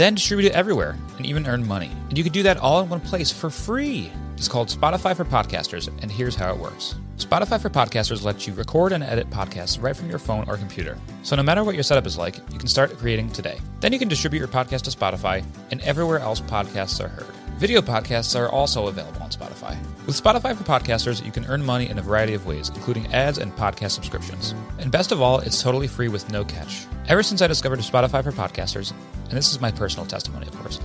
then distribute it everywhere and even earn money. And you can do that all in one place for free. It's called Spotify for Podcasters, and here's how it works. Spotify for Podcasters lets you record and edit podcasts right from your phone or computer. So no matter what your setup is like, you can start creating today. Then you can distribute your podcast to Spotify and everywhere else podcasts are heard. Video podcasts are also available on Spotify. With Spotify for Podcasters, you can earn money in a variety of ways, including ads and podcast subscriptions. And best of all, it's totally free with no catch. Ever since I discovered Spotify for Podcasters, and this is my personal testimony, of course,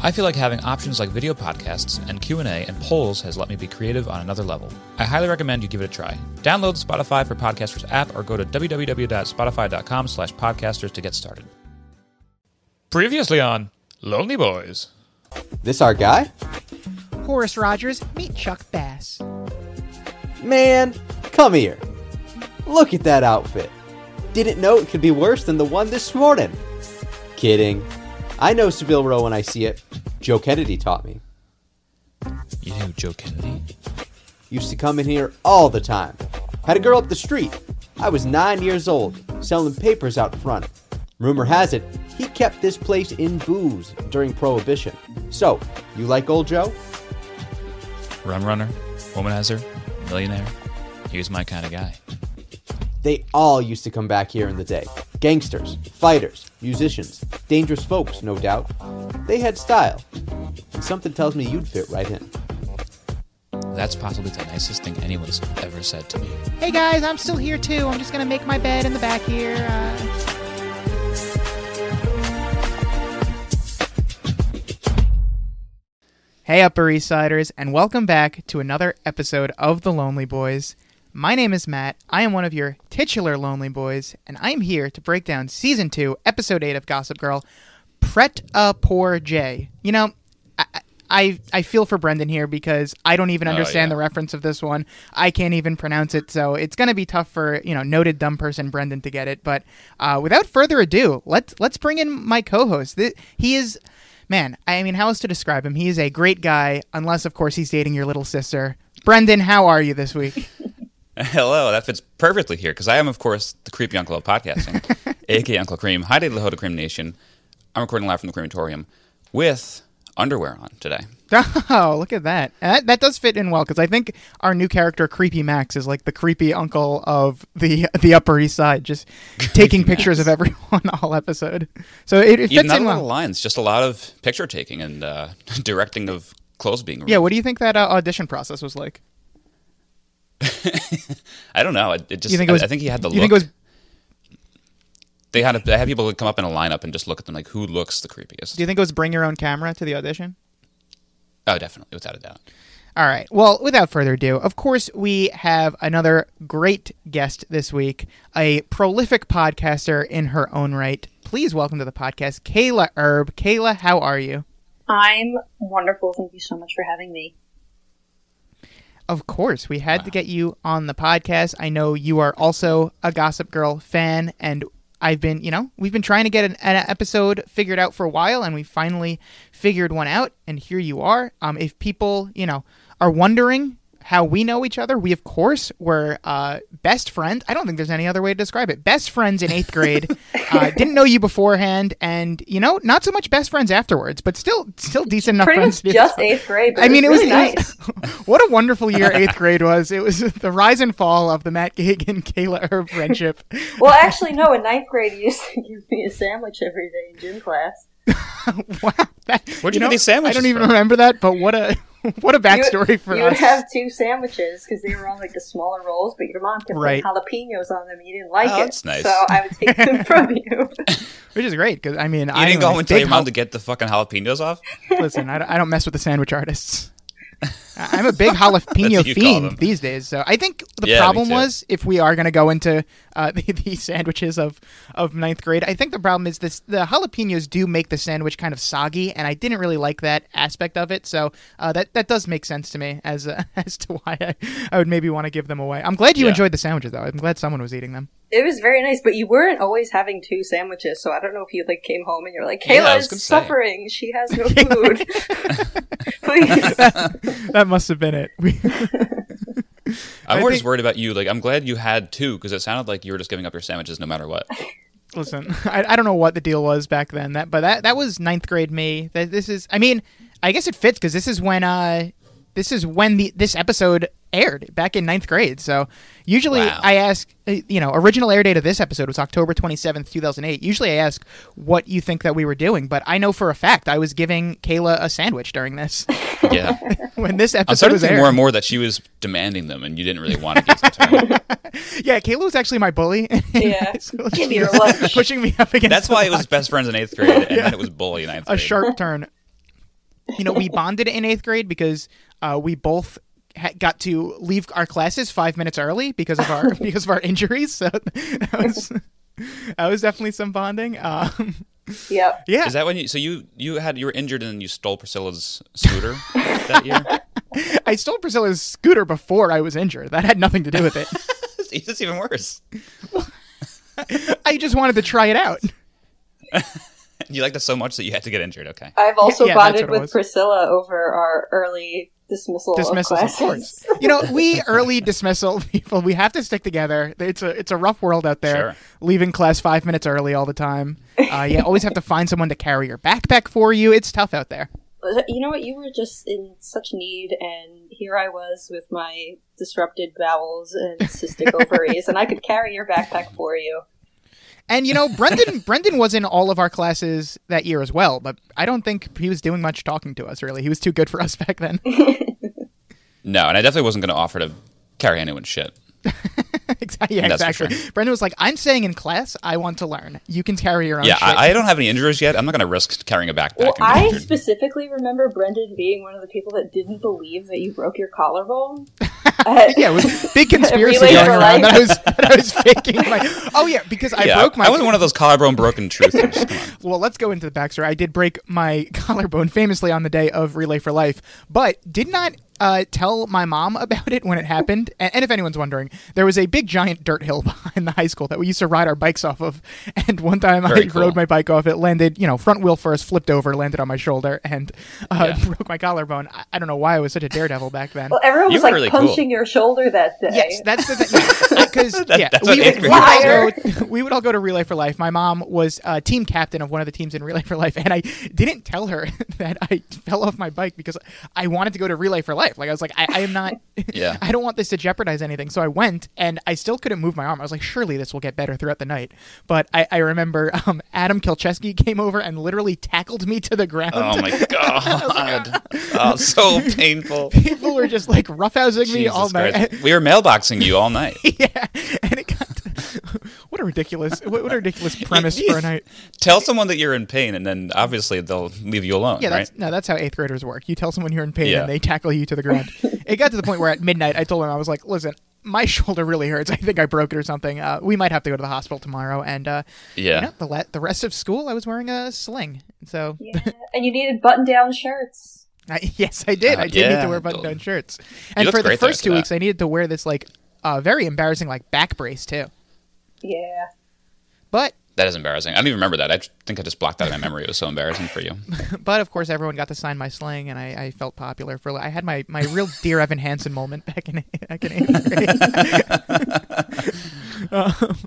I feel like having options like video podcasts and Q&A and polls has let me be creative on another level. I highly recommend you give it a try. Download the Spotify for Podcasters app or go to www.spotify.com slash podcasters to get started. Previously on Lonely Boys. This our guy? Horace Rogers, meet Chuck Bass. Man, come here. Look at that outfit. Didn't know it could be worse than the one this morning. Kidding. I know Savile Row when I see it. Joe Kennedy taught me. You knew Joe Kennedy? Used to come in here all the time. Had a girl up the street. I was nine years old, selling papers out front. Rumor has it, he kept this place in booze during Prohibition. So, you like old Joe? Rum runner, womanizer, millionaire. He was my kind of guy. They all used to come back here in the day. Gangsters, fighters, musicians, dangerous folks, no doubt. They had style. And something tells me you'd fit right in. That's possibly the nicest thing anyone has ever said to me. Hey guys, I'm still here too. I'm just gonna make my bed in the back here. Uh... Hey, Upper East Siders, and welcome back to another episode of The Lonely Boys. My name is Matt. I am one of your titular Lonely Boys, and I'm here to break down Season 2, Episode 8 of Gossip Girl, Pret a Poor J. You know, I, I, I feel for Brendan here because I don't even Oh, understand yeah. the reference of this one. I can't even pronounce it, so it's going to be tough for, you know, noted dumb person Brendan to get it. But uh, without further ado, let's, let's bring in my co-host. He is man, I mean, how else to describe him? He is a great guy, unless, of course, he's dating your little sister. Brendan, how are you this week? Hello, that fits perfectly here because I am, of course, the creepy uncle of podcasting, aka Uncle Cream. Hi, the Hoda Cream Nation. I'm recording live from the crematorium with underwear on today. oh, look at that. That, that does fit in well because I think our new character, Creepy Max, is like the creepy uncle of the the Upper East Side, just taking pictures of everyone all episode. So it, it Yeah, fits not in a lot of well. lines, just a lot of picture taking and uh, directing of clothes being removed. Yeah, what do you think that uh, audition process was like? I don't know. It, it just. You think it was? I, I think he had the You look. think it was? They had. A, they had people come up in a lineup and just look at them like, who looks the creepiest? Do you think it was bring your own camera to the audition? Oh, definitely, without a doubt. All right. Well, without further ado, of course, we have another great guest this week, a prolific podcaster in her own right. Please welcome to the podcast, Kayla Erb. Kayla, how are you? I'm wonderful. Thank you so much for having me. Of course, we had to get you on the podcast. I know you are also a Gossip Girl fan, and I've been, you know, we've been trying to get an, an episode figured out for a while, and we finally figured one out, and here you are. Um, if people, you know, are wondering how we know each other, we of course were uh, best friends. I don't think there's any other way to describe it. Best friends in eighth grade. uh, didn't know you beforehand, and you know, not so much best friends afterwards, but still, still decent enough Pretty friends. much just eighth grade. But I mean, it was, really it nice. what a wonderful year eighth grade was. It was the rise and fall of the Matt Gagan Kayla Erb friendship. well, actually, no. In ninth grade, you used to give me a sandwich every day in gym class. wow, that, Where'd you know, get these sandwiches I don't even from? remember that, but what a what a You backstory would, for you us. would have two sandwiches because they were on like the smaller rolls, but your mom kept Right. putting jalapenos on them. and You didn't like Oh, it, that's nice. so I would take them from you. which is great because I mean, You I didn't go home and tell your mom hal- to get the fucking jalapenos off? listen. I don't, I don't mess with the sandwich artists. I'm a big jalapeno what you call fiend these days. So I think the Yeah, problem was if we are going to go into uh, the, the sandwiches of, of ninth grade, I think the problem is this: the jalapenos do make the sandwich kind of soggy, and I didn't really like that aspect of it. So uh, that that does make sense to me as uh, as to why I, I would maybe want to give them away. I'm glad you Yeah. enjoyed the sandwiches, though. I'm glad someone was eating them. It was very nice, but you weren't always having two sandwiches, so I don't know if you like came home and you're like, Yeah, I Kayla was is gonna say. suffering. She has no food. Please. that must have been it. We- I'm I more think- worried about you. Like, I'm glad you had two because it sounded like you were just giving up your sandwiches no matter what. Listen, I, I don't know what the deal was back then. That, but that that was ninth grade me. That this is. I mean, I guess it fits because this is when uh, this is when the this episode aired back in ninth grade. So usually Wow. I ask, uh, you know, original air date of this episode was October twenty seventh, two thousand eight. Usually I ask what you think that we were doing, but I know for a fact I was giving Kayla a sandwich during this Yeah. when this I'm episode starting was to think aired. more and more that she was demanding them and you didn't really want to give them. Yeah, Kayla was actually my bully. Yeah. Give me your lunch. Pushing me up against. That's the why it was best friends in eighth grade and then it was bully in ninth a sharp turn. You know, we bonded in eighth grade because uh, we both ha- got to leave our classes five minutes early because of our because of our injuries. So that was that was definitely some bonding. Um, yep. yeah, Is that when you? So you you had you were injured and then you stole Priscilla's scooter that year? I stole Priscilla's scooter before I was injured. That had nothing to do with it. It's even worse. I just wanted to try it out. You liked it so much that you had to get injured. Okay. I've also yeah, bonded it with. Priscilla over our early dismissal dismissals, of of course. You know, we early dismissal people, we have to stick together. It's a it's a rough world out there. Sure. Leaving class five minutes early all the time. Uh, you always have to find someone to carry your backpack for you. It's tough out there. You know what? You were just in such need, and here I was with my disrupted bowels and cystic ovaries, and I could carry your backpack for you. And you know, Brendan Brendan was in all of our classes that year as well, but I don't think he was doing much talking to us. Really, he was too good for us back then. No, and I definitely wasn't going to offer to carry anyone's shit. exactly. Yeah, exactly. sure. Brendan was like, "I'm staying in class. I want to learn. You can carry your own." Yeah, shit. I, I don't have any injuries yet. I'm not going to risk carrying a backpack. Well, I injured. specifically remember Brendan being one of the people that didn't believe that you broke your collarbone. At- yeah, it was big conspiracy going around life. that I was that I was faking my. Oh yeah, because I yeah, broke my. I wasn't one of those collarbone broken truthers. Well, let's go into the backstory. I did break my collarbone famously on the day of Relay for Life, but did not uh, tell my mom about it when it happened. And, and if anyone's wondering, there was a big giant dirt hill behind the high school that we used to ride our bikes off of. And one time Very I cool. rode my bike off, it landed, you know, front wheel first, flipped over, landed on my shoulder, and uh, Yeah. broke my collarbone. I, I don't know why I was such a daredevil back then. well, everyone You was were like really cool. punching your shoulder that day. Yes, that's the thing. Because yeah, that's we would, we, would all go, we would all go to Relay for Life. My mom was uh, team captain of one of the teams in Relay for Life, and I didn't tell her that I fell off my bike because I wanted to go to Relay for Life. Like I was like, I, I am not. Yeah. I don't want this to jeopardize anything. So I went, and I still couldn't move my arm. I was like, surely this will get better throughout the night. But I, I remember um, Adam Kilcheski came over and literally tackled me to the ground. Oh my god! oh, so painful. People were just like roughhousing me all night. Christ. We were mailboxing you all night. yeah, and it got. what a ridiculous, what, what a ridiculous premise for a night. Tell someone that you're in pain, and then obviously they'll leave you alone, Yeah, right? that's no, that's how eighth graders work. You tell someone you're in pain, Yeah. and they tackle you to the ground. it got to the point where at midnight, I told him I was like, "Listen, my shoulder really hurts. I think I broke it or something. Uh, we might have to go to the hospital tomorrow." And uh, Yeah. you know, the le- the rest of school, I was wearing a sling. So Yeah, and you needed button-down shirts. I, yes, I did. Uh, I did need to wear button-down shirts. And for the first two that. weeks, I needed to wear this like uh, very embarrassing like back brace too. Yeah. But That is embarrassing. I don't even remember that. I think I just blocked that out of my memory. It was so embarrassing for you. but of course, everyone got to sign my sling, and I, I felt popular for. I had my, my real dear Evan Hansen moment back in back in eighth grade. Um,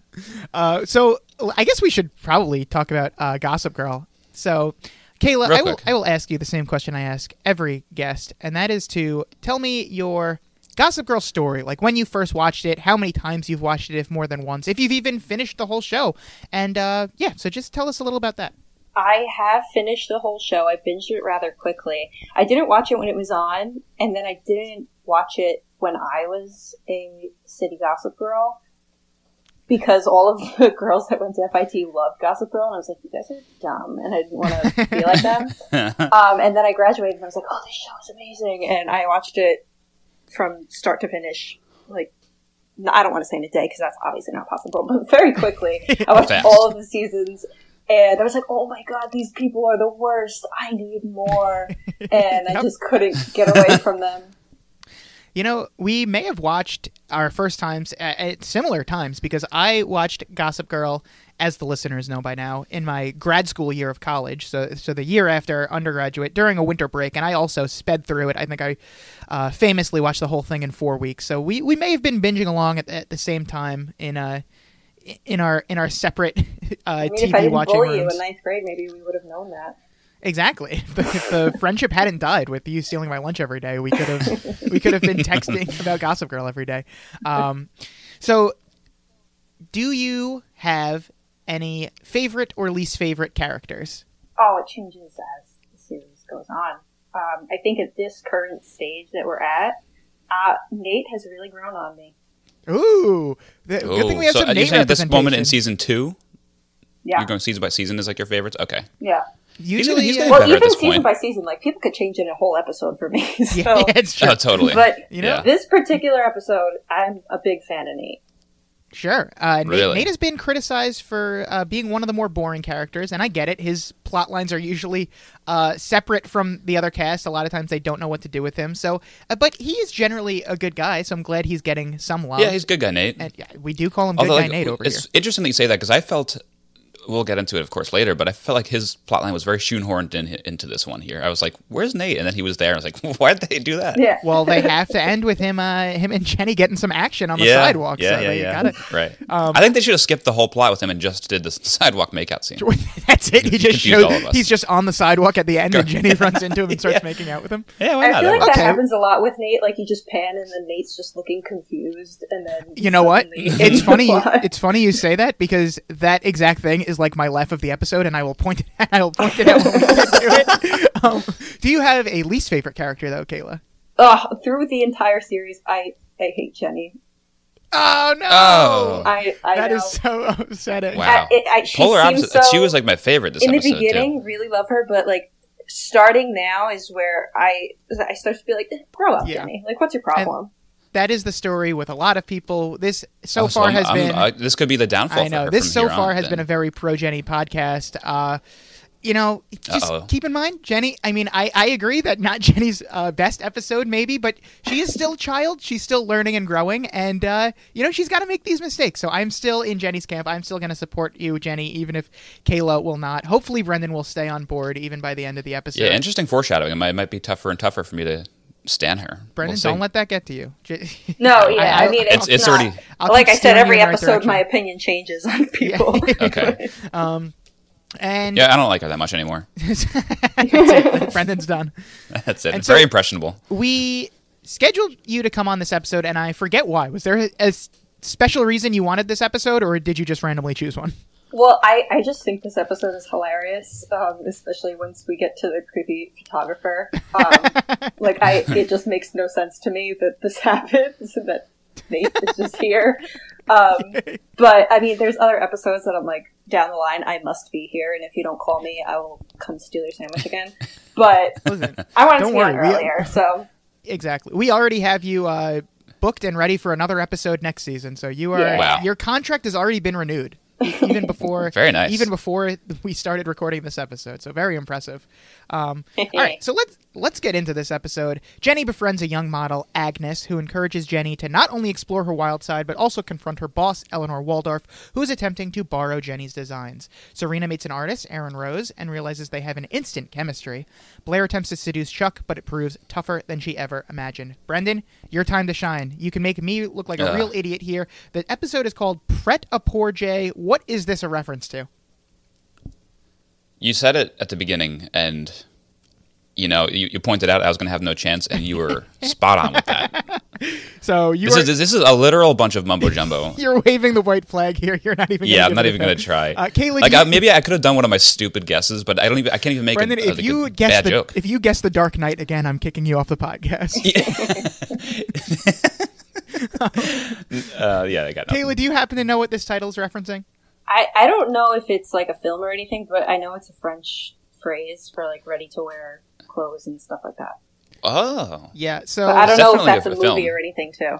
uh, so I guess we should probably talk about uh, Gossip Girl. So, Kayla, I will. I will ask you the same question I ask every guest, and that is to tell me your Gossip Girl story, like when you first watched it, how many times you've watched it, if more than once, if you've even finished the whole show, and uh, yeah, so just tell us a little about that. I have finished the whole show. I binged it rather quickly. I didn't watch it when it was on, and then I didn't watch it when I was a city gossip girl. because all of the girls that went to FIT loved Gossip Girl, and I was like, you guys are dumb, and I didn't want to be like them. Um, and then I graduated, and I was like, oh, this show is amazing, and I watched it from start to finish, like. I don't want to say in a day because that's obviously not possible, but very quickly. I watched Fast. all of the seasons and I was like, oh my god, these people are the worst. I need more. And I just couldn't get away from them. You know, we may have watched our first times at, at similar times because I watched Gossip Girl, as the listeners know by now, in my grad school year of college. So, so the year after undergraduate, during a winter break, and I also sped through it. I think I uh, famously watched the whole thing in four weeks. So we, we may have been binging along at, at the same time in uh in our in our separate uh, I mean, TV if I didn't watching bully you rooms. in ninth grade, maybe we would have known that. Exactly. The, if the friendship hadn't died with you stealing my lunch every day, we could have we could have been texting about Gossip Girl every day. Um, so, do you have any favorite or least favorite characters? Oh, it changes as the series goes on. Um, I think at this current stage that we're at, uh, Nate has really grown on me. Ooh, th- good thing we have so some are you Nate saying at this moment in season two, Yeah, you're going season by season is like your favorites? Okay. yeah. Usually, he's uh, getting Well, better at even this season point. by season, like people could change in a whole episode for me. so, yeah, it's true. Oh, totally. but You know, Yeah. this particular episode, I'm a big fan of Nate. Sure. Uh, Nate, Really? Nate has been criticized for uh, being one of the more boring characters, and I get it. His plot lines are usually uh, separate from the other cast. A lot of times they don't know what to do with him. So, uh, but he is generally a good guy, so I'm glad he's getting some love. yeah, he's a good guy, Nate. And yeah, we do call him good guy like, Nate over it's here. interesting that you say that because I felt we'll get into it, of course, later. But I felt like his plotline was very shoehorned in, into this one here. I was like, "Where's Nate?" And then he was there. I was like, "Why did they do that?" Yeah. Well, they have to end with him, uh, him and Jenny getting some action on the yeah, sidewalk. Yeah, so yeah, yeah. gotta. Right. Um, I think they should have skipped the whole plot with him and just did the sidewalk makeout scene. That's it. He just Confused all shows of us. he's just on the sidewalk at the end, and Jenny runs into him and starts making out with him. Yeah, why I feel That like works. that Okay. happens a lot with Nate. Like you just pan, and then Nate's just looking confused, and then You know what? It's funny. It's funny you say that because that exact thing is like my laugh of the episode, and I will point it. I will point it out when we get to it. Um, do you have a least favorite character though, Kayla? Ugh, through the entire series, I I hate Jenny. Oh no! Oh. I I that know. is so upsetting. Wow. I, it, I, she Polar seems opposite. so, she was like my favorite this in the episode beginning, really love her, but like starting now is where I I start to be like, grow up, Yeah. Jenny. Like, what's your problem? That is the story with a lot of people. This so. Oh, far I'm- has I'm- been. uh, this could be the downfall. I know this so far on, has then. been a very pro Jenny podcast. Uh, you know, just Uh-oh. keep in mind, Jenny. I mean, I, I agree that not Jenny's uh, best episode, maybe, but she is still a child. She's still learning and growing, and uh, you know she's got to make these mistakes. So I'm still in Jenny's camp. I'm still going to support you, Jenny, even if Kayla will not. Hopefully, Brendan will stay on board even by the end of the episode. Yeah, interesting foreshadowing. It might, it might be tougher and tougher for me to stand her. Brendan, We'll don't let that get to you. No, yeah, I, I- mean, It's- it's, it's not- already- I'll like I said, every in the right episode, my opinion changes on people. Okay. Um, and Yeah, I don't like her that much anymore. Brendan's done. That's it. And Very so- impressionable. we scheduled you to come on this episode, and I forget why. Was there a special reason you wanted this episode, or did you just randomly choose one? Well, I, I just think this episode is hilarious, um, especially once we get to the creepy photographer. Um, like, I it just makes no sense to me that this happens and that Nate is just here. Um, but I mean, there's other episodes that I'm like down the line. I must be here, and if you don't call me, I will come steal your sandwich again. But Listen, I wanted to be on worry, we- earlier, so exactly. We already have you uh, booked and ready for another episode next season, so you are Yeah. Wow. your contract has already been renewed. Even before, Very nice. Even before we started recording this episode, so very impressive. Um, all right, so let's let's get into this episode. Jenny befriends a young model, Agnes, who encourages Jenny to not only explore her wild side but also confront her boss, Eleanor Waldorf, who is attempting to borrow Jenny's designs. Serena meets an artist, Aaron Rose, and realizes they have an instant chemistry. Blair attempts to seduce Chuck, but it proves tougher than she ever imagined. Brendan, your time to shine. You can make me look like a real idiot here. The episode is called Pret a Poor J. What is this a reference to? You said it at the beginning, and you know you, you pointed out I was going to have no chance, and you were spot on with that. So you This are, is this is a literal bunch of mumbo jumbo. you're waving the white flag here. You're not even. Yeah, gonna I'm not even going to try. Uh, Kayla, like you- I, maybe I could have done one of my stupid guesses, but I don't even. I can't even make Brendan, a, if like you a guess bad the joke. if you guess the Dark Knight again, I'm kicking you off the podcast. Uh, yeah, I got nothing. Kayla, do you happen to know what this title's referencing? I, I don't know if it's like a film or anything, but I know it's a French phrase for like ready to wear clothes and stuff like that. Oh, Yeah, so But I don't know if definitely that's a movie or anything too.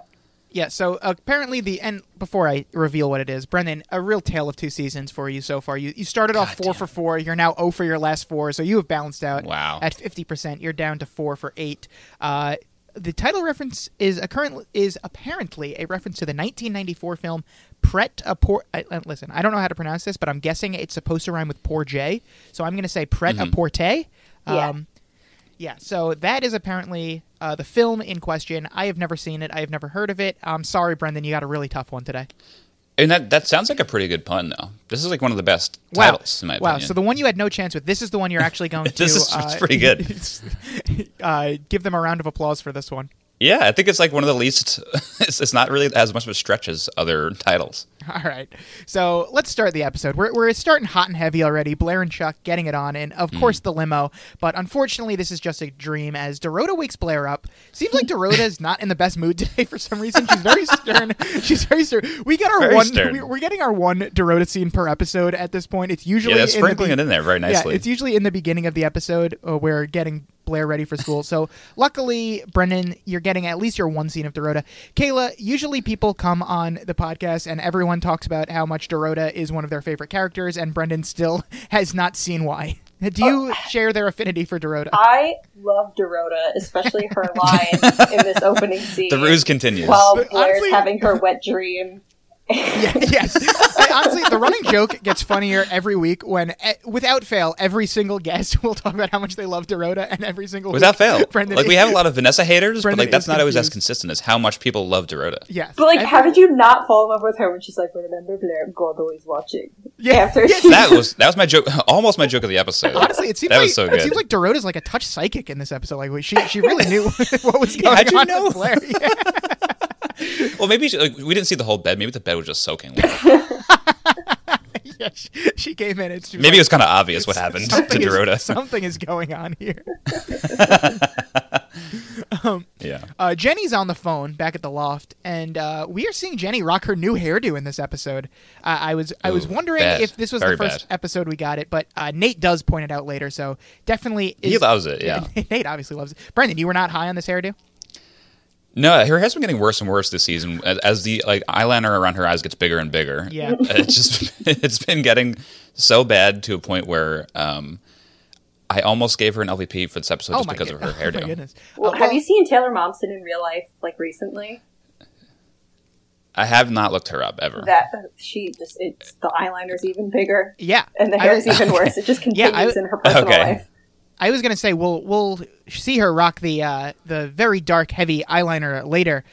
Yeah, so apparently the end before I reveal what it is, Brendan, a real tale of two seasons for you so far. You you started off four for four. You're now zero for your last four, so you have balanced out. Wow. At fifty percent, you're down to four for eight. Uh, the title reference is a current is apparently a reference to the 1994 film Pret a Poor. I, uh, listen, I don't know how to pronounce this, but I'm guessing it's supposed to rhyme with poor J, so I'm going to say Pret a Porte. Um, yeah, so that is apparently uh, the film in question. I have never seen it. I have never heard of it. I'm sorry, Brendan. You got a really tough one today. and that that sounds like a pretty good pun, though. This is like one of the best titles in my wow. opinion. So the one you had no chance with. This is the one you're actually going to. This is- uh, it's pretty good. uh, give them a round of applause for this one. Yeah, I think it's like one of the least. It's, it's not really as much of a stretch as other titles. All right. So let's start the episode. We're, we're starting hot and heavy already. Blair and Chuck getting it on, and of Hmm. course the limo. But unfortunately, this is just a dream as Dorota wakes Blair up. Seems like Dorota is not in the best mood today for some reason. She's very stern. She's very stern. We get our Very one. stern. we- We're getting our one Dorota scene per episode at this point. It's usually Yeah, they're in the sprinkling be- it in there very nicely. Yeah, it's usually in the beginning of the episode. Uh, we're getting Blair ready for school. So luckily, Brendan, you're getting at least your one scene of Dorota. Kayla, usually people come on the podcast and everyone talks about how much Dorota is one of their favorite characters, and Brendan still has not seen why. Do you oh. share their affinity for Dorota? I love Dorota, especially her line in this opening scene. the ruse continues. While But Blair's honestly- having her wet dream. Yeah, yes. I- honestly, the running joke gets funnier every week when, eh, without fail, every single guest will talk about how much they love Dorota, and every single Without week, fail, Brendan like we have a lot of Vanessa haters, Brendan but like that's is not always as consistent as how much people love Dorota. Yes, But like, every- how did you not fall in love with her when she's like, "Remember Blair? God always watching." Yeah, After yeah, she- That was that was my joke, almost my joke of the episode. Honestly, it seems that like was so it seems like Dorota's like a touch psychic in this episode. Like she she really knew what was going how'd you on know? with Blair. Yeah, well, maybe she, like, we didn't see the whole bed. Maybe the bed was just soaking. wet. yeah, she, she came in and she was Maybe it was kind of obvious what happened to something is- Dorota. something is going on here. yeah. Uh, Jenny's on the phone back at the loft, and uh, we are seeing Jenny rock her new hairdo in this episode. Uh, I was I was wondering bad. if this was Very the first bad. episode we got it, but uh, Nate does point it out later, so definitely is, He loves it, yeah. Nate obviously loves it. Brendan, you were not high on this hairdo. No, her hair's been getting worse and worse this season as, as the like eyeliner around her eyes gets bigger and bigger. Yeah. it's just it's been getting so bad to a point where um, I almost gave her an LVP for this episode oh just because good- of her hairdo. oh my hairdo. goodness. Well, Uh, have you seen Taylor Momsen in real life, like recently? I have not looked her up ever. That she just it's the eyeliner's even bigger Yeah, and the hair is was- even worse. It just Yeah, continues I- in her personal Okay. life. I was gonna say we'll we'll see her rock the uh, the very dark, heavy eyeliner later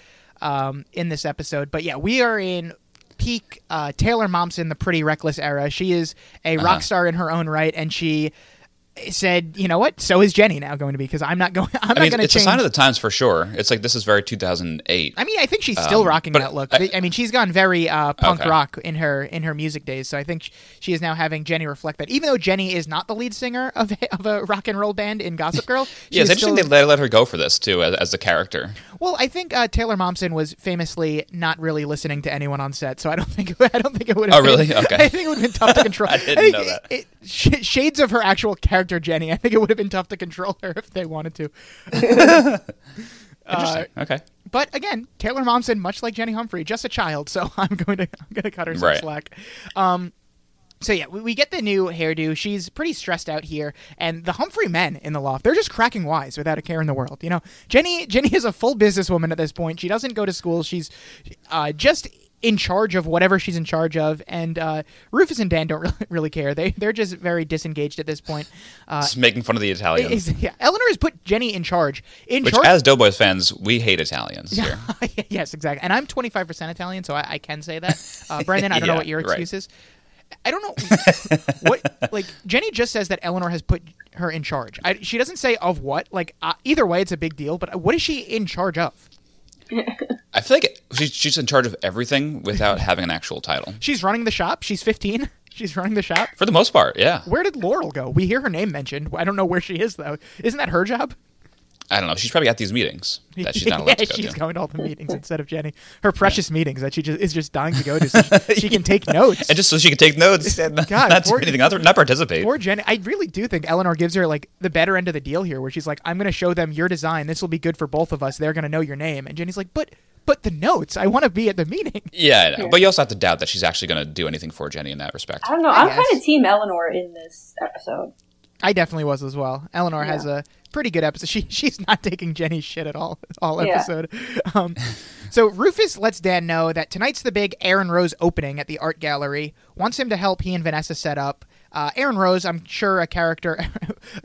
um, in this episode. But yeah, we are in peak uh, Taylor Momsen, the pretty reckless era. She is a Uh-huh. rock star in her own right, and she said, "You know what? So is Jenny now going to be because I'm not going. I'm I not going to it's change." a sign of the times for sure. It's like this is very 2008. I mean, I think she's still Um, rocking that look. I- I, mean, she's gone very uh, punk Okay. rock in her in her music days. So I think she is now having Jenny reflect that. Even though Jenny is not the lead singer of a, of a rock and roll band in Gossip Girl, yeah, it's interesting still- they let, let her go for this too as, as the character. Well, I think uh, Taylor Momsen was famously not really listening to anyone on set, so I don't think I don't think it would. have Oh, been- really? Okay. I think it would have been tough to control. I didn't think know that. It, it- sh- shades of her actual character, Jenny. I think it would have been tough to control her if they wanted to. Interesting. okay. But again, Taylor Momsen, much like Jenny Humphrey, just a child, so I'm going to I'm going to cut her some Right. slack. Um, so yeah, we, we get the new hairdo. She's pretty stressed out here, and the Humphrey men in the loft, they're just cracking wise without a care in the world. You know, Jenny Jenny is a full businesswoman at this point. She doesn't go to school. She's uh, just in charge of whatever she's in charge of, and uh, Rufus and Dan don't really, really care. They they're just very disengaged at this point. Uh, Just making fun of the Italians. is- yeah, Eleanor has put Jenny in charge. In Which, charge. as Doughboys fans, we hate Italians here. yes, exactly. And I'm 25% Italian, so I, I can say that. Uh, Brendan, I don't know what your right. excuse is. I don't know what like Jenny just says that Eleanor has put her in charge. I, she doesn't say of what. Like uh, either way, it's a big deal. But what is she in charge of? I feel like she's, she's in charge of everything without having an actual title. She's running the shop. She's 15. She's running the shop. For the most part, yeah. Where did Laurel go? We hear her name mentioned. I don't know where she is though. Isn't that her job? I don't know. She's probably at these meetings that she's not allowed yeah, to go she's to. going to all the meetings instead of Jenny. Her precious meetings that she just is just dying to go to, so she, she can take notes. and just so she can take notes and not, God, not do anything other, not participate. Poor Jenny. I really do think Eleanor gives her like the better end of the deal here, where she's like, "I'm going to show them your design. This will be good for both of us. They're going to know your name." And Jenny's like, "But, but the notes. I want to be at the meeting." yeah, I know. but you also have to doubt that she's actually going to do anything for Jenny in that respect. I don't know. I I'm kind of team Eleanor in this episode. I definitely was as well. Eleanor has a pretty good episode. She she's not taking Jenny's shit at all all Yeah. episode. Um, so Rufus lets Dan know that tonight's the big Aaron Rose opening at the art gallery. Wants him to help he and Vanessa set up. Uh, Aaron Rose, I'm sure a character.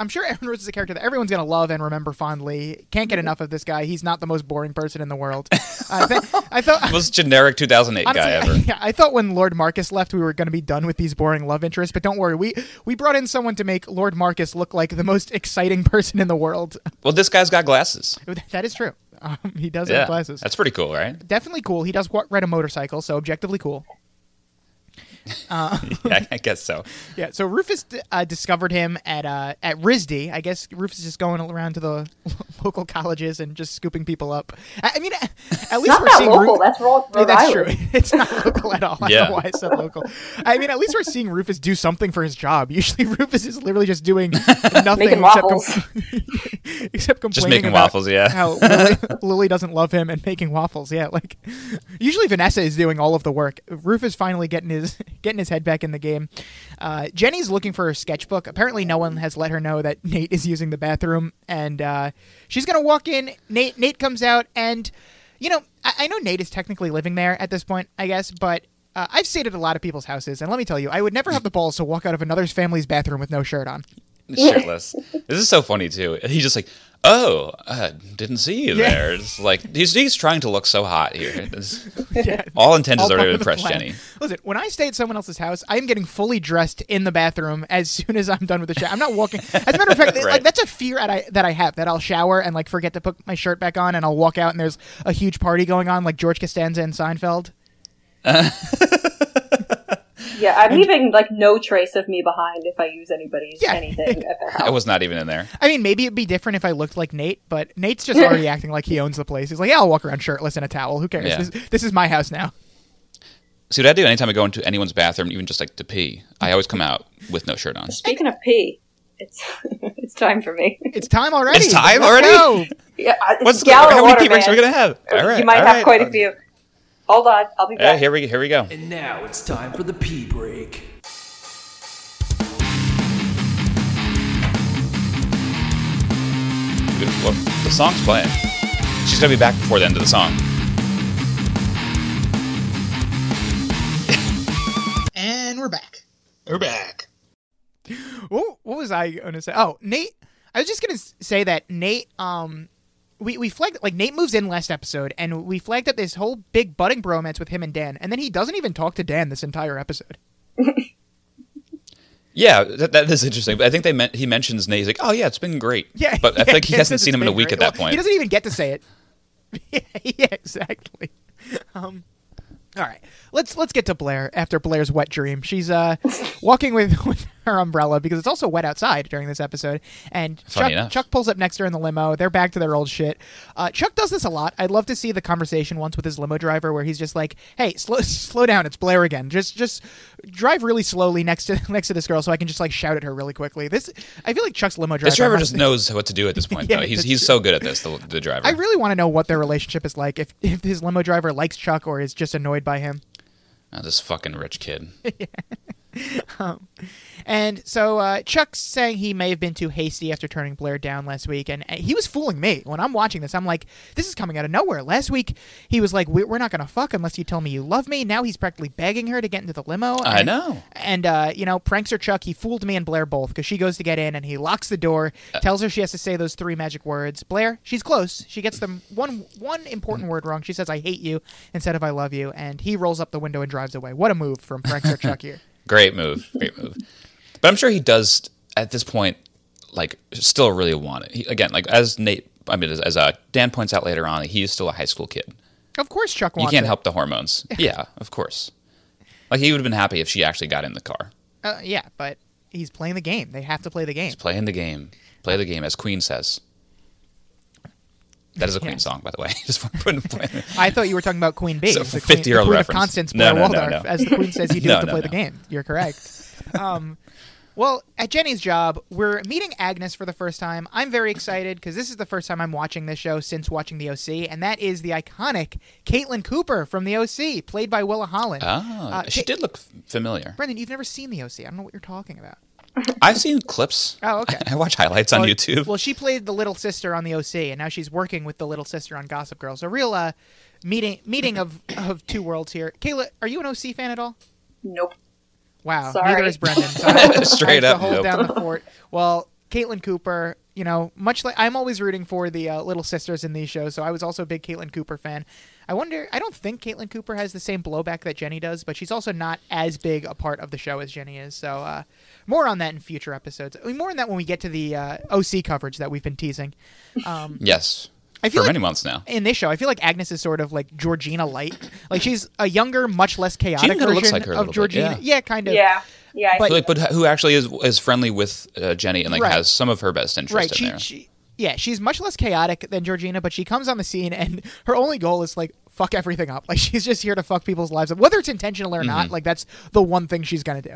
I'm sure Aaron Rose is a character that everyone's gonna love and remember fondly. Can't get enough of this guy. He's not the most boring person in the world. I, th- I thought. Most generic 2008 guy Honestly, ever. yeah, I thought when Lord Marcus left, we were going to be done with these boring love interests. But don't worry, we we brought in someone to make Lord Marcus look like the most exciting person in the world. Well, this guy's got glasses. that is true. Um, he does Yeah, have glasses. that's pretty cool, right? Definitely cool. He does ride a motorcycle, so objectively cool. yeah, I guess so. Yeah. So Rufus uh, discovered him at uh, at RISD. I guess Rufus is just going around to the local colleges and just scooping people up. I, I mean, at least Not we're that seeing local. Ru- That's Rhode, Yeah, that's Island. true. It's not local at all. I Yeah. don't know why I said local. I mean, at least we're seeing Rufus do something for his job. Usually, Rufus is literally just doing nothing except, waffles. except complaining Just making about waffles, yeah. how Lily, Lily doesn't love him and making waffles. Yeah, like usually Vanessa is doing all of the work. Rufus finally getting his getting his head back in the game. Uh, Jenny's looking for her sketchbook. Apparently, no one has let her know that Nate is using the bathroom, and uh, she's gonna walk in. Nate Nate comes out, and you know I, I know Nate is technically living there at this point, I guess, but. Uh, I've stayed at a lot of people's houses, and let me tell you, I would never have the balls to walk out of another family's bathroom with no shirt on. Shirtless. this is so funny too. He's just like, "Oh, uh, didn't see you Yeah. there." It's like he's he's trying to look so hot here. It's- all intentions All are to impress. Jenny. Listen, when I stay at someone else's house, I am getting fully dressed in the bathroom as soon as I'm done with the shower. I'm not walking. As a matter of fact, Right. like that's a fear that I that I have that I'll shower and like forget to put my shirt back on, and I'll walk out and there's a huge party going on, like George Costanza and Seinfeld. Yeah, I'm leaving like no trace of me behind if I use anybody's Yeah. anything at their I was not even in there. I mean, maybe it'd be different if I looked like Nate, but Nate's just already acting like he owns the place. He's like, yeah, I'll walk around shirtless in a towel. Who cares? Yeah. This, this is my house now. See what I do anytime I go into anyone's bathroom, even just like to pee. I always come out with no shirt on. Speaking of pee, it's it's time for me. It's time already. It's time already? go. yeah, it's What's gallon how many pee breaks are we gonna have? All right, you might all have right. quite a few. Hold on, I'll be back. Yeah, here we here we go. And now it's time for the pee break. Well, the song's playing. She's gonna be back before the end of the song. And we're back. We're back. what, what was I going to say? Oh, Nate. I was just going to say that Nate. Um, we we flagged like Nate moves in last episode, and we flagged up this whole big budding bromance with him and Dan, and then he doesn't even talk to Dan this entire episode. Yeah, that, that is interesting. But I think they meant he mentions Nate. He's like, "Oh yeah, it's been great." Yeah, but I yeah, feel like he hasn't seen him in a week great. at that point. He doesn't even get to say it. yeah, yeah, exactly. Um, all right, let's let's get to Blair after Blair's wet dream. She's uh walking with, with her umbrella because it's also wet outside during this episode. And Chuck. Chuck pulls up next to her in the limo. They're back to their old shit. Uh, Chuck does this a lot. I'd love to see the conversation once with his limo driver where he's just like, "Hey, slow slow down. It's Blair again. Just just drive really slowly next to next to this girl so I can just like shout at her really quickly." This I feel like Chuck's limo driver. This driver just knows what to do at this point. Yeah, though. He's he's true. so good at this. The, the driver. I really want to know what their relationship is like. If if his limo driver likes Chuck or is just annoyed by him. Oh, this fucking rich kid. And so uh, Chuck's saying he may have been too hasty after turning Blair down last week, and and he was fooling me. When I'm watching this, I'm like, this is coming out of nowhere. Last week, he was like, "We- we're not going to fuck unless you tell me you love me. Now he's practically begging her to get into the limo. I know. And, uh, you know, prankster Chuck, he fooled me and Blair both because she goes to get in and he locks the door, Uh. tells her she has to say those three magic words. Blair, she's close. She gets them one one important word wrong. She says, I hate you instead of I love you. And he rolls up the window and drives away. What a move from prankster Chuck here. Great move. Great move. But I'm sure he does at this point, like, still really want it. He, again, like as Nate, I mean, as, as uh, Dan points out later on, he is still a high school kid. Of course, Chuck You can't it. help the hormones. yeah, of course. Like he would have been happy if she actually got in the car. Uh, yeah, but he's playing the game. They have to play the game. Play in the game. Play the game, as Queen says. That is a Queen Yes. song, by the way. Just want to put point. I thought you were talking about Queen Bee, So, the 50-year-old the queen reference. of Constance No, no, no, Waldorf, no. as the Queen says you do No, have to no, play no. the game. You're correct. um, well, at Jenny's job, we're meeting Agnes for the first time. I'm very excited because this is the first time I'm watching this show since watching the OC, and that is the iconic Kaitlin Cooper from the OC, played by Willa Holland. Ah, Uh, she did look familiar. Brendan, you've never seen the OC. I don't know what you're talking about. I've seen clips. Oh, okay. I, watch highlights on YouTube. Well, she played the little sister on the OC, and now she's working with the little sister on Gossip Girl. So, real uh, meeting meeting of of two worlds here. Kayla, are you an OC fan at all? Nope. Wow, Sorry. neither is Brendan. So I have Straight to up, hold nope. down the fort. Well, Kaitlin Cooper, you know, much like I'm always rooting for the uh, little sisters in these shows, so I was also a big Kaitlin Cooper fan. I wonder. I don't think Kaitlin Cooper has the same blowback that Jenny does, but she's also not as big a part of the show as Jenny is. So uh, more on that in future episodes. I mean, more on that when we get to the uh, OC coverage that we've been teasing. Um, yes. I feel For like- many months now. in this show, I feel like Agnes is sort of like Georgina light. Like she's a younger, much less chaotic kinda version looks like her of little bit, Georgina. yeah. kind of. Yeah. Yeah. I But- Like, but who actually is is friendly with uh, Jenny and like Right. has some of her best interest right. in She, there. she, yeah, she's much less chaotic than Georgina, but she comes on the scene and her only goal is like fuck everything up. Like she's just here to fuck people's lives up, whether it's intentional or Mm-hmm. not. Like that's the one thing she's gonna do.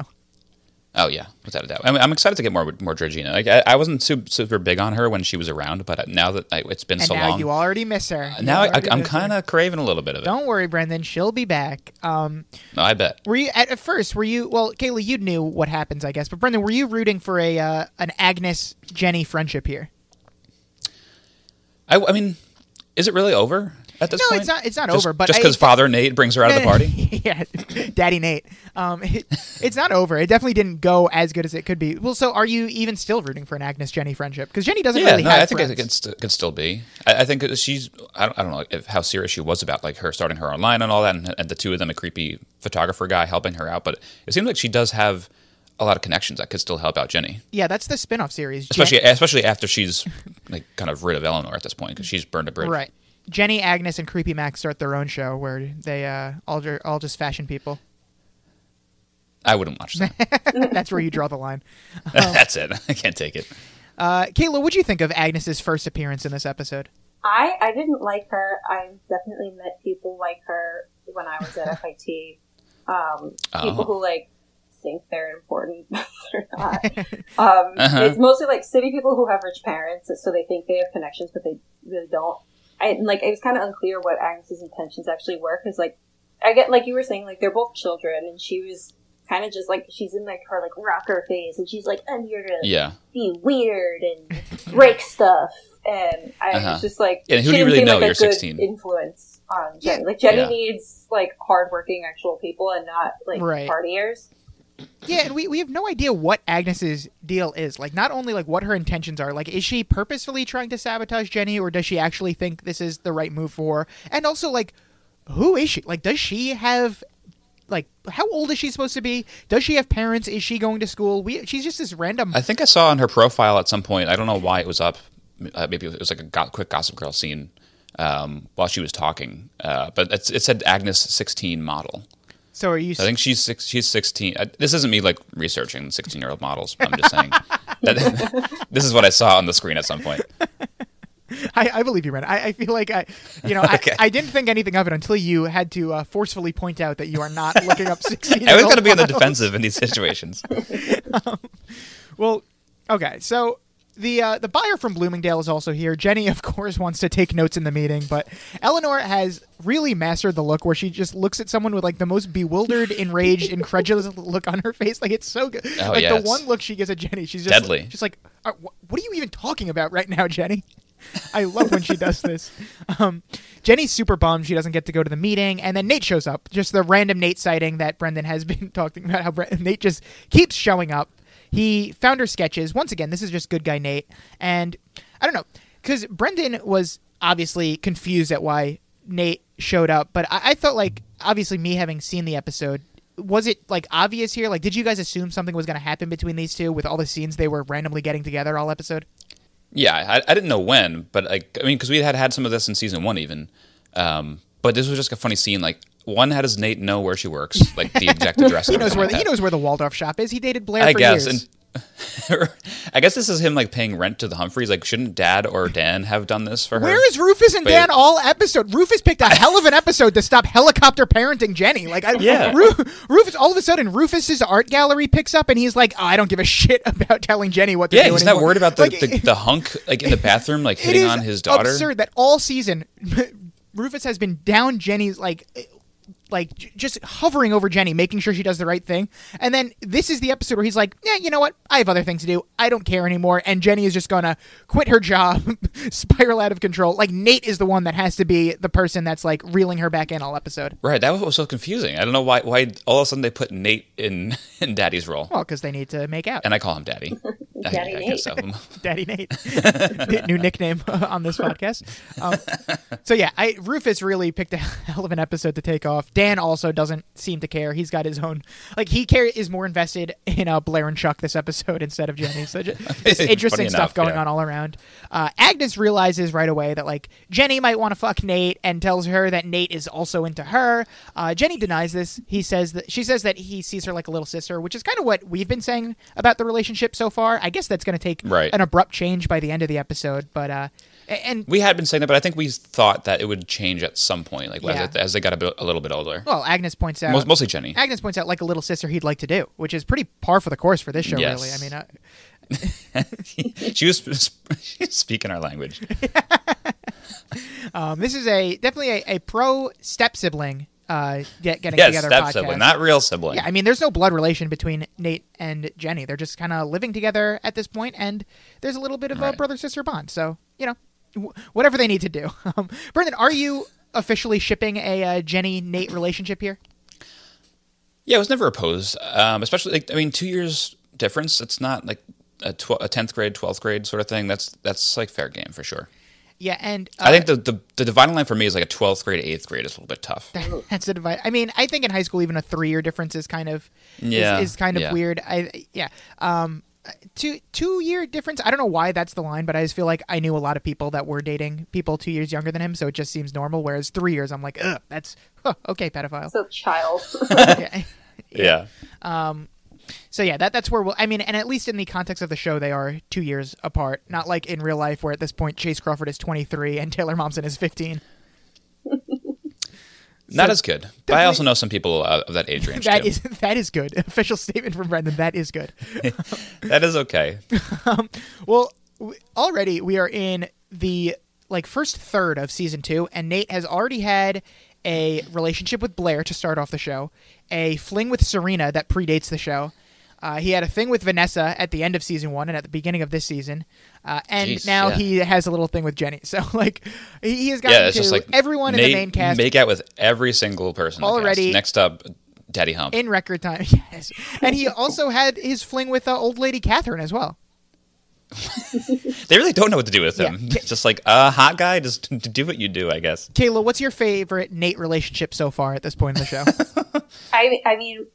Oh yeah, without a doubt. I mean, I'm excited to get more more Georgina. Like I, I wasn't super, super big on her when she was around, but now that I, it's been And so now long, you already miss her. You now I, I'm kind of craving a little bit of it. Don't worry, Brendan. She'll be back. Um, No, I bet. were you at, at first? Were you well, Kayla? You knew what happens, I guess. But Brendan, were you rooting for a uh, an Agnes Jenny friendship here? I, I mean, is it really over at this No, point? it's not- it's not Just- over, but just because Father Nate brings her out of the party. yeah, Daddy Nate. Um, it, it's not over. It definitely didn't go as good as it could be. Well, so are you even still rooting for an Agnes Jenny friendship? Because Jenny doesn't Yeah, really no, have I think friends. it could, st- could still be. I, I think she's. I don't, I don't know if, how serious she was about like her starting her online and all that, and, and the two of them, a creepy photographer guy helping her out. But it seems like she does have a lot of connections that could still help out Jenny, yeah, that's the spin-off series. Jen- especially especially after she's like kind of rid of Eleanor at this point because she's burned a bridge. right. Jenny, Agnes, and Creepy Max start their own show where they uh, all ju- all just fashion people. I wouldn't watch that. That's where you draw the line. That's it. I can't take it. Uh, Kayla, what'd you think of Agnes's first appearance in this episode? I I didn't like her. I definitely met people like her when I was at FIT. Um, Oh. People who like think they're important, but they're not. Um, Uh-huh. It's mostly like city people who have rich parents, so they think they have connections, but they really don't. I like. It was kind of unclear what Agnes's intentions actually were, because like I get like you were saying, like they're both children, and she was kind of just like she's in like her like rocker phase, and she's like, I'm here to Yeah. be weird and break stuff. And I Uh-huh. was just like, And who she do you didn't really seem know? like a You're good 16. Influence on Jenny. Yeah. Like Jenny Yeah. needs like hardworking actual people and not like Right. partiers. Yeah, and we, we have no idea what Agnes's deal is. Like, not only like what her intentions are. Like, is she purposefully trying to sabotage Jenny, or does she actually think this is the right move for her? And also, like, who is she? Like, does she have like how old is she supposed to be? Does she have parents? Is she going to school? We she's just this random. I think I saw on her profile at some point. I don't know why it was up. Uh, maybe it was like a go- quick Gossip Girl scene um, while she was talking. Uh, but it said Agnes 16 model. So are you? I think she's six, she's 16. Uh, this isn't me like researching 16 year old models. I'm just saying that this is what I saw on the screen at some point. I, I believe you, Ren. I, I feel like I, you know, Okay. I, I didn't think anything of it until you had to uh, forcefully point out that you are not looking up sixteen. I always got to be on the defensive in these situations. Well, okay, so the uh, the buyer from Bloomingdale is also here. Jenny, of course, wants to take notes in the meeting, but Eleanor has really mastered the look where she just looks at someone with like the most bewildered, enraged, incredulous look on her face. Like it's so good. Oh, like yeah, the one look she gives at Jenny, she's just deadly. She's like, uh, "What are you even talking about right now, Jenny?" I love when she does this. Um, Jenny's super bummed she doesn't get to go to the meeting, and then Nate shows up. Just the random Nate sighting that Brendan has been talking about. How Bre- Nate just keeps showing up. He found her sketches. Once again, this is just good guy Nate, and I don't know because Brendan was obviously confused at why Nate showed up, but I, I felt like obviously me having seen the episode. Was it like obvious here? Like, did you guys assume something was going to happen between these two with all the scenes they were randomly getting together all episode? Yeah, I, I didn't know when, but like I mean, because we had had some of this in season one even. Um, but this was just a funny scene. Like one, how does Nate know where she works? Like the exact address. He knows where like the, he knows where the Waldorf shop is. He dated Blair I guess, years. and I guess this is him like paying rent to the Humphreys. Like, shouldn't Dad or Dan have done this for her? Where is Rufus and But- Dan all episode? Rufus picked a hell of an episode to stop helicopter parenting Jenny. Like, I, Yeah. Ru- Rufus. All of a sudden, Rufus's art gallery picks up, and he's like, oh, "I don't give a shit about telling Jenny what to Yeah, do." he's anymore." not that worried about the, Like, the, the hunk like in the bathroom, like hitting on his daughter. Absurd that all season, Rufus has been down Jenny's like. Like j- just hovering over Jenny, making sure she does the right thing, and then this is the episode where he's like, "Yeah, you know what? I have other things to do. I don't care anymore." And Jenny is just gonna quit her job, spiral out of control. Like Nate is the one that has to be the person that's like reeling her back in all episode. Right, that was so confusing. I don't know why. Why all of a sudden they put Nate in in Daddy's role, Well, because they need to make out. and I call him Daddy. Daddy I, Nate. guess so. Daddy Nate, new nickname on this podcast. Um, so yeah, I, Rufus really picked a hell of an episode to take off. Dan also doesn't seem to care. He's got his own like he care is more invested in uh, Blair and Chuck this episode instead of Jenny. So just, just interesting Funny stuff enough, going yeah. on all around. Uh, Agnes realizes right away that like Jenny might want to fuck Nate and tells her that Nate is also into her. Uh, Jenny denies this. He says that she says that he sees her like a little sister, which is kind of what we've been saying about the relationship so far. I guess that's going to take Right. an abrupt change by the end of the episode, but uh, and We had been saying that, but I think we thought that it would change at some point, like Yeah. as, as they got a, bit, a little bit older. well, Agnes points out Most, mostly Jenny. Agnes points out like a little sister he'd like to do, which is pretty par for the course for this show. Yes. Really, I mean. Uh, she was speaking our language. Um, this is a definitely a, a pro step sibling uh, get, getting Yes, together step podcast. sibling, not real sibling. Yeah, I mean, there's no blood relation between Nate and Jenny. They're just kind of living together at this point, and there's a little bit of a brother sister bond. So you know, whatever they need to do. Um, Brendan, are you officially shipping a uh, Jenny Nate relationship here? Yeah, I was never opposed. Um, especially, like, I mean, two years difference. It's not like a tw- a tenth grade, twelfth grade sort of thing. That's that's like fair game for sure. Yeah, and uh, I think the, the the dividing line for me is like a twelfth grade, eighth grade is a little bit tough. That's the divide. I mean, I think in high school even a three year difference is kind of Yeah, is, is kind of yeah. weird. I yeah. Um two two year difference. I don't know why that's the line, but I just feel like I knew a lot of people that were dating people two years younger than him, so it just seems normal. Whereas three years, I'm like, ugh, that's huh, okay, pedophile. So child. yeah. Yeah. Um, so yeah, that that's where we'll. I mean, and at least in the context of the show, they are two years apart. Not like in real life, where at this point Chace Crawford is 23 and Taylor Momsen is 15. Not as good. But I also know some people uh, of that age range That too. is that is good. Official statement from Brendan. That is good. that is okay. Well, w- already we are in the like first third of season two, and Nate has already had a relationship with Blair to start off the show, a fling with Serena that predates the show. Uh, he had a thing with Vanessa at the end of season one and at the beginning of this season, uh, and Jeez, now yeah. he has a little thing with Jenny. So like he he has gotten Yeah, to just like everyone in the main cast Make out with every single person. in the cast. Already- Next up, Daddy Hump. in record time. Yes, and he also had his fling with uh, old lady Catherine as well. they really don't know what to do with him. Yeah. Just like a uh, hot guy, just do what you do, I guess. Kayla, what's your favorite Nate relationship so far at this point in the show? I I mean,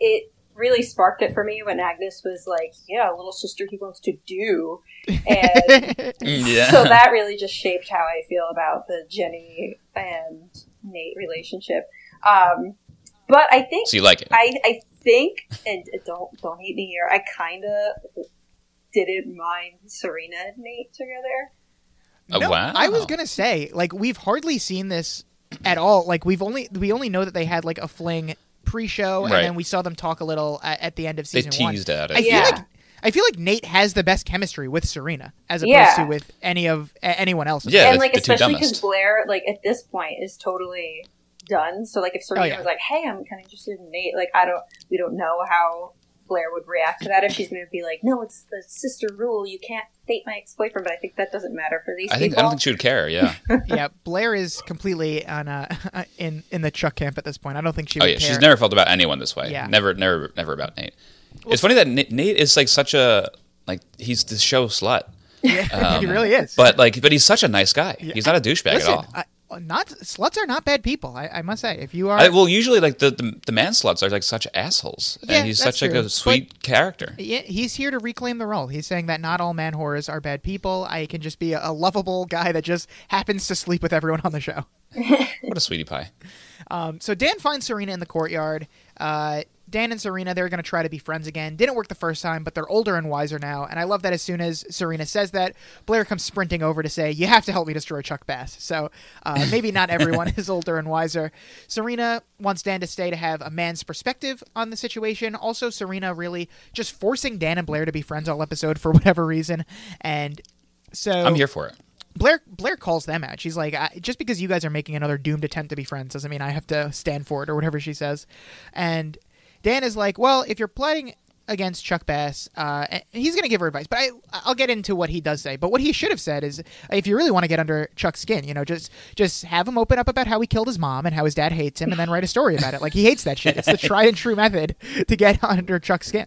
it really sparked it for me when Agnes was like, "Yeah, little sister, he wants to do," and Yeah. so that really just shaped how I feel about the Jenny and Nate relationship. Um, but I think So you like it? I, I think, and don't don't hate me here. I kind of didn't mind Serena and Nate together. Oh, No, wow. I was gonna say, like, we've hardly seen this at all. Like, we've only we only know that they had like a fling pre-show, and then we saw them talk a little at, at the end of They season one. teased at it. I feel like I feel like Nate has the best chemistry with Serena as opposed Yeah. to with any of a- anyone else. Yeah, and like especially because. Blair, like at this point, is totally done. So like if oh, Serena Oh, yeah. was like, "Hey, I'm kind of interested in Nate," like I don't, we don't know how Blair would react to that. If she's going to be like, "No, it's the sister rule. You can't date my ex boyfriend," but I think that doesn't matter for these I think I don't think she would care. Yeah. yeah, Blair is completely on uh, in in the Chuck camp at this point. I don't think she. oh would yeah. care. She's never felt about anyone this way. Yeah. Never, never, never about Nate. it's funny that Nate, Nate is like such a like he's the show slut. Yeah, he really is. But like, but he's such a nice guy. He's not a douchebag Listen, at all. I, not sluts are not bad people. I, I must say, if you are, I, well, usually like the, the the man sluts are like such assholes, Yeah, and he's such like true. a sweet character. Yeah, he's here to reclaim the role. He's saying that not all man horrors are bad people. I can just be a, a lovable guy that just happens to sleep with everyone on the show. What a sweetie pie. Um, so Dan finds Serena in the courtyard. Uh, Dan and Serena, they're going to try to be friends again. Didn't work the first time, but they're older and wiser now. And I love that as soon as Serena says that, Blair comes sprinting over to say, You have to help me destroy Chuck Bass. So uh, maybe not everyone is older and wiser. Serena wants Dan to stay to have a man's perspective on the situation. Also, Serena really just forcing Dan and Blair to be friends all episode for whatever reason. And so I'm here for it. Blair Blair calls them out. She's like, I, just because you guys are making another doomed attempt to be friends doesn't mean I have to stand for it or whatever she says. And Dan is like, well, if you're plotting against Chuck Bass, uh, and he's going to give her advice, but I, I'll get into what he does say. But what he should have said is, if you really want to get under Chuck's skin, you know, just just have him open up about how he killed his mom and how his dad hates him, and then write a story about it. Like he hates that shit. It's the tried and true method to get under Chuck's skin.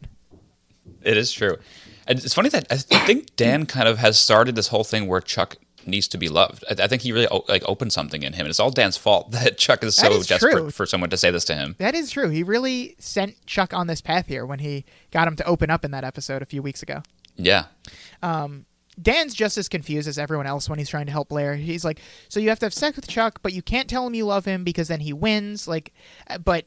It is true. And it's funny that I think Dan kind of has started this whole thing where Chuck needs to be loved. I, I think he really o- like opened something in him, and it's all Dan's fault that Chuck is That so is desperate true. for someone to say this to him. That is true. He really sent Chuck on this path here when he got him to open up in that episode a few weeks ago. Yeah, Dan's just as confused as everyone else when he's trying to help Blair. He's like, "So you have to have sex with Chuck, but you can't tell him you love him because then he wins. Like, uh, but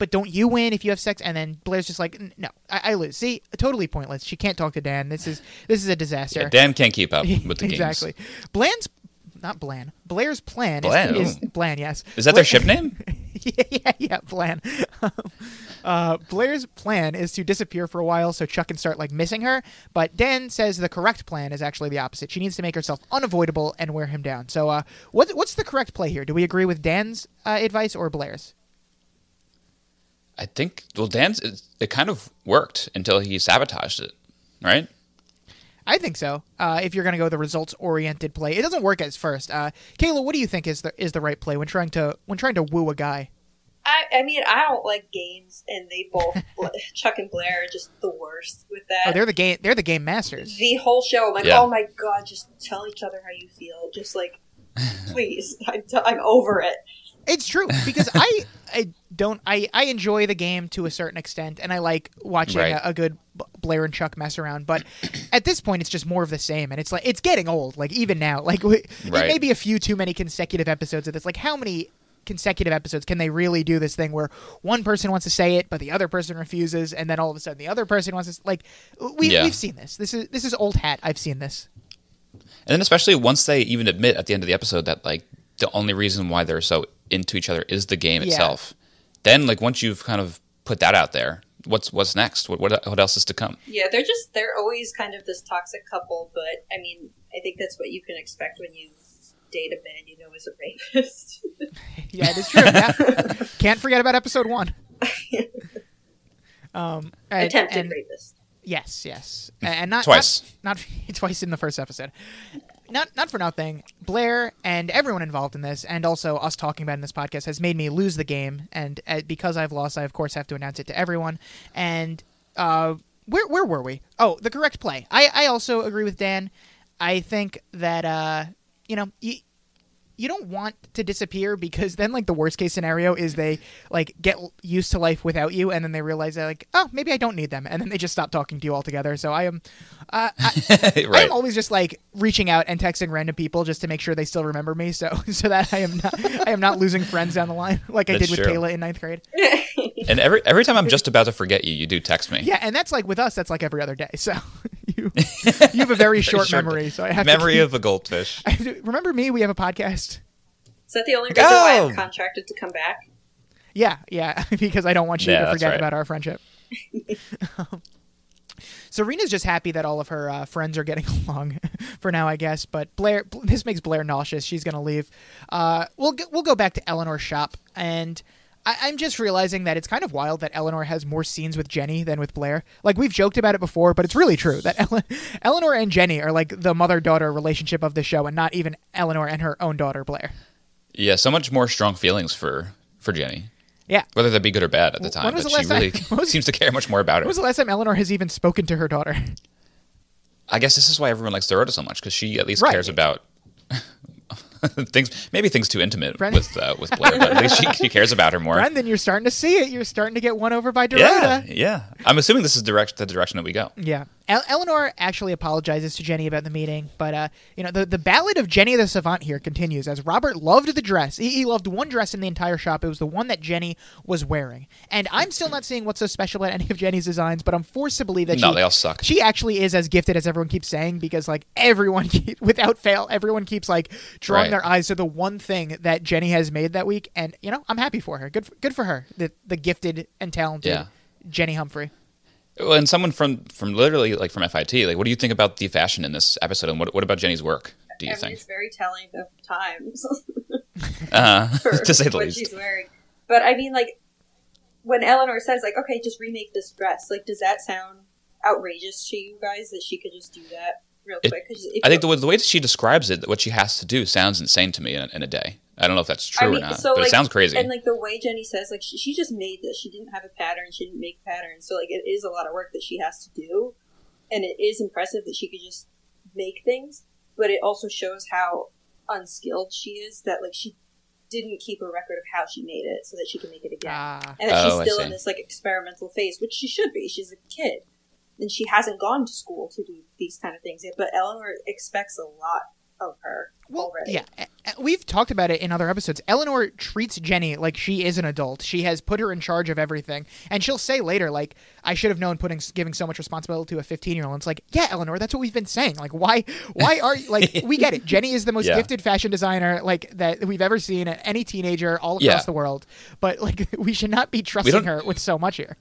but don't you win if you have sex?" And then Blair's just like, "No, I, I lose." See, totally pointless. She can't talk to Dan. This is this is a disaster. Yeah, Dan can't keep up with the game. exactly. games. Bland's not Bland. Blair's plan Bland, is, is. Bland. Yes. Is that their ship name? yeah, yeah, yeah, plan. uh, Blair's plan is to disappear for a while so Chuck can start like missing her. But Dan says the correct plan is actually the opposite. She needs to make herself unavoidable and wear him down. So, uh, what, what's the correct play here? Do we agree with Dan's uh, advice or Blair's? I think. Well, Dan's it, it kind of worked until he sabotaged it, right? I think so. Uh, if you're going to go the results oriented play, it doesn't work as first. Uh, Kayla, what do you think is the is the right play when trying to when trying to woo a guy? I, I mean, I don't like games, and they both Chuck and Blair are just the worst with that. Oh, they're the game they're the game masters. the whole show. I'm like, Yeah. oh my god, just tell each other how you feel. Just like, please, I'm, t- I'm over it. It's true because I I don't I I enjoy the game to a certain extent and I like watching Right. a, a good Blair and Chuck mess around but at this point it's just more of the same and it's like it's getting old like even now like we, it Right. may be a few too many consecutive episodes of this like how many consecutive episodes can they really do this thing where one person wants to say it but the other person refuses and then all of a sudden the other person wants to like we Yeah. we've seen this this is this is old hat I've seen this And then especially once they even admit at the end of the episode that like the only reason why they're so into each other is the game Yeah. itself. Then like once you've kind of put that out there, what's what's next? What what, what else is to come? Yeah, they're just they're always kind of this toxic couple, but I mean, I think that's what you can expect when you date a man you know is a rapist. Yeah, it is true. Yeah. Can't forget about episode one. Um, and- Attempted and- rapist. Yes, yes, and not Twice. Not, not twice in the first episode. Not not for nothing. Blair and everyone involved in this, and also us talking about in this podcast, has made me lose the game. And uh, because I've lost, I of course have to announce it to everyone. And uh, where where were we? Oh, the correct play. I I also agree with Dan. I think that uh, you know you you don't want to disappear because then like the worst case scenario is they like get used to life without you and then they realize they're like oh maybe i don't need them and then they just stop talking to you altogether so i am uh, I, right. i'm always just like reaching out and texting random people just to make sure they still remember me so so that i am not i am not losing friends down the line like i did with true. kayla in ninth grade And every every time I'm just about to forget you, you do text me. yeah and that's like with us that's like every other day so you you have a very short Short memory so i have Memory to of a goldfish. I have to, remember me we have a podcast Is that the only reason why I'm contracted to come back? Yeah, yeah, because I don't want you Yeah, to forget right. about our friendship. Serena's just happy that all of her uh, friends are getting along for now, I guess. But Blair, this makes Blair nauseous. She's gonna leave. Uh, we'll go, we'll go back to Eleanor's shop, and I, I'm just realizing that it's kind of wild that Eleanor has more scenes with Jenny than with Blair. Like we've joked about it before, but it's really true that Ele- Eleanor and Jenny are like the mother daughter relationship of the show, and not even Eleanor and her own daughter Blair. Yeah, so much more strong feelings for for Jenny. Yeah. Whether that be good or bad at the time, but the she really time- seems to care much more about it. When was the last time Eleanor has even spoken to her daughter? I guess this is why everyone likes Dorota so much because she at least Right. cares about things. Maybe things too intimate with uh, with Blair, but at least she, she cares about her more. Brendan, you're starting to see it. You're starting to get won over by Dorota. yeah, yeah. I'm assuming this is direct the direction that we go. Yeah. El- Eleanor actually apologizes to Jenny about the meeting, but uh, you know the the ballad of Jenny the Savant here continues as Robert loved the dress. He, he loved one dress in the entire shop. It was the one that Jenny was wearing, and I'm still not seeing what's so special about any of Jenny's designs. But I'm forced to believe that No, she, they all suck. She actually is as gifted as everyone keeps saying because like everyone, keep, without fail, everyone keeps like drawing Right. their eyes to the one thing that Jenny has made that week, and you know I'm happy for her. Good, for, good for her. The the gifted and talented Yeah. Jenny Humphrey. And someone from from literally like from FIT, like, what do you think about the fashion in this episode, and what what about Jenny's work? Do you I mean, think? it's very telling of times Uh, to say the what least. she's wearing. But I mean, like when Eleanor says, like, okay, just remake this dress. Like, does that sound outrageous to you guys that she could just do that real It- quick? I think the, way- the way that she describes it, what she has to do, sounds insane to me in, in a day. I don't know if that's true I mean, or not, so but like, it sounds crazy. And like the way Jenny says, like she, she just made this. She didn't have a pattern. She didn't make patterns. So like it is a lot of work that she has to do, and it is impressive that she could just make things. But it also shows how unskilled she is. That like she didn't keep a record of how she made it, so that she can make it again. Ah. and that Oh, she's still in this like experimental phase, which she should be. She's a kid, and she hasn't gone to school to do these kind of things yet. But Eleanor expects a lot of her Well, already. yeah, we've talked about it in other episodes. Eleanor treats Jenny like she is an adult. She has put her in charge of everything, and she'll say later, like, "I should have known putting giving so much responsibility to a 15 year old." It's like, yeah, Eleanor, that's what we've been saying. Like, why, why are you like? we get it. Jenny is the most Yeah. gifted fashion designer like that we've ever seen. At any teenager all across Yeah. the world, but like, we should not be trusting her with so much here.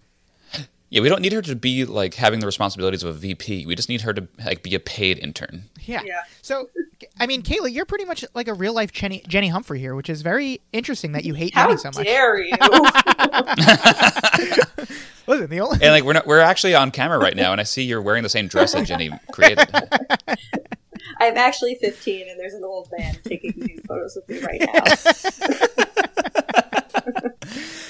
Yeah, we don't need her to be like having the responsibilities of a VP. We just need her to like be a paid intern. Yeah. Yeah. So, I mean, Kayla, you're pretty much like a real life Jenny, Jenny Humphrey here, which is very interesting that you hate How Jenny so much. dare you? Listen, the only And like we're not, we're actually on camera right now, and I see you're wearing the same dress that Jenny created. I'm actually 15, and there's an old man taking nude photos of me right now.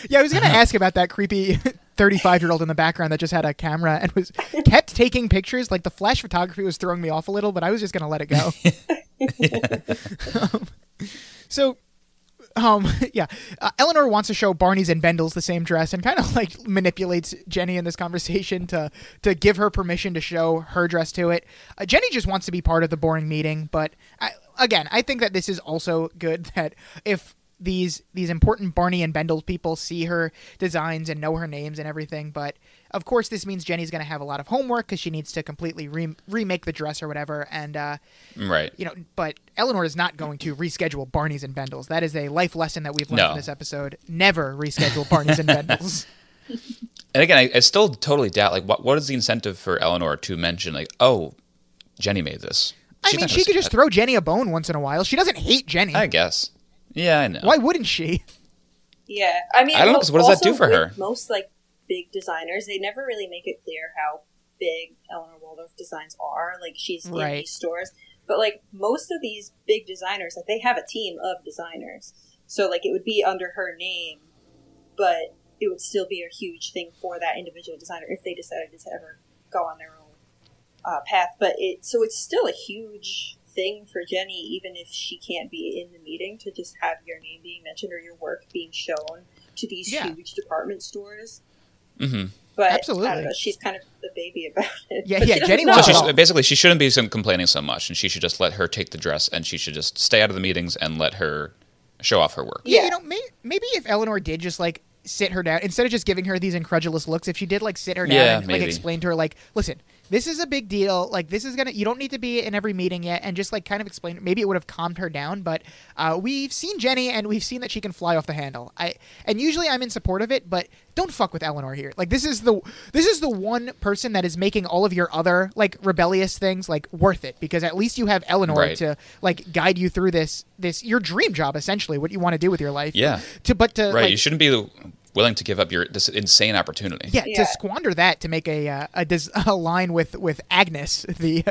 Yeah, I was going to ask about that creepy 35 year old in the background that just had a camera and was kept taking pictures. Like the flash photography was throwing me off a little, but I was just going to let it go. Um, so, um, yeah, uh, Eleanor wants to show Barney's and Bendel's the same dress and kind of like manipulates Jenny in this conversation to to give her permission to show her dress to it. Uh, Jenny just wants to be part of the boring meeting, but I, again, I think that this is also good that if these these important Barney and Bendel people see her designs and know her names and everything. But of course, this means Jenny's going to have a lot of homework because she needs to completely re- remake the dress or whatever. And uh, right. you know, but Eleanor is not going to reschedule Barney's and Bendel's. That is a life lesson that we've learned No. in this episode. Never reschedule Barney's and Bendel's. And again, I, I still totally doubt like what what is the incentive for Eleanor to mention like oh Jenny made this. I mean, she could just that. throw Jenny a bone once in a while. She doesn't hate Jenny. I guess. Yeah, I know. Why wouldn't she? Yeah, I mean, I don't know, well, 'cause what does that do for her? Most like big designers, they never really make it clear how big Eleanor Waldorf designs are. Like she's in these stores, but like most of these big designers, like they have a team of designers. So like it would be under her name, but it would still be a huge thing for that individual designer if they decided to ever go on their own uh, path. But it so it's still a huge thing for Jenny, even if she can't be in the meeting, to just have your name being mentioned or your work being shown to these Yeah. huge department stores. Mm-hmm. But Absolutely. I don't know, she's kind of the baby about it. Yeah, But yeah, Jenny know. wants So it she's all. basically she shouldn't be complaining so much, and she should just let her take the dress, and she should just stay out of the meetings and let her show off her work. Yeah, Yeah. you know, may, maybe if Eleanor did just like sit her down instead of just giving her these incredulous looks, if she did like sit her down Yeah, and like explain to her like, listen, this is a big deal. Like this is gonna, you don't need to be in every meeting yet, and just like kind of explain. Maybe it would have calmed her down. But uh, we've seen Jenny, and we've seen that she can fly off the handle. I and usually I'm in support of it, but don't fuck with Eleanor here. Like this is the this is the one person that is making all of your other like rebellious things like worth it because at least you have Eleanor Right. to like guide you through this this your dream job essentially what you want to do with your life. Yeah. To but to Right, like, you shouldn't be willing to give up your this insane opportunity. yeah, Yeah. to squander that to make a uh, a, des- a line with with Agnes, the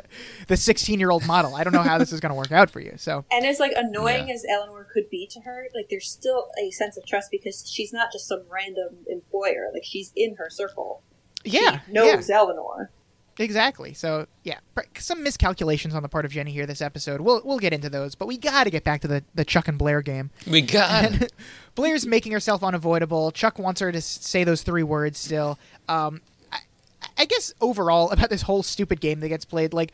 the 16 year old model. I don't know how this is going to work out for you. So And as like annoying Yeah. as Eleanor could be to her, like there's still a sense of trust because she's not just some random employer. Like she's in her circle. yeah, She knows Eleanor. Exactly. So yeah, some miscalculations on the part of Jenny here this episode. We'll we'll get into those, but we got to get back to the the Chuck and Blair game. We got Blair's making herself unavoidable. Chuck wants her to say those three words still. Um, I, I guess overall about this whole stupid game that gets played, like,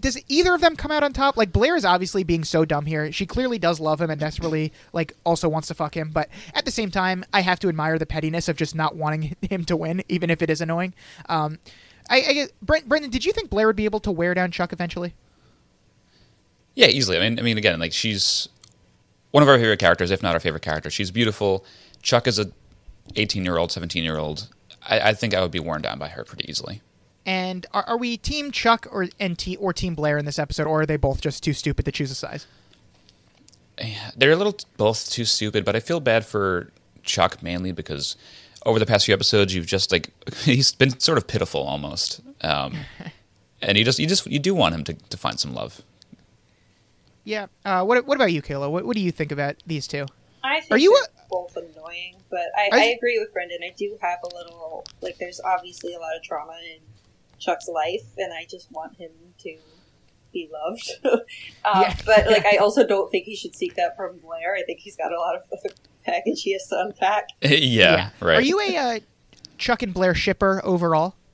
does either of them come out on top? Like Blair is obviously being so dumb here. She clearly does love him and desperately like also wants to fuck him, but at the same time, I have to admire the pettiness of just not wanting him to win, even if it is annoying. Um, I, I guess, Brendan, did you think Blair would be able to wear down Chuck eventually? Yeah, easily. I mean, I mean, again, like she's one of our favorite characters, if not our favorite character. She's beautiful. Chuck is a 18 year old, 17 year old. I, I think I would be worn down by her pretty easily. And are, are we Team Chuck or and T, or Team Blair in this episode, or are they both just too stupid to choose a side? Yeah, They're a little both too stupid, but I feel bad for Chuck mainly because over the past few episodes, you've just like he's been sort of pitiful almost, um, and you just you just you do want him to, to find some love. Yeah. Uh, what What about you, Kayla? What What do you think about these two? I think Are you they're both annoying, but I, Are I agree with Brendan. I do have a little like there's obviously a lot of trauma in Chuck's life, and I just want him to be loved. um, Yeah. But like, I also don't think he should seek that from Blair. I think he's got a lot of other baggage he has to unpack. yeah, right. Are you a uh, Chuck and Blair shipper overall?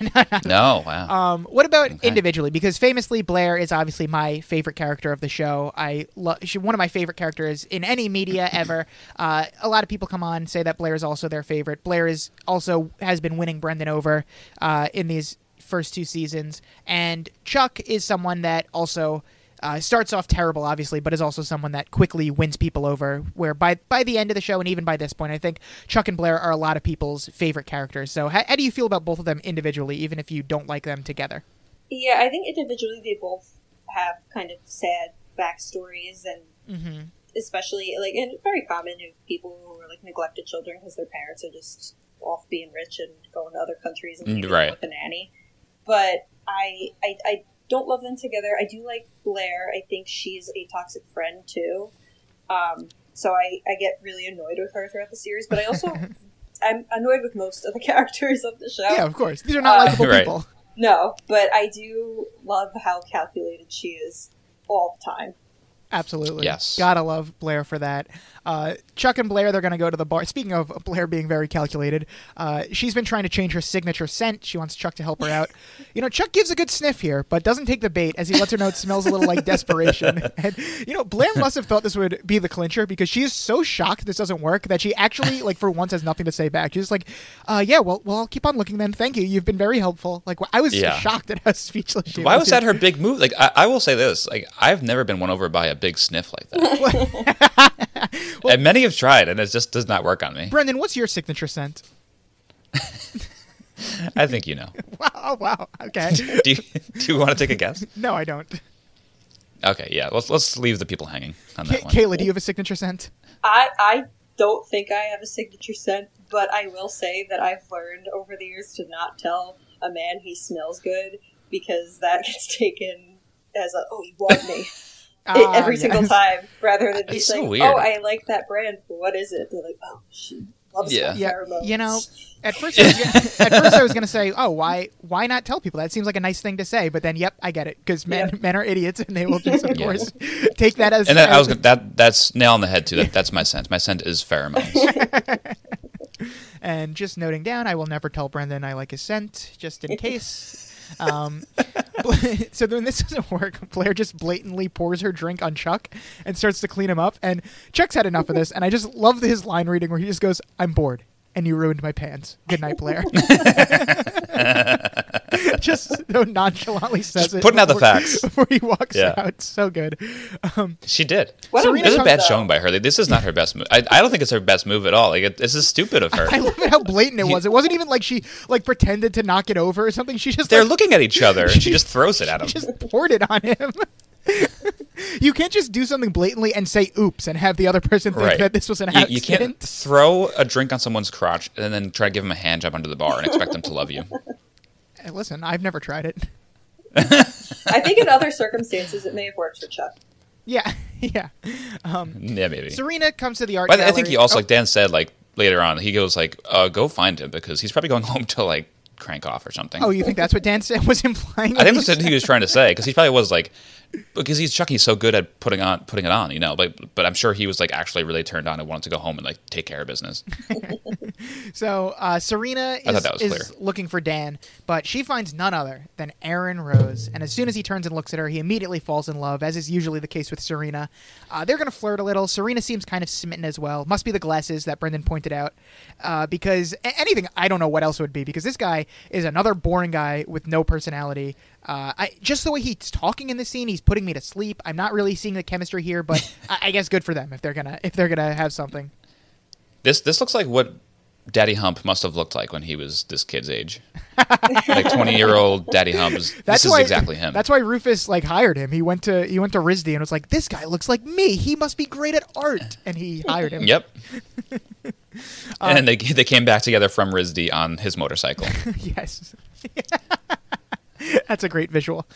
No, No, wow. Um, what about Okay. individually? Because famously, Blair is obviously my favorite character of the show. I love one of my favorite characters in any media ever. Uh, a lot of people come on and say that Blair is also their favorite. Blair is also has been winning Brendan over uh, in these first two seasons, and Chuck is someone that also. Uh, starts off terrible, obviously, but is also someone that quickly wins people over. Where by by the end of the show, and even by this point, I think Chuck and Blair are a lot of people's favorite characters. So, how, how do you feel about both of them individually, even if you don't like them together? yeah, I think individually they both have kind of sad backstories, and Mm-hmm. especially like and very common of people who are like neglected children because their parents are just off being rich and going to other countries and Mm, right. with a nanny. But I, I I don't love them together. I do like Blair. I think she's a toxic friend too. Um, so I, I get really annoyed with her throughout the series, but I also I'm annoyed with most of the characters of the show. Yeah, of course. These are not Uh, likable Right. people. No, but I do love how calculated she is all the time. Absolutely. Yes. Gotta love Blair for that. Uh, Chuck and Blair, they're going to go to the bar. Speaking of Blair being very calculated, uh, she's been trying to change her signature scent. She wants Chuck to help her out. You know, Chuck gives a good sniff here, but doesn't take the bait as he lets her know it smells a little like desperation. And, you know, Blair must have thought this would be the clincher because she is so shocked this doesn't work that she actually, like, for once has nothing to say back. She's just like, uh, yeah, well, well, I'll keep on looking then. Thank you. You've been very helpful. Like, I was Yeah. shocked at how speechless she Why was. was that her big move? Like, I, I will say this: like, I've never been won over by a big sniff like that. and many have tried, and it just does not work on me. Brendan, what's your signature scent? I think you know. Wow, oh, wow. Okay. Do you, do you want to take a guess? No, I don't. Okay, yeah. Let's let's leave the people hanging on Ka- that one. Kayla, do you have a signature scent? I I don't think I have a signature scent, but I will say that I've learned over the years to not tell a man he smells good because that gets taken as a oh you want me Ah, every single time rather than It's just so saying weird. oh I like that brand but what is it? They're like oh she loves Yeah. Yeah, pheromones. you know, at first, I was gonna, at first I was gonna say, "Oh, why, why not tell people?" That seems like a nice thing to say. But then, yep, I get it because men, Yeah. men are idiots, and they will just, of Yeah. course, take that as. And that, I was gonna- that that's nail on the head too. That that's my scent. My scent is pheromones. and just noting down, I will never tell Brendan I like his scent, just in case. Um, so when this doesn't work, Blair just blatantly pours her drink on Chuck and starts to clean him up. And Chuck's had enough of this, and I just love his line reading where he just goes, "I'm bored." And you ruined my pants. Good night, Blair. just so nonchalantly says Just it. putting out the facts. before he walks Yeah. out. So good. Um, She did. What Serena a This is a bad though. showing by her. Like, this is not her best move. I, I don't think it's her best move at all. Like it, this is stupid of her. I love it how blatant it was. It wasn't even like she like pretended to knock it over or something. She just They're like, looking at each other, and she just throws it at him. She just poured it on him. you can't just do something blatantly and say "oops" and have the other person think Right. that this was an You, accident. you can't throw a drink on someone's crotch and then try to give them a hand job under the bar and expect them to love you. Hey, Listen, I've never tried it. I think in other circumstances it may have worked for Chuck. Yeah, yeah. Yeah, maybe. Serena comes to the art. But I think he also, Oh, like Dan said, like later on, he goes like, uh, "Go find him because he's probably going home to like crank off or something." Oh, you think that's what Dan said was implying? I think that's what he was trying to say because he probably was like because he's Chuck. He's so good at putting on putting it on, you know. But but I'm sure he was like actually really turned on and wanted to go home and like take care of business. So uh, Serena is, is looking for Dan, but she finds none other than Aaron Rose. And as soon as he turns and looks at her, he immediately falls in love, as is usually the case with Serena. Uh, they're going to flirt a little. Serena seems kind of smitten as well. Must be the glasses that Brendan pointed out, uh, because anything I don't know what else it would be. Because this guy is another boring guy with no personality. Uh, I, just the way he's talking in the scene, he's putting me to sleep. I'm not really seeing the chemistry here, but I, I guess good for them if they're gonna if they're gonna have something. This this looks like what Daddy Hump must have looked like when he was this kid's age. like 20 year old Daddy Hump. Is, That's this why, is exactly him. That's why Rufus like hired him. He went to he went to RISD and was like, "This guy looks like me. He must be great at art." And he hired him. Yep. Uh, and they they came back together from RISD on his motorcycle. yes. That's a great visual.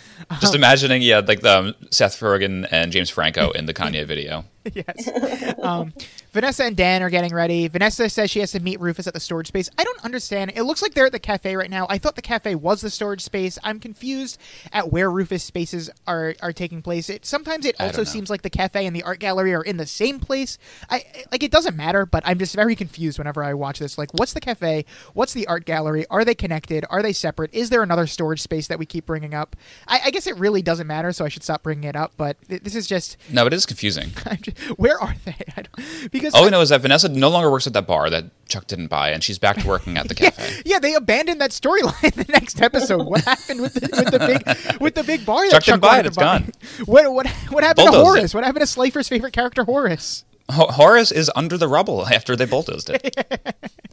Just imagining, yeah, like the um, Seth Rogen and James Franco in the Kanye video. yes. Um, Vanessa and Dan are getting ready. Vanessa says she has to meet Rufus at the storage space. I don't understand. It looks like they're at the cafe right now. I thought the cafe was the storage space. I'm confused at where Rufus spaces are are taking place. It sometimes it also seems like the cafe and the art gallery are in the same place. I like it doesn't matter, but I'm just very confused whenever I watch this. Like, what's the cafe? What's the art gallery? Are they connected? Are they separate? Is there another storage space that we keep bringing up? I, I guess it really doesn't matter, so I should stop bringing it up. But th- this is just No, it is confusing. I'm just, where are they? I don't, because All we know is that Vanessa no longer works at that bar that Chuck didn't buy, and she's back to working at the cafe. yeah, they abandoned that storyline the next episode. What happened with the, with the big with the big bar? that Chuck Chuck didn't buy it, to it's gone. What what what happened to Bulldozed Horace? it. What happened to Slifer's favorite character, Horace? Ho- Horace is under the rubble after they bulldozed it.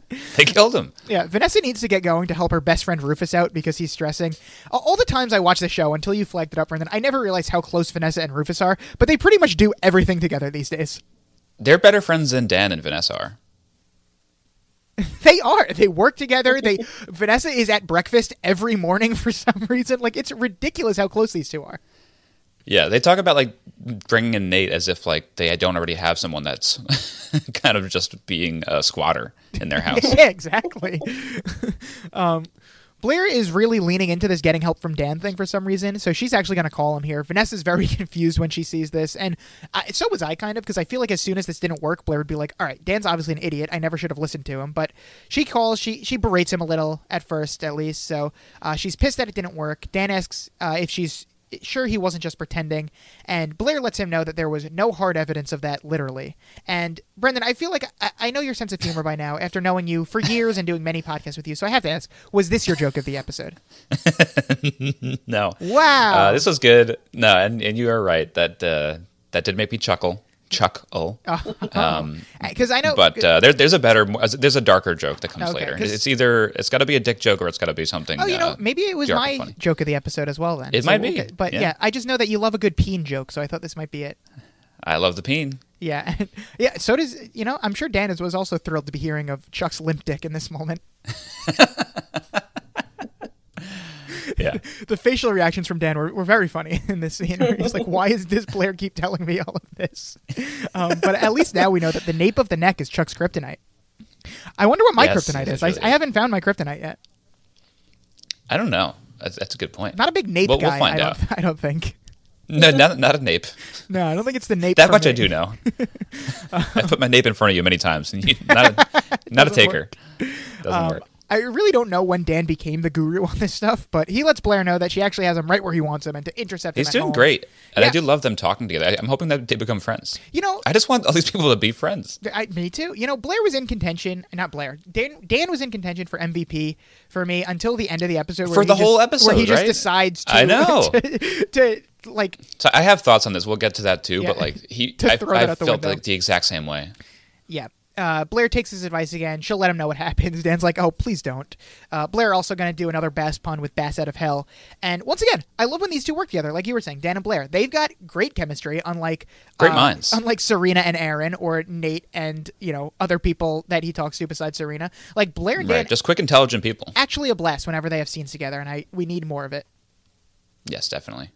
they killed him. Yeah, Vanessa needs to get going to help her best friend Rufus out because he's stressing. All- All the times I watch the show until you flagged it up, Brendan, I never realized how close Vanessa and Rufus are. But they pretty much do everything together these days. They're better friends than Dan and Vanessa are. They are. They work together. They Vanessa is at breakfast every morning for some reason. Like it's ridiculous how close these two are. Yeah, they talk about like bringing in Nate as if like they don't already have someone that's kind of just being a squatter in their house. yeah, exactly. um, Blair is really leaning into this getting help from Dan thing for some reason, so she's actually going to call him here. Vanessa's very confused when she sees this, and I, so was I kind of because I feel like as soon as this didn't work, Blair would be like, "All right, Dan's obviously an idiot. I never should have listened to him." But she calls, she she berates him a little at first, at least. So uh, she's pissed that it didn't work. Dan asks uh, if she's sure he wasn't just pretending and blair lets him know that there was no hard evidence of that literally and brendan i feel like I, I know your sense of humor by now after knowing you for years and doing many podcasts with you so i have to ask was this your joke of the episode no. wow Uh, this was good. No, and, and you are right. That uh, that did make me chuckle. Chuckle. Um, because i know but uh, there, there's a better, there's a darker joke that comes Okay, later. It's either it's got to be a dick joke or it's got to be something. oh you know uh, maybe it was my funny. joke of the episode as well then It So might we'll be, get- but yeah. yeah. i just know that you love a good peen joke so i thought this might be it I love the peen. yeah yeah so does you know i'm sure dan is, was also thrilled to be hearing of chuck's limp dick in this moment Yeah. the facial reactions from Dan were, were very funny in this scene. Where he's like, "Why is this Blair keep telling me all of this?" Um, but at least now we know that the nape of the neck is Chuck's kryptonite. I wonder what my Yes, kryptonite it is. is I, really- I haven't found my kryptonite yet. I don't know. That's, that's a good point. Not a big nape We'll- we'll find I, out. don't, I don't think. No, not, not a nape. No, I don't think it's the nape. That much me. I do know. I put my nape in front of you many times, and you, not a, not a taker. work. Doesn't Um, work. I really don't know when Dan became the guru on this stuff, but he lets Blair know that she actually has him right where he wants him and to intercept He's him. He's doing home. great, and Yeah. I do love them talking together. I, I'm hoping that they become friends. You know, I just want all these people to be friends. I, me too. You know, Blair was in contention. Not Blair. Dan. Dan was in contention for MVP for me until the end of the episode. Where For he the just- whole where he episode, just decides to. I know. to, to, like, So I have thoughts on this. We'll get to that too. Yeah. But like he, I, I felt window. like the exact same way. yeah. Uh, Blair takes his advice again. She'll let him know what happens. Dan's like, "Oh, please don't." Uh, Blair also going to do another bass pun with "Bass out of hell." And once again, I love when these two work together. Like you were saying, Dan and Blair, they've got great chemistry. Unlike Great uh, minds. Unlike Serena and Aaron, or Nate and you know other people that he talks to besides Serena. Like Blair and Dan, Right, just quick, intelligent people. actually a blast whenever they have scenes together, and I we need more of it. Yes, definitely.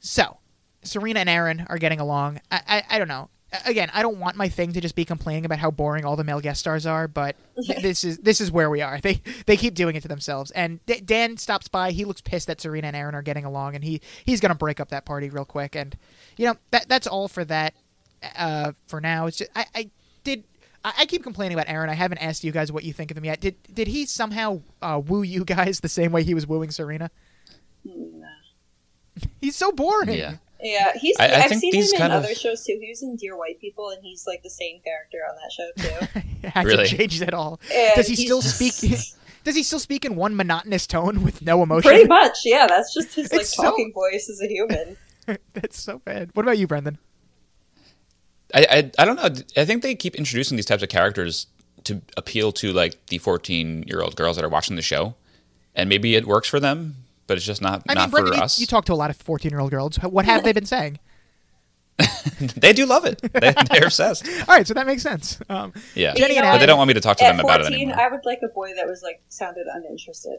So, Serena and Aaron are getting along. I, I, I don't know. Again, I don't want my thing to just be complaining about how boring all the male guest stars are, but th- this is this is where we are. They they keep doing it to themselves. And D- Dan stops by. He looks pissed that Serena and Aaron are getting along, and he he's gonna break up that party real quick. And you know that that's all for that. Uh, for now, it's just I, I did. I I keep complaining about Aaron. I haven't asked you guys what you think of him yet. Did did he somehow uh, woo you guys the same way he was wooing Serena? He's so boring. Yeah. Yeah, he's. I- I I, have think seen these him in kind of- other shows too. He was in Dear White People, and he's like the same character on that show too. hasn't Really? changed at all. And Does he still just- speak? Does he still speak in one monotonous tone with no emotion? Pretty much, yeah. That's just his like so- talking voice as a human. That's so bad. What about you, Brendan? I, I I don't know. I think they keep introducing these types of characters to appeal to like the 14 year old girls that are watching the show, and maybe it works for them, but it's just not I not mean, Brendan, for you, us. you talk to a lot of fourteen-year-old girls. What have they been saying? they do love it. They, they're obsessed. All right, so that makes sense. Um, Yeah, Jenny and You know but Adam- they don't want me to talk to At them about it fourteen, anymore. I would like a boy that was like sounded uninterested.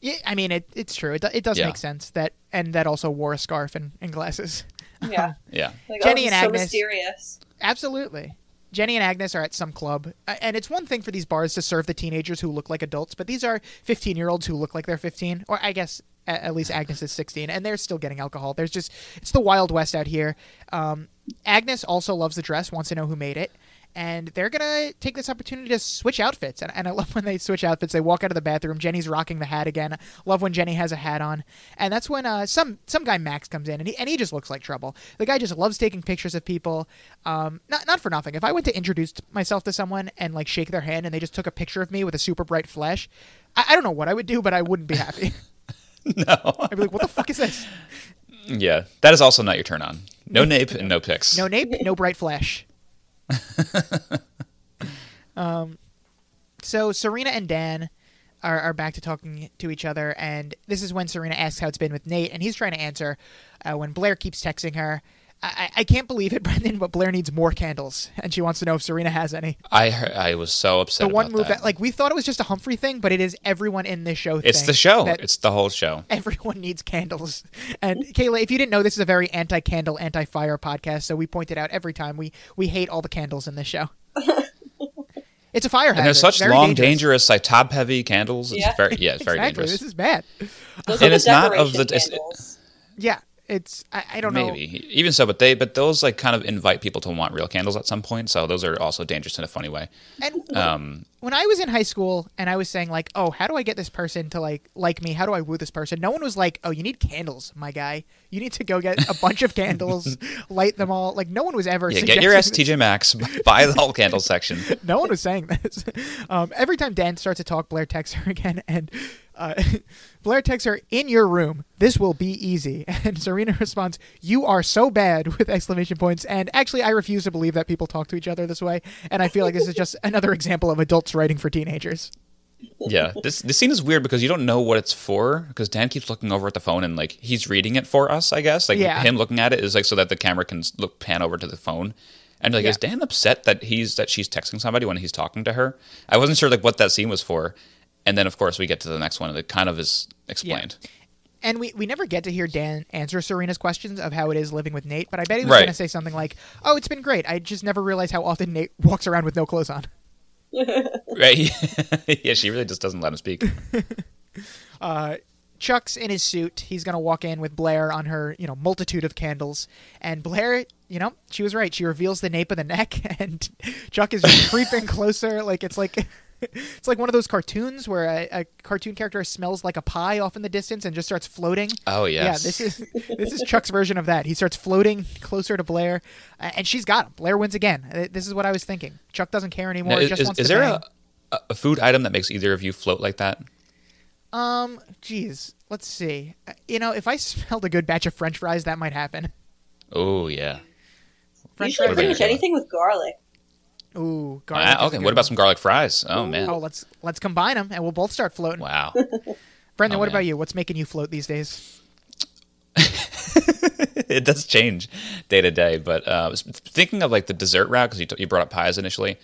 yeah, I mean, it, it's true. It, it does Yeah. make sense that, and that also wore a scarf and, and glasses. Yeah, yeah, like Jenny oh, and he's so Agnes- mysterious. Absolutely. Jenny and Agnes are at some club, and it's one thing for these bars to serve the teenagers who look like adults, but these are 15 year olds who look like they're 15, or I guess at least Agnes is 16, and they're still getting alcohol. There's just, it's the Wild West out here. Um, Agnes also loves the dress, wants to know who made it, and they're going to take this opportunity to switch outfits. And, and I love when they switch outfits. They walk out of the bathroom. Jenny's rocking the hat again. Love when Jenny has a hat on. And that's when uh, some some guy Max comes in, and he, and he just looks like trouble. The guy just loves taking pictures of people. Um, not not for nothing. If I went to introduce myself to someone and like shake their hand, and they just took a picture of me with a super bright flash, I, I don't know what I would do, but I wouldn't be happy. no, I'd be like, "What the fuck is this? yeah, that is also not your turn on. No nape and no pics. No nape, no bright flash." um, so Serena and Dan are, are back to talking to each other, and this is when Serena asks how it's been with Nate, and he's trying to answer uh, when Blair keeps texting her. I, I I can't believe it, Brendan, but Blair needs more candles, and she wants to know if Serena has any. I heard- I was so upset. The one about move that. that, like, we thought it was just a Humphrey thing, but it is everyone in this show. it's thing the show. It's the whole show. everyone needs candles. And Kayla, if you didn't know, this is a very anti-candle, anti-fire podcast. So we point it out every time. We we hate all the candles in this show. it's a fire hazard. And they're such Very long, dangerous. dangerous, like top heavy candles. It's Yeah. very yeah, it's very exactly. dangerous. This is bad. Those And are it's the not of the- it's- Yeah, it's I, I don't know. Maybe even so, but they but those like kind of invite people to want real candles at some point. So those are also dangerous in a funny way. And Um, when I was in high school and I was saying like, "Oh, how do I get this person to like like me? How do I woo this person?" No one was like, "Oh, you need candles, my guy. You need to go get a bunch of candles, light them all." Like no one was ever yeah, get your ass TJ Maxx, buy the whole candle section. no one was saying this. Um, every time Dan starts to talk, Blair texts her again, and uh, Blair texts her, "In your room, this will be easy." And Serena responds, "You are so bad!" with exclamation points. And actually, I refuse to believe that people talk to each other this way. And I feel like this is just another example of adults writing for teenagers. Yeah, this this scene is weird because you don't know what it's for because Dan keeps looking over at the phone and like he's reading it for us. I guess like Yeah. him looking at it is like so that the camera can look pan over to the phone. And like, Yeah. is Dan upset that he's that she's texting somebody when he's talking to her? I wasn't sure like what that scene was for. And then of course we get to the next one and it kind of is explained. And we, we never get to hear Dan answer Serena's questions of how it is living with Nate, but I bet he was Right. going to say something like, "Oh, it's been great. I just never realized how often Nate walks around with no clothes on." Right? yeah, she really just doesn't let him speak. Uh, Chuck's in his suit. He's going to walk in with Blair on her, you know, multitude of candles. And Blair, you know, she was right. She reveals the nape of the neck, and Chuck is just creeping closer. Like it's like it's like one of those cartoons where a, a cartoon character smells like a pie off in the distance and just starts floating. Oh yes. Yeah, this is this is Chuck's version of that. He starts floating closer to Blair, uh, and she's got him. Blair wins again. Uh, This is what I was thinking. Chuck doesn't care anymore. Now, is, just is, wants is to there bang. a, a food item that makes either of you float like that? Um, geez, let's see. Uh, You know, if I smelled a good batch of French fries, that might happen. Oh yeah. French Usually What pretty much anything with garlic. Ooh, garlic. Okay. What about some garlic fries? Oh man. Oh, let's let's combine them, and we'll both start floating. Wow. Brendan, Oh, what man. about you? What's making you float these days? it does change day to day, but uh, thinking of like the dessert route because you, t- you brought up pies initially.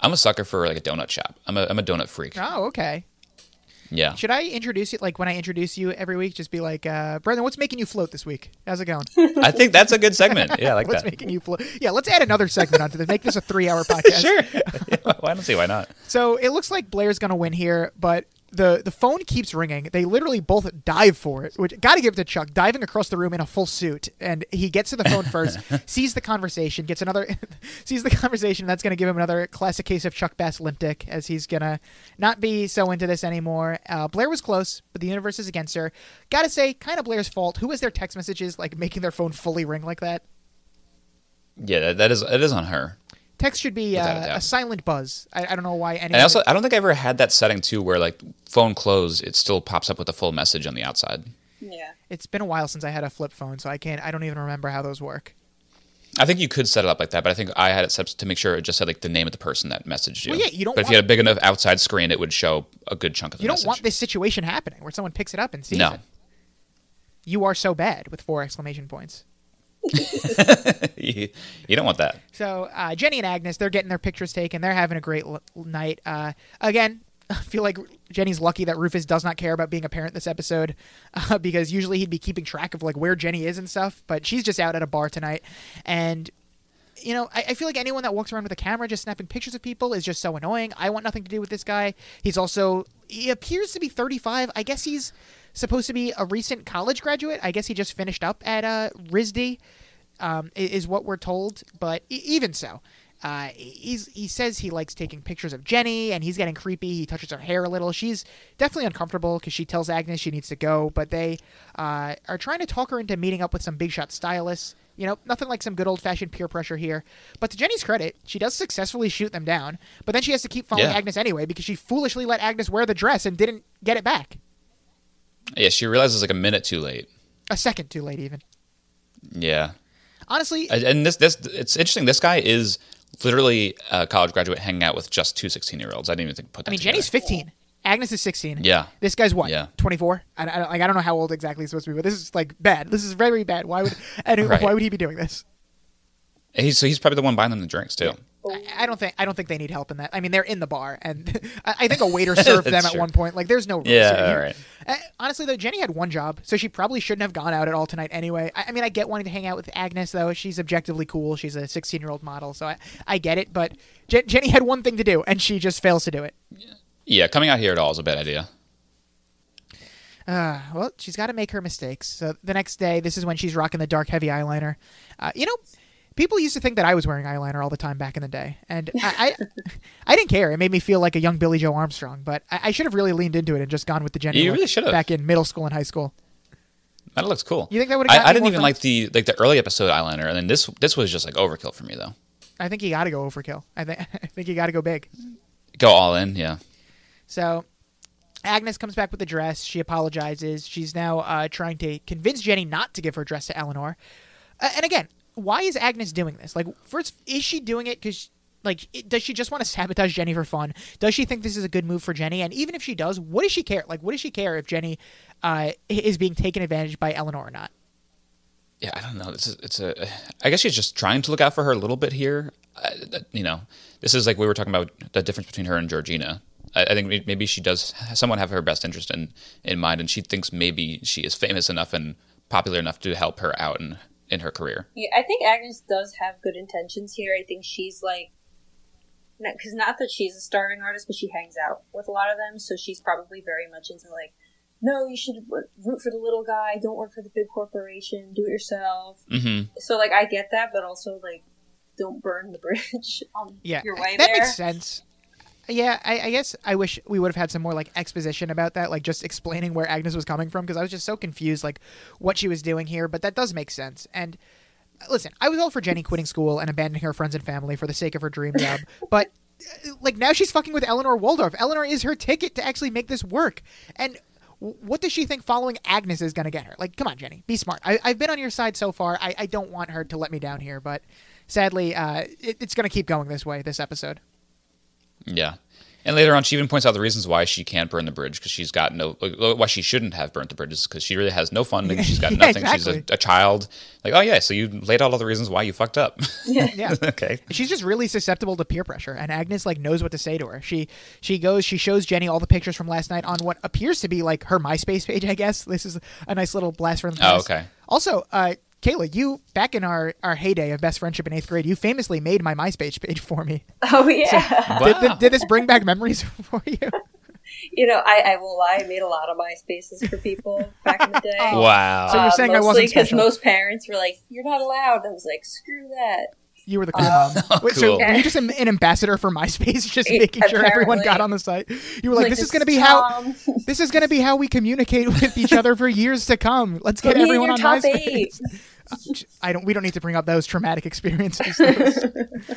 I'm a sucker for like a donut shop. I'm a I'm a donut freak. Oh, okay. Yeah. Should I introduce you like when I introduce you every week? Just be like, uh, Brendan, what's making you float this week? How's it going? I think that's a good segment. Yeah, I like what's that. making you float? Yeah, let's add another segment onto this. Make this a three-hour podcast. Sure. well, I don't see why not. So it looks like Blair's gonna win here, but the the phone keeps ringing. They literally both dive for it, which got to give it to Chuck, diving across the room in a full suit, and he gets to the phone first, sees the conversation, gets another, sees the conversation. That's gonna give him another classic case of Chuck Bass limp dick, as he's gonna not be so into this anymore. Uh, Blair was close, but the universe is against her. Gotta say, kind of Blair's fault. Who has their text messages like making their phone fully ring like that? Yeah, that, that is it is on her. Text should be Without a uh, a silent buzz. I, I don't know why any. And I also I don't think I ever had that setting too, where like phone closed, it still pops up with a full message on the outside. Yeah. It's been a while since I had a flip phone, so I can't. I don't even remember how those work. I think you could set it up like that, but I think I had it set to make sure it just said like the name of the person that messaged you. Well, yeah, you don't But if you had a big enough outside screen, it would show a good chunk of the You don't message. want this situation happening where someone picks it up and sees No. it. You are so bad with four exclamation points. you, don't want that. So uh, Jenny and Agnes, they're getting their pictures taken. They're having a great l- night. Uh, again, I feel like Jenny's lucky that Rufus does not care about being a parent this episode, uh, because usually he'd be keeping track of like where Jenny is and stuff. But she's just out at a bar tonight, and you know, I, I feel like anyone that walks around with a camera just snapping pictures of people is just so annoying. I want nothing to do with this guy. He's also he appears to be 35. I guess he's supposed to be a recent college graduate. I guess he just finished up at uh, RISD, um, is what we're told. But e- even so, uh, he's he says he likes taking pictures of Jenny, and he's getting creepy. He touches her hair a little. She's definitely uncomfortable because she tells Agnes she needs to go, but they uh, are trying to talk her into meeting up with some big shot stylists. You know, nothing like some good old fashioned peer pressure here. But to Jenny's credit, she does successfully shoot them down. But then she has to keep following Yeah. Agnes anyway because she foolishly let Agnes wear the dress and didn't get it back. Yeah, she realizes like a minute too late. A second too late, even. Yeah. Honestly, And- this this it's interesting. This guy is literally a college graduate hanging out with just two 16 year olds. I didn't even think put that I mean, together. Jenny's 15. Agnes is 16. Yeah. This guy's what? Yeah. 24. I, I, like, I don't know how old exactly he's supposed to be, but this is like bad. This is very bad. Why would and Right. why would he be doing this? He's so he's probably the one buying them the drinks too. I, I don't think I don't think they need help in that. I mean, they're in the bar, and I, think a waiter served them That's at one point. Like, there's no rules Yeah, here. all right. Uh, honestly, though, Jenny had one job, so she probably shouldn't have gone out at all tonight anyway. I, I mean, I get wanting to hang out with Agnes, though. She's objectively cool. She's a 16 year old model, so I, I get it. But Je- Jenny had one thing to do, and she just fails to do it. Yeah, coming out here at all is a bad idea. Uh, well, she's got to make her mistakes. So the next day, this is when she's rocking the dark, heavy eyeliner. Uh, you know, people used to think that I was wearing eyeliner all the time back in the day, and I, I, I didn't care. It made me feel like a young Billie Joe Armstrong. But I, I should have really leaned into it and just gone with the Jenny. You really should have. back in middle school and high school. That looks cool. You think that would've I, I didn't even friends? like the like the early episode eyeliner, and then this this was just like overkill for me though. I think you got to go overkill. I think I think you got to go big. Go all in, yeah. So Agnes comes back with the dress. She apologizes. She's now uh, trying to convince Jenny not to give her dress to Eleanor. Uh, and again, why is Agnes doing this? Like, first, is she doing it because, like, it, does she just want to sabotage Jenny for fun? Does she think this is a good move for Jenny? And even if she does, what does she care? Like, what does she care if Jenny uh, is being taken advantage by Eleanor or not? Yeah, I don't know. This is it's a. I guess she's just trying to look out for her a little bit here. That- you know, this is like we were talking about the difference between her and Georgina. I, I think maybe she does someone have her best interest in in mind, and she thinks maybe she is famous enough and popular enough to help her out in in her career. Yeah, I think Agnes does have good intentions here. I think she's like, because not that she's a starving artist, but she hangs out with a lot of them, so she's probably very much into like, no, you should root for the little guy. Don't work for the big corporation. Do it yourself. hmm So like, I get that, but also like, don't burn the bridge on Yeah, your way that there. makes sense. Yeah, I, I guess I wish we would have had some more like exposition about that, like just explaining where Agnes was coming from, because I was just so confused, like what she was doing here. But that does make sense. And uh, listen, I was all for Jenny quitting school and abandoning her friends and family for the sake of her dream job, but uh, like now she's fucking with Eleanor Waldorf. Eleanor is her ticket to actually make this work, and. What does she think following Agnes is going to get her? Like, come on, Jenny, be smart. I, I've been on your side so far. I, I don't want her to let me down here, but sadly, uh, it, it's going to keep going this way this episode. Yeah, And later on, she even points out the reasons why she can't burn the bridge because she's got no, like, why she shouldn't have burnt the bridges because she really has no funding. She's got Yeah, nothing. exactly. She's a, a child. Like, oh yeah, so you laid out all the reasons why you fucked up. Yeah. okay. She's just really susceptible to peer pressure, and Agnes like knows what to say to her. She she goes, she shows Jenny all the pictures from last night on what appears to be like her MySpace page. I guess this is a nice little blast from the past. Oh, past. okay. Also, uh, Kayla, you back in our our heyday of best friendship in eighth grade, you famously made my MySpace page for me. Oh yeah. Did, did, did this bring back memories for you? you know, I, I will lie. I made a lot of MySpaces for people back in the day. Wow. So you're um, saying I wasn't because most parents were like, "You're not allowed." I was like, "Screw that." You were the cool mom. Wait, So cool. were you just an, an ambassador for MySpace, just making sure everyone got on the site? You were like, Like, "This is going to be is how this is going to be how we communicate with each other for years to come. Let's get Put everyone on top MySpace." eight. I don't. We don't need to bring up those traumatic experiences.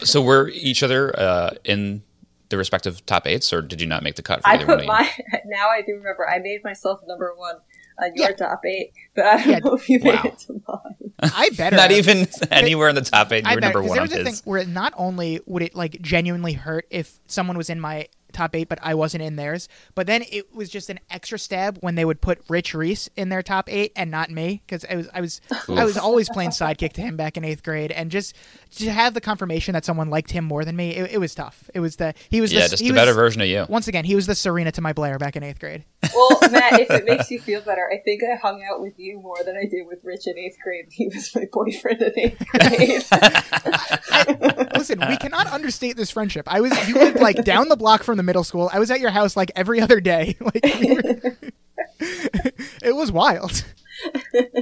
So were each other uh, in the respective top eights, or did you not make the cut for I put my. Now I do remember. I made myself number one on your Yeah. top eight, but I don't Yeah. know if you Wow. made it to mine. I better Not even anywhere in the top eight. You I were bet number because one there on was a thing where not only would it like genuinely hurt if someone was in my top eight, but I wasn't in theirs, but then it was just an extra stab when they would put Rich Reese in their top eight and not me because I was I was I was always playing sidekick to him back in eighth grade, and just to have the confirmation that someone liked him more than me, it, it was tough. It was the he was Yeah, the, just he a was- better version of you. Once again, he was the Serena to my Blair back in eighth grade. Well, Matt, if it makes you feel better, I think I hung out with you more than I did with Rich in eighth grade. He was my boyfriend in eighth grade. Listen, we cannot understate this friendship. I was you lived like down the block from the middle school. I was at your house like every other day. Like we were- it was wild.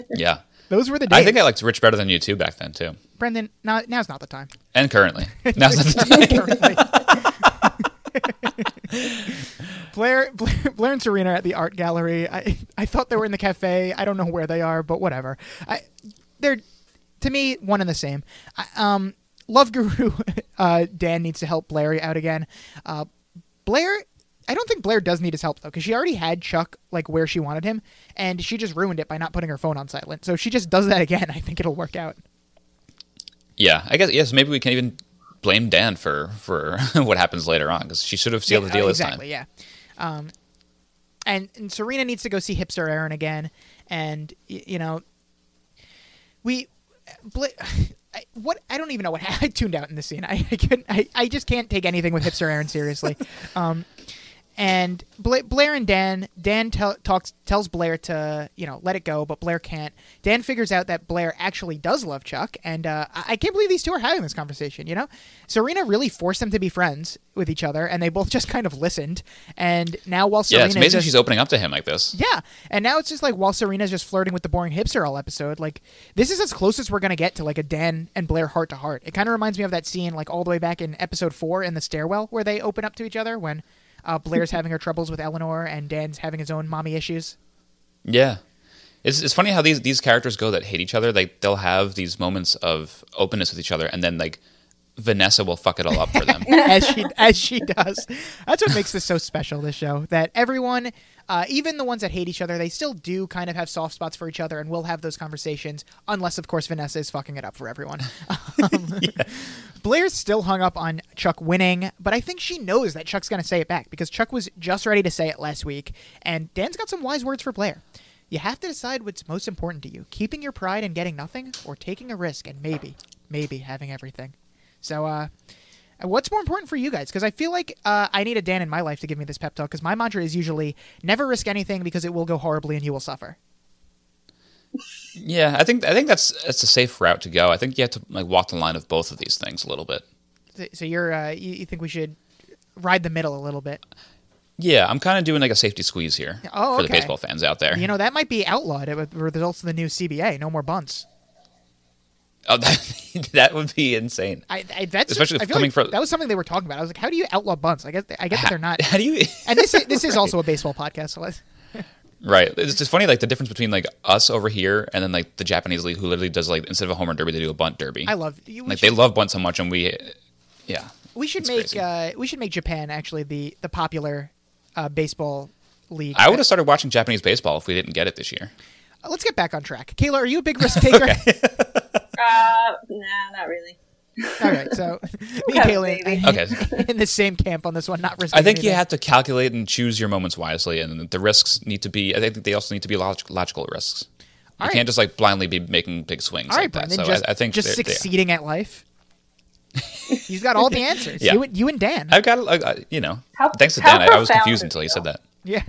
Yeah. Those were the days. I think I liked Rich better than you too back then too, Brendan, now, now's not the time. and currently. Now's not the Blair, Blair, Blair and Serena are at the art gallery. I, I thought they were in the cafe. I don't know where they are, but whatever. I, they're to me one and the same. I, um, Love Guru uh, Dan needs to help Blair out again. Uh, Blair, I don't think Blair does need his help though, because she already had Chuck like where she wanted him, and she just ruined it by not putting her phone on silent. So if she just does that again, I think it'll work out. Yeah, I guess yes. Maybe we can even blame Dan for for what happens later on because she should have sealed Yeah, the deal uh, this exactly, time. yeah. Um, and, and Serena needs to go see Hipster Aaron again, and y- you know, we, Bla- I, what I don't even know what I tuned out in this scene. I I, couldn't, I I just can't take anything with Hipster Aaron seriously. um, and Bla- Blair and Dan, Dan talks tells Blair to you know let it go, but Blair can't. Dan figures out that Blair actually does love Chuck, and uh, I, I can't believe these two are having this conversation. You know, Serena really forced them to be friends with each other, and they both just kind of listened. And now while Serena Yeah, it's amazing just, she's opening up to him like this. yeah, and now it's just like while Serena's just flirting with the boring hipster all episode, like this is as close as we're gonna get to like a Dan and Blair heart to heart. It kind of reminds me of that scene like all the way back in episode four in the stairwell where they open up to each other when uh, Blair's having her troubles with Eleanor and Dan's having his own mommy issues. Yeah. It's, it's funny how these, these characters go that hate each other. Like they'll have these moments of openness with each other, and then like Vanessa will fuck it all up for them. as she as she does. That's what makes this so special. This show that everyone, uh, even the ones that hate each other, they still do kind of have soft spots for each other, and will have those conversations. Unless, of course, Vanessa is fucking it up for everyone. Um, Blair's still hung up on Chuck winning, but I think she knows that Chuck's going to say it back because Chuck was just ready to say it last week, and Dan's got some wise words for Blair. You have to decide what's most important to you: keeping your pride and getting nothing, or taking a risk and maybe, maybe having everything. So, uh, what's more important for you guys? Because I feel like uh, I need a Dan in my life to give me this pep talk. Because my mantra is usually never risk anything because it will go horribly and you will suffer. yeah, I think I think that's that's a safe route to go. I think you have to like walk the line of both of these things a little bit. So- you're uh, you, you think we should ride the middle a little bit? Yeah, I'm kind of doing like a safety squeeze here Oh, for the baseball fans out there. You know that might be outlawed with the results of the new CBA. No more bunts. Oh, that, that would be insane. I, I that's Especially I coming like from- that was something they were talking about. I was like, how do you outlaw bunts? I guess I get that they're not. How do you? And this is, this is also a baseball podcast. So let's, Right. It's just funny, like the difference between like us over here and then like the Japanese league, who literally does like instead of a home run derby, they do a bunt derby. I love you. like should- they love bunt so much, and we, yeah. We should make uh, we should make Japan actually the the popular uh, baseball league. I would have started watching Japanese baseball if we didn't get it this year. Uh, Let's get back on track. Kayla, are you a big risk taker? Uh, nah, not really. All right, so me and Okay, Okay. in the same camp on this one, not risking. I think you have to calculate and choose your moments wisely, and the risks need to be. I think they also need to be log- logical risks. You All right. can't just like blindly be making big swings All right, like that. So just, I, I think just they're- they- succeeding at life. He's got all the answers. Yeah. You, and, you and Dan. I've got, uh, you know, How- thanks to Dan, I, I was confused until you that? said that. Yeah.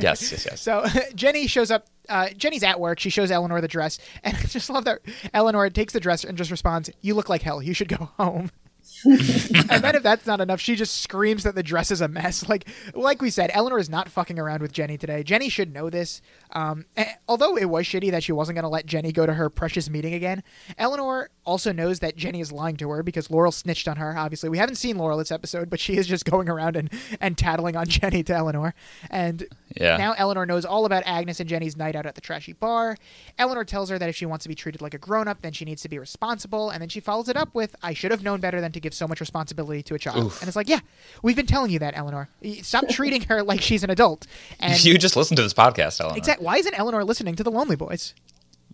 Yes, yes, yes. So Jenny shows up. Uh, Jenny's at work. She shows Eleanor the dress, and I just love that Eleanor takes the dress and just responds, "You look like hell. You should go home." and then if that's not enough, she just screams that the dress is a mess. Like, like we said, Eleanor is not fucking around with Jenny today. Jenny should know this. Um, eh, although it was shitty that she wasn't going to let Jenny go to her precious meeting again, Eleanor also knows that Jenny is lying to her because Laurel snitched on her. Obviously, we haven't seen Laurel this episode, but she is just going around and and tattling on Jenny to Eleanor. And Yeah. now Eleanor knows all about Agnes and Jenny's night out at the trashy bar. Eleanor tells her that if she wants to be treated like a grown up, then she needs to be responsible. And then she follows it up with, I should have known better than to give so much responsibility to a child. And it's like, yeah, we've been telling you that, Eleanor. Stop treating her like she's an adult. And you just listened to this podcast, Eleanor. exact, why isn't Eleanor listening to the Lonely Boys?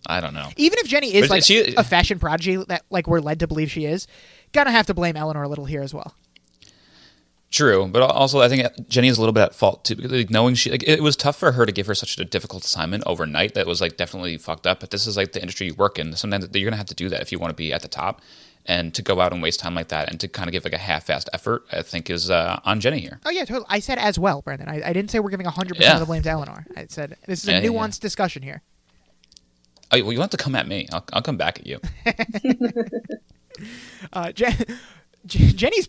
I don't know. Even if Jenny is But like she- a fashion prodigy that like we're led to believe she is, gonna have to blame Eleanor a little here as well. True, but also I think Jenny is a little bit at fault too, because like, knowing she like it was tough for her to give her such a difficult assignment overnight. That was like definitely fucked up. But this is like the industry you work in. Sometimes you're gonna have to do that if you want to be at the top, and to go out and waste time like that, and to kind of give like a half-assed effort, I think is uh, on Jenny here. Oh yeah, totally. I said as well, Brendan. I, I didn't say we're giving hundred Yeah. percent of the blame to Eleanor. I said this is a Yeah, yeah, nuanced discussion here. Oh, well, you want to come at me? I'll, I'll come back at you. Uh, Jen, Jenny's.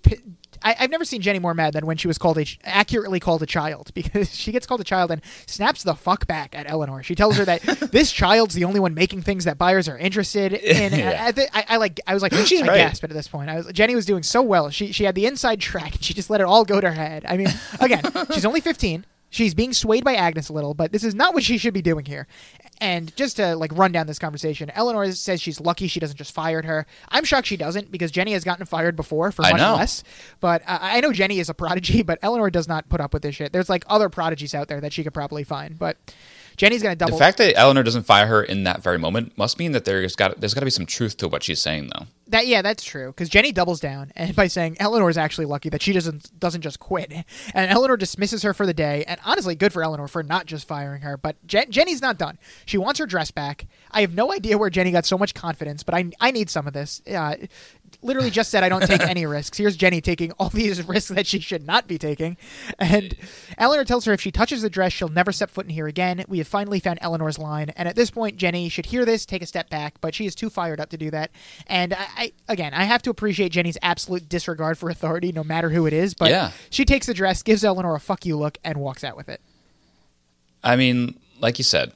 I, I've never seen Jenny more mad than when she was called a accurately called a child because she gets called a child and snaps the fuck back at Eleanor. She tells her that this child's the only one making things that buyers are interested in. Yeah. I, I, I, like. I was like, She's I right. gasped at this point. I was Jenny was doing so well. She she had the inside track and she just let it all go to her head. I mean, again, she's only fifteen. She's being swayed by Agnes a little, but this is not what she should be doing here. And just to like run down this conversation, Eleanor says she's lucky she doesn't just fired her. I'm shocked she doesn't because Jenny has gotten fired before for I much know. less. But uh, I know Jenny is a prodigy, but Eleanor does not put up with this shit. There's like other prodigies out there that she could probably find, but Jenny's gonna double. The fact that Eleanor doesn't fire her in that very moment must mean that there's got there's got to be some truth to what she's saying, though. That yeah, that's true. Because Jenny doubles down and by saying Eleanor is actually lucky that she doesn't doesn't just quit, and Eleanor dismisses her for the day. And honestly, good for Eleanor for not just firing her. But Jen- Jenny's not done. She wants her dress back. I have no idea where Jenny got so much confidence, but I I need some of this. Uh, literally just said I don't take any risks. Here's Jenny taking all these risks that she should not be taking, and Eleanor tells her if she touches the dress, she'll never step foot in here again. We have finally found Eleanor's line, and at this point, Jenny should hear this, take a step back, but she is too fired up to do that. And I, I again, I have to appreciate Jenny's absolute disregard for authority, no matter who it is. But Yeah. she takes the dress, gives Eleanor a "fuck you" look, and walks out with it. I mean, like you said,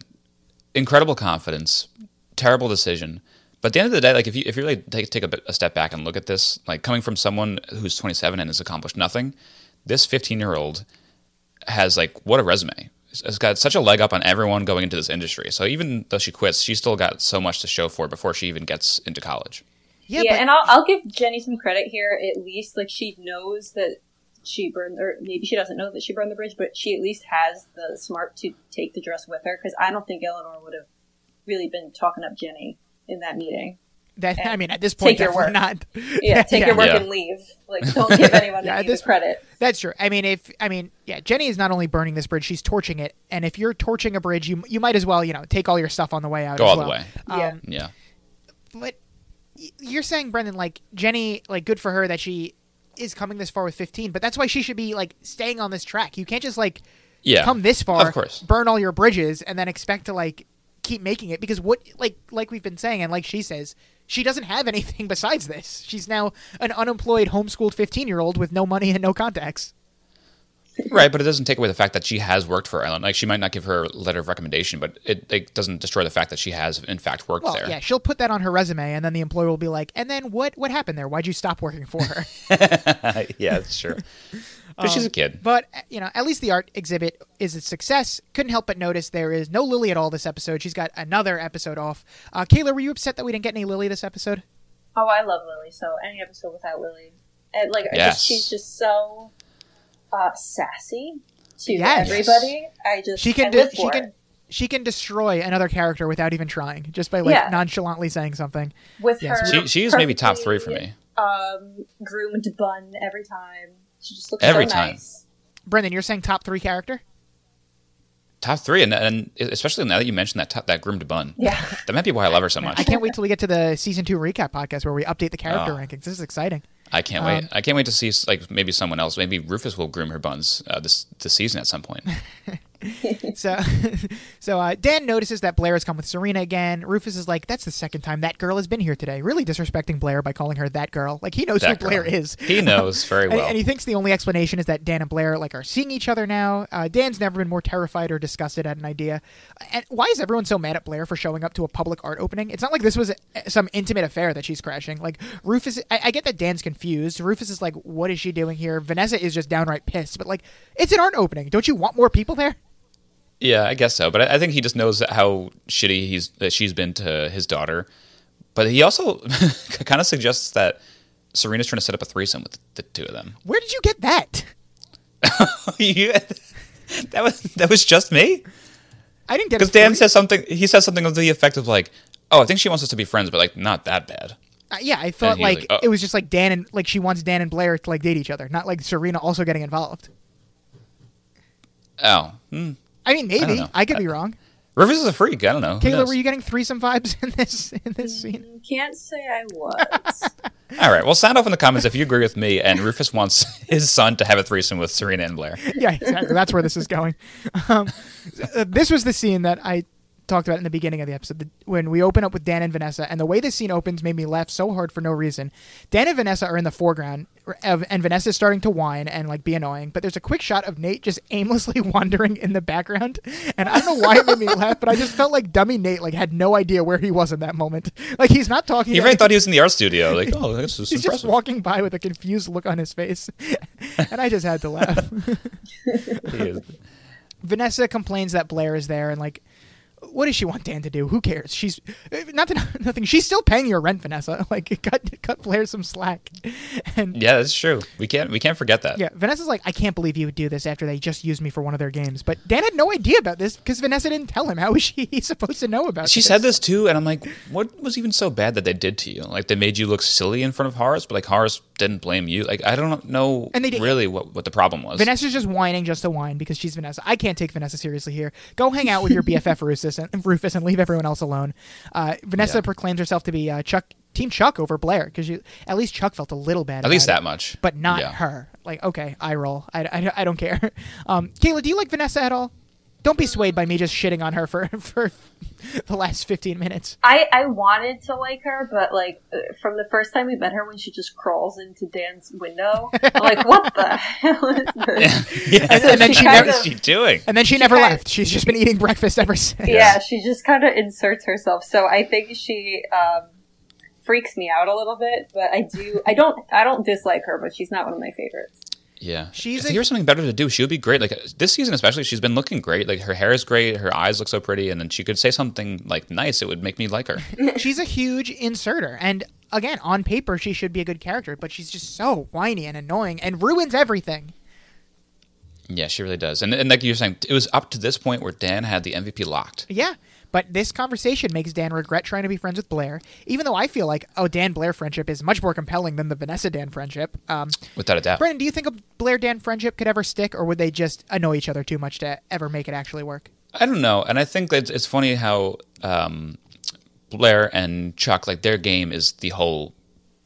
incredible confidence, terrible decision. But at the end of the day, like if you if you really take take a, bit, a step back and look at this, like coming from someone who's 27 and has accomplished nothing, this 15 year old has like what a resume. Has got such a leg up on everyone going into this industry. So even though she quits, she's still got so much to show for it before she even gets into college. Yeah, Yeah, but and I'll, I'll give Jenny some credit here. At least, like she knows that she burned, or maybe she doesn't know that she burned the bridge, but she at least has the smart to take the dress with her. Because I don't think Eleanor would have really been talking up Jenny in that meeting. that I mean, at this point, Take your work. not. Yeah, take Yeah. your work Yeah. and leave. Like, don't give anyone Yeah, any this- credit. That's true. I mean, if I mean, yeah, Jenny is not only burning this bridge; she's torching it. And if you're torching a bridge, you you might as well, you know, take all your stuff on the way out. Go as all the way. Yeah. Um, Yeah. but you're saying, Brendan, like Jenny, like good for her that she is coming this far with 15. But that's why she should be like staying on this track. You can't just like Yeah. come this far, Of course. burn all your bridges, and then expect to like keep making it because what like like we've been saying and like she says she doesn't have anything besides this she's now an unemployed homeschooled 15 year old with no money and no contacts Right, but it doesn't take away the fact that she has worked for Ellen. Like she might not give her a letter of recommendation, but it, it doesn't destroy the fact that she has in fact worked well there. yeah she'll put that on her resume and then the employer will be like and then what what happened there why'd you stop working for her yeah, that's true. But she's a kid. But you know, at least the art exhibit is a success. Couldn't help but notice there is no Lily at all this episode. She's got another episode off. Uh, Kayla, were you upset that we didn't get any Lily this episode? Oh, I love Lily. So any episode without Lily, and like Yes. just, she's just so uh, sassy to Yes. everybody. I just She can I de- live she for can it. she can destroy another character without even trying, just by like Yeah. nonchalantly saying something. with Yes, her. She she is maybe top three for me. um, groomed bun every time. She just looks Every so time. nice. Brendan, you're saying top three character? Top three, and, and especially now that you mentioned that top, that groomed bun, Yeah. that might be why I love her so much. I can't wait till we get to the season two recap podcast where we update the character Oh. rankings. This is exciting. I can't Um, wait. I can't wait to see like maybe someone else. Maybe Rufus will groom her buns uh, this this season at some point. So, so uh, Dan notices that Blair has come with Serena again. Rufus is like, "That's the second time that girl has been here today." Really disrespecting Blair by calling her that girl. Like he knows That who Blair is. He knows very well. And, he thinks the only explanation is that Dan and Blair like are seeing each other now. Uh, Dan's never been more terrified or disgusted at an idea. And why is everyone so mad at Blair for showing up to a public art opening? It's not like this was some intimate affair that she's crashing. Like Rufus, I, I get that Dan's confused. Rufus is like, "What is she doing here?" Vanessa is just downright pissed. But like, it's an art opening. Don't you want more people there? Yeah, I guess so. But I, I think he just knows how shitty he's that she's been to his daughter. But he also kind of suggests that Serena's trying to set up a threesome with the two of them. Where did you get that? You- that was that was just me. I didn't get Because. Dan says something. He says something of the effect of like, "Oh, I think she wants us to be friends, but like not that bad." Uh, yeah, I thought he was like, like, oh. it was just like Dan and like she wants Dan and Blair to like date each other, not like Serena also getting involved. Oh, hmm. I mean, maybe know. I, could be wrong. Rufus is a freak. I don't know. Kayla, were you getting threesome vibes in this in this scene? Can't say I was. All right. Well, sound off in the comments if you agree with me and Rufus wants his son to have a threesome with Serena and Blair. yeah, exactly. That's where this is going. Um, uh, this was the scene that I talked about in the beginning of the episode the, when we open up with Dan and Vanessa, and the way this scene opens made me laugh so hard for no reason. Dan and Vanessa are in the foreground, and Vanessa is starting to whine and like be annoying, but there's a quick shot of Nate just aimlessly wandering in the background, and I don't know why it made me laugh, but I just felt like dummy Nate like had no idea where he was in that moment. Like he's not talking. He really thought he was in the art studio. Like, oh, this is He's just walking by with a confused look on his face, and I just had to laugh. Vanessa complains that Blair is there and like what does she want Dan to do? Who cares? She's not to, nothing. She's still paying your rent, Vanessa. Like cut cut Blair some slack. And Yeah, that's true. We can't we can't forget that. yeah, Vanessa's like, I can't believe you would do this after they just used me for one of their games. But Dan had no idea about this because Vanessa didn't tell him. How was she supposed to know about it? She this? said this too, and I'm like, what was even so bad that they did to you? Like they made you look silly in front of Horace, but like Horace didn't blame you. Like I don't know And they did- really what, what the problem was. Vanessa's just whining just to whine because she's Vanessa. I can't take Vanessa seriously here. Go hang out with your BFF Rufus and, Rufus and leave everyone else alone. Uh, Vanessa Yeah. proclaims herself to be uh, Chuck Team Chuck over Blair because at least Chuck felt a little bad. At least that it, much. but not Yeah. her. Like okay, I roll. I, I, I don't care. Um, Kayla, do you like Vanessa at all? Don't be swayed by me just shitting on her for for the last fifteen minutes. I, I wanted to like her, but like uh, from the first time we met her, when she just crawls into Dan's window, I'm like, what the hell is this? yeah. And- and then she kind never- what is she doing? And then she, never kinda- left. She's just been eating breakfast ever since. Yeah, she just kind of inserts herself. So I think she um, freaks me out a little bit, but I do. I don't. I don't dislike her, but she's not one of my favorites. Yeah, She's If a- there was something better to do, she would be great. Like this season, especially, she's been looking great. Like her hair is great, her eyes look so pretty, and then she could say something like nice. It would make me like her. she's a huge inserter and again on paper she should be a good character but she's just so whiny and annoying and ruins everything yeah, she really does. And and like you're saying, it was up to this point where Dan had the MVP locked. yeah but this conversation makes dan regret trying to be friends with blair even though i feel like oh dan blair friendship is much more compelling than the vanessa dan friendship um, Without a doubt. brendan do you think a blair dan friendship could ever stick or would they just annoy each other too much to ever make it actually work I don't know, and I think that it's funny how um, Blair and Chuck, like their game is the whole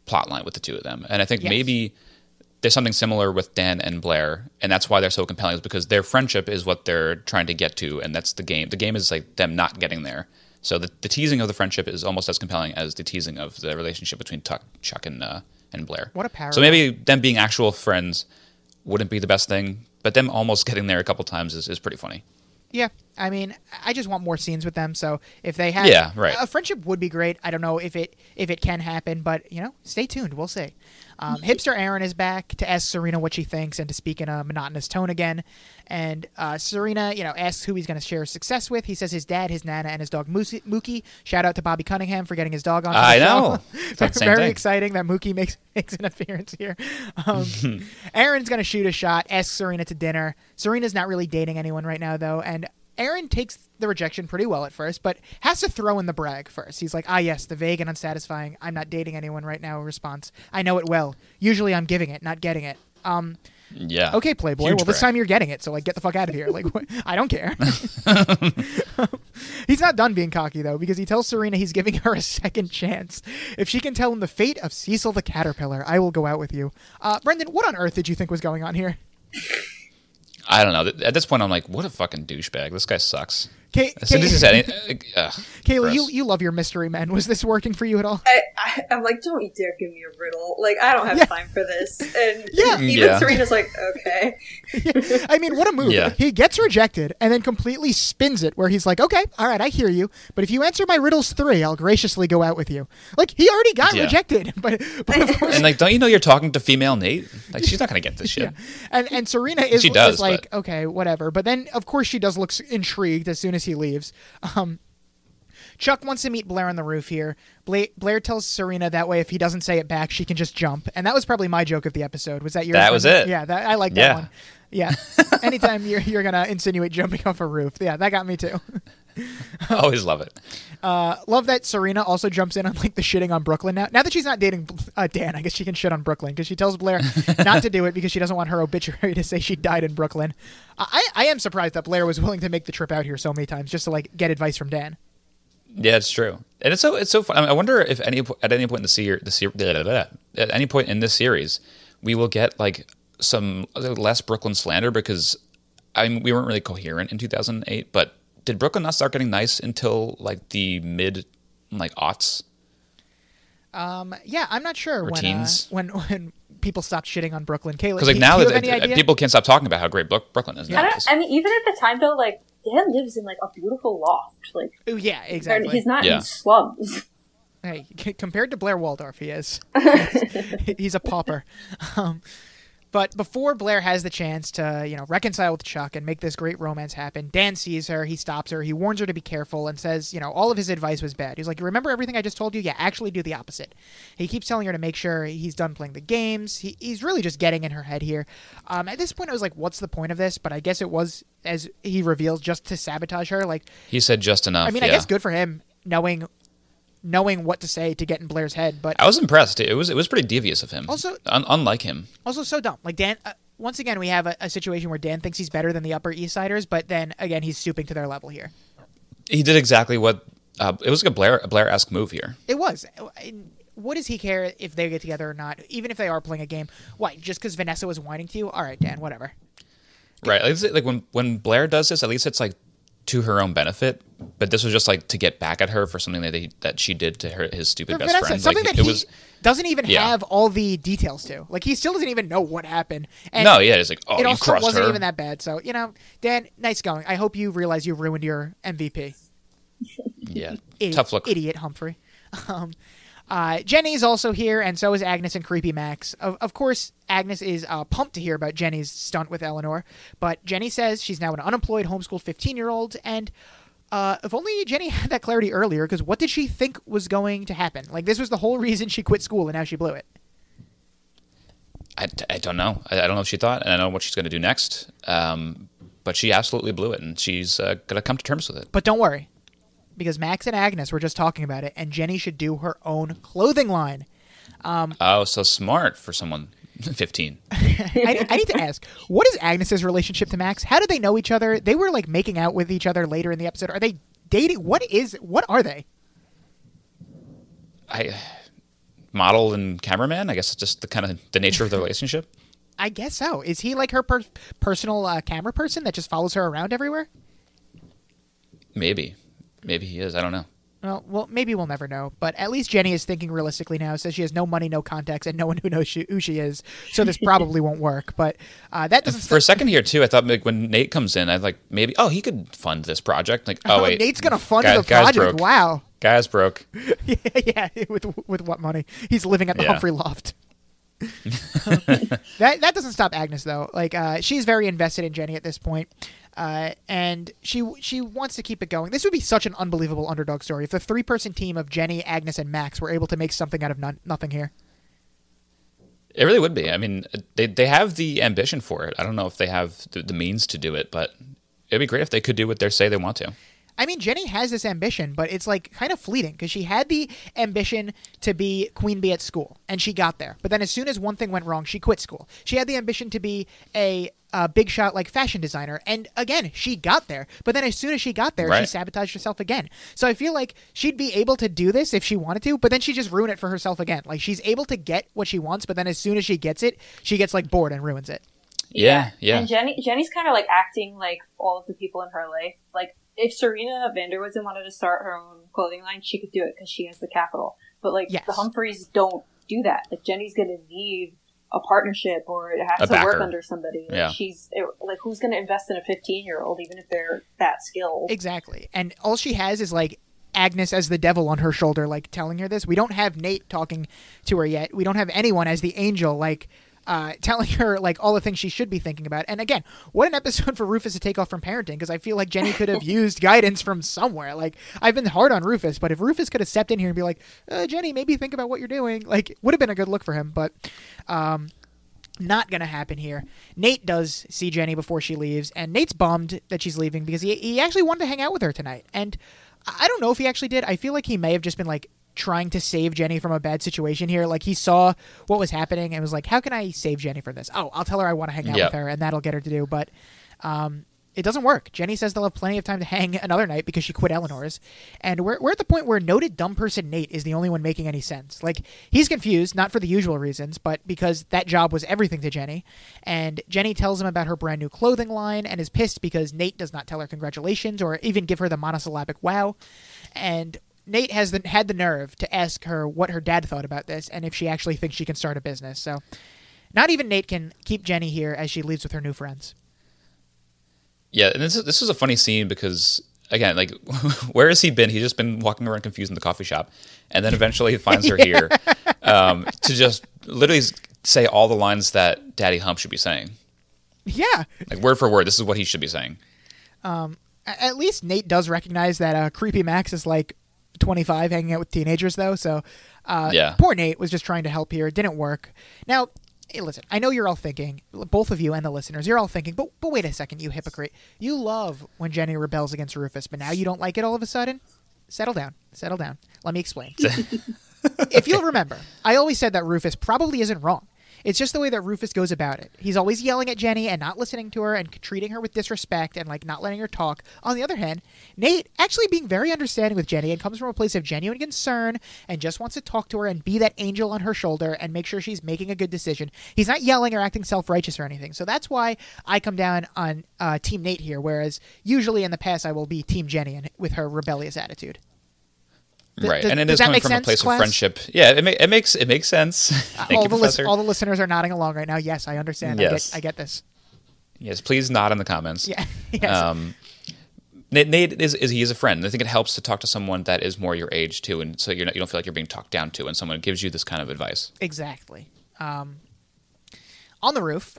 plot line with the two of them, and I think Yes. maybe there's something similar with Dan and Blair, and that's why they're so compelling, is because their friendship is what they're trying to get to, and that's the game. The game is like them not getting there. So the, the teasing of the friendship is almost as compelling as the teasing of the relationship between Tuck, Chuck and uh, and Blair. What a parallel. So maybe them being actual friends wouldn't be the best thing, but them almost getting there a couple times is, is pretty funny. Yeah, I mean, I just want more scenes with them. So if they have, Yeah, right. a friendship would be great. I don't know if it if it can happen, but you know, stay tuned. We'll see. Um, Hipster Aaron is back to ask Serena what she thinks and to speak in a monotonous tone again. And uh, Serena, you know, asks who he's going to share success with. He says his dad, his nana, and his dog Mookie. Shout out to Bobby Cunningham for getting his dog on. I the know. Very thing. exciting that Mookie makes makes an appearance here. Um, Aaron's gonna shoot a shot. Asks Serena to dinner. Serena's not really dating anyone right now though, and Aaron takes the rejection pretty well at first, but has to throw in the brag first. He's like, ah, yes, the vague and unsatisfying, I'm not dating anyone right now response. I know it well. Usually I'm giving it, not getting it. Um, Yeah. okay, Playboy. Huge well, this time you're getting it, so like, get the fuck out of here. Like, what? I don't care. he's not done being cocky though, because he tells Serena he's giving her a second chance. If she can tell him the fate of Cecil the caterpillar, I will go out with you. Uh, Brendan, what on earth did you think was going on here? I don't know. At this point, I'm like, what a fucking douchebag. This guy sucks. Kay- As soon Kay- as he said anything, ugh, Kayla, you you love your mystery men. Was this working for you at all? I, I, I'm like, don't you dare give me a riddle. Like, I don't have Yeah. time for this. And Yeah. even Yeah. Serena's like, okay. I mean, what a move. Yeah. He gets rejected and then completely spins it where he's like, okay, all right, I hear you. But if you answer my riddles three, I'll graciously go out with you. Like, he already got Yeah. rejected. But, but of course, and like, don't you know you're talking to female Nate? Like, she's not gonna get this shit. Yeah. And and Serena is, She does, is like, okay, whatever. But then, of course, she does look intrigued as soon as he leaves. Um, Chuck wants to meet Blair on the roof here. Bla- Blair tells Serena that way if he doesn't say it back, she can just jump. And that was probably my joke of the episode. Was that your? That was it. Yeah, that, I like that Yeah. one. Yeah. Anytime you're you're gonna insinuate jumping off a roof, yeah, that got me too. I always love it. Love that Serena also jumps in on like the shitting on Brooklyn now. Now that she's not dating uh, Dan, I guess she can shit on Brooklyn because she tells Blair not to do it because she doesn't want her obituary to say she died in Brooklyn. I I am surprised that Blair was willing to make the trip out here so many times just to like get advice from Dan. Yeah, it's true, and it's so it's so fun. I, mean, I wonder if any at any point in the series, the at any point in this series, we will get like some less Brooklyn slander because I mean we weren't really coherent in 2008, but did Brooklyn not start getting nice until like the mid like aughts? Um, Yeah, I'm not sure when uh, when when people stopped shitting on Brooklyn. Kayla, Because like do, now do you that have any people can't stop talking about how great Brooklyn is. I, don't, I mean, even at the time, though, like, Dan lives in, like, a beautiful loft. Like, Ooh, yeah, exactly. he's not Yeah. in slums. Hey, c- compared to Blair Waldorf, he is. He's a pauper. Um, but before Blair has the chance to, you know, reconcile with Chuck and make this great romance happen, Dan sees her, he stops her, he warns her to be careful and says, you know, all of his advice was bad. He's like, "You remember everything I just told you? Yeah, actually do the opposite." He keeps telling her to make sure he's done playing the games. He, he's really just getting in her head here. Um, at this point, I was like, "What's the point of this?" But I guess it was, as he reveals, just to sabotage her. Like, He said just enough. I mean, yeah. I guess good for him knowing knowing what to say to get in Blair's head, but I was impressed. It was it was pretty devious of him. Also- Un- unlike him. also so dumb. Like Dan, uh, once again, we have a, a situation where Dan thinks he's better than the Upper East Siders, but then again, he's stooping to their level here. He did exactly what uh, it was like a Blair a Blair esque move here. It was. What does he care if they get together or not? Even if they are playing a game, why? Just because Vanessa was whining to you? All right, Dan, whatever. Right. Like, like when when Blair does this, at least it's like to her own benefit. But this was just like to get back at her for something that he, that she did to her his stupid best Vanessa, friend. something like, that it he was doesn't even Yeah. have all the details to. Like he still doesn't even know what happened. And no, yeah. It's like oh, it you also wasn't her. even that bad. So you know, Dan, nice going. I hope you realize you ruined your MVP. yeah, Idiot, tough look. idiot Humphrey. Um, uh, Jenny's also here, and so is Agnes and Creepy Max. Of, of course, Agnes is uh, pumped to hear about Jenny's stunt with Eleanor, but Jenny says she's now an unemployed, homeschooled 15 year old, and uh, if only Jenny had that clarity earlier, because what did she think was going to happen? Like, this was the whole reason she quit school, and now she blew it. I, I don't know. I, I don't know what she thought, and I don't know what she's going to do next. Um, but she absolutely blew it, and she's uh, going to come to terms with it. But don't worry, because Max and Agnes were just talking about it, and Jenny should do her own clothing line. Um, Oh, so smart for someone 15. I, I need to ask, what is Agnes's relationship to Max? How do they know each other? They were like making out with each other later in the episode. Are they dating? What is? What are they? I model and cameraman. I guess it's just the kind of the nature of the relationship. I guess so. Is he like her per- personal uh, camera person that just follows her around everywhere? Maybe, maybe he is. I don't know. Well, well, maybe we'll never know. But at least Jenny is thinking realistically now. Says she has no money, no contacts, and no one who knows she, who she is. So this probably won't work. But uh, that doesn't. For a second here too, I thought like when Nate comes in, I like maybe oh he could fund this project. Like oh wait, Nate's gonna fund guy- the guy's project. broke. Wow. Guy's broke. yeah, yeah. With with what money? He's living at the Yeah. Humphrey Loft. that that doesn't stop Agnes though. Like uh, she's very invested in Jenny at this point, uh, and she she wants to keep it going. This would be such an unbelievable underdog story if the three person team of Jenny, Agnes, and Max were able to make something out of nothing here. It really would be. I mean, they they have the ambition for it. I don't know if they have the, the means to do it, but it'd be great if they could do what they say they want to. I mean, Jenny has this ambition, but it's like kind of fleeting because she had the ambition to be queen bee at school, and she got there. But then, as soon as one thing went wrong, she quit school. She had the ambition to be a, a big shot like fashion designer, and again, she got there. But then, as soon as she got there, she sabotaged herself again. So I feel like she'd be able to do this if she wanted to, but then she just ruin it for herself again. Like she's able to get what she wants, but then as soon as she gets it, she gets like bored and ruins it. Yeah, yeah. And Jenny, Jenny's kind of like acting like all of the people in her life. Like if Serena Vanderwoodsen wanted to start her own clothing line, she could do it because she has the capital. But like Yes. the Humphreys don't do that. Like Jenny's gonna need a partnership or it has A to work under somebody. Like, Yeah. She's it, like who's gonna invest in a 15 year old even if they're that skilled? Exactly. And all she has is like Agnes as the devil on her shoulder, like telling her this. We don't have Nate talking to her yet. We don't have anyone as the angel, like uh, telling her like all the things she should be thinking about. And again, what an episode for Rufus to take off from parenting because I feel like Jenny could have used guidance from somewhere. Like I've been hard on Rufus, but if Rufus could have stepped in here and be like, uh, Jenny, maybe think about what you're doing, like would have been a good look for him. But um, not going to happen here. Nate does see Jenny before she leaves, and Nate's bummed that she's leaving because he, he actually wanted to hang out with her tonight. And I don't know if he actually did. I feel like he may have just been like trying to save Jenny from a bad situation here. Like he saw what was happening and was like, how can I save Jenny from this? Oh, I'll tell her I want to hang out Yep. with her, and that'll get her to do. But um, it doesn't work. Jenny says they'll have plenty of time to hang another night because she quit Eleanor's. And we're, we're at the point where noted dumb person Nate is the only one making any sense. Like, he's confused, not for the usual reasons, but because that job was everything to Jenny. And Jenny tells him about her brand new clothing line and is pissed because Nate does not tell her congratulations or even give her the monosyllabic wow. And Nate has the, had the nerve to ask her what her dad thought about this and if she actually thinks she can start a business. So, not even Nate can keep Jenny here as she leaves with her new friends. Yeah, and this is, this is a funny scene because again, like, where has he been? He's just been walking around confused in the coffee shop, and then eventually he finds her here um, to just literally say all the lines that Daddy Hump should be saying, Yeah, like word for word. This is what he should be saying. A- at least Nate does recognize that uh, Creepy Max is like 25 hanging out with teenagers, though. So, uh, Yeah. poor Nate was just trying to help here. It didn't work. Now, hey, listen, I know you're all thinking, both of you and the listeners, you're all thinking, but, but wait a second, you hypocrite. You love when Jenny rebels against Rufus, but now you don't like it all of a sudden? Settle down. Settle down. Let me explain. if you'll remember, I always said that Rufus probably isn't wrong. It's just the way that Rufus goes about it. He's always yelling at Jenny and not listening to her and treating her with disrespect and like not letting her talk. On the other hand, Nate actually being very understanding with Jenny and comes from a place of genuine concern and just wants to talk to her and be that angel on her shoulder and make sure she's making a good decision. He's not yelling or acting self-righteous or anything. So that's why I come down on uh, Team Nate here, whereas usually in the past I will be Team Jenny and with her rebellious attitude. Th- right, does- and it is coming from sense, a place class? of friendship. Yeah, it, ma- it makes it makes sense. Thank all you, the Professor. all the listeners are nodding along right now. Yes, I understand. Yes. I get, I get this. yes, please nod in the comments. Yeah. yes. Um, Nate, Nate is, is he is a friend. I think it helps to talk to someone that is more your age too, and so you're not, you don't feel like you're being talked down to, and someone gives you this kind of advice. exactly. Um, on the roof,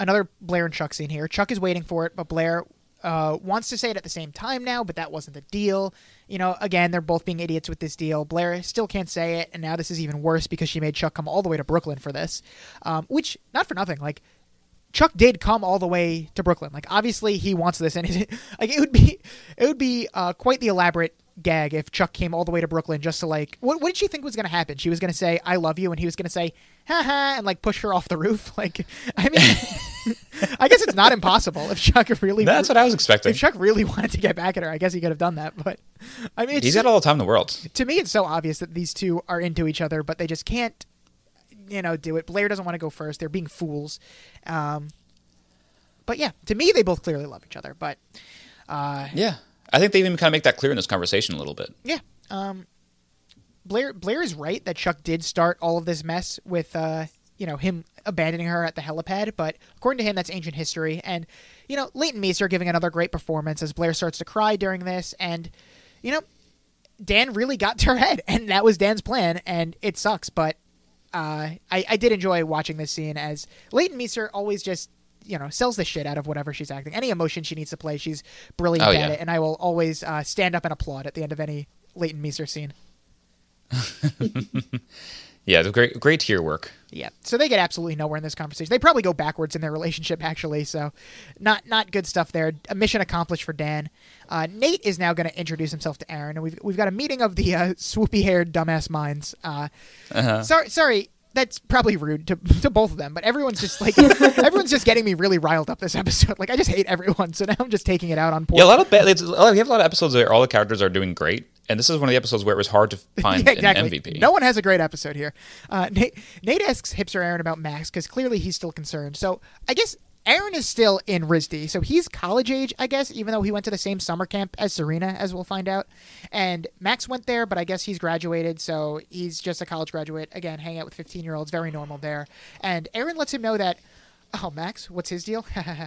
another Blair and Chuck scene here. Chuck is waiting for it, but Blair uh, wants to say it at the same time now, but that wasn't the deal. You know, again, they're both being idiots with this deal. Blair still can't say it, and now this is even worse because she made Chuck come all the way to Brooklyn for this. Um, which, not for nothing, like Chuck did come all the way to Brooklyn. Like obviously he wants this, and it, like it would be it would be uh, quite the elaborate gag if Chuck came all the way to Brooklyn just to like what what did she think was going to happen? She was going to say I love you, and he was going to say ha ha and like push her off the roof. Like I mean, I guess it's not impossible if Chuck really That's what I was expecting. if Chuck really wanted to get back at her. I guess he could have done that, but I mean, He's got all the time in the world. to me, it's so obvious that these two are into each other, but they just can't, you know, do it. Blair doesn't want to go first. They're being fools. Um, but yeah, to me, they both clearly love each other. But uh, Yeah, I think they even kind of make that clear in this conversation a little bit. yeah, um, Blair Blair is right that Chuck did start all of this mess with, uh, you know, him abandoning her at the helipad. But according to him, that's ancient history. And you know, Leighton Meester giving another great performance as Blair starts to cry during this, and you know, Dan really got to her head, and that was Dan's plan, and it sucks. But uh, I, I did enjoy watching this scene as Leighton Meester always just you know sells the shit out of whatever she's acting. Any emotion she needs to play, she's brilliant Oh, at yeah. it, and I will always uh, stand up and applaud at the end of any Leighton Meester scene. Yeah, the great great tier work. Yeah. So they get absolutely nowhere in this conversation. They probably go backwards in their relationship, actually. So, not not good stuff there. A mission accomplished for Dan. Uh, Nate is now going to introduce himself to Aaron, and we've we've got a meeting of the uh, swoopy haired dumbass minds. Uh, Sorry, sorry. That's probably rude to, to both of them, but everyone's just like everyone's just getting me really riled up this episode. Like I just hate everyone, so now I'm just taking it out on poor. Yeah, a lot of ba- it's, we have a lot of episodes where all the characters are doing great, and this is one of the episodes where it was hard to find Yeah, exactly. an MVP. No one has a great episode here. Uh, Nate, Nate asks Hipster Aaron about Max because clearly he's still concerned. So I guess Aaron is still in RISD, so he's college age, I guess, even though he went to the same summer camp as Serena, as we'll find out. And Max went there, but I guess he's graduated, so he's just a college graduate. Again, hang out with 15 year olds, very normal there. And Aaron lets him know that, oh, Max, what's his deal?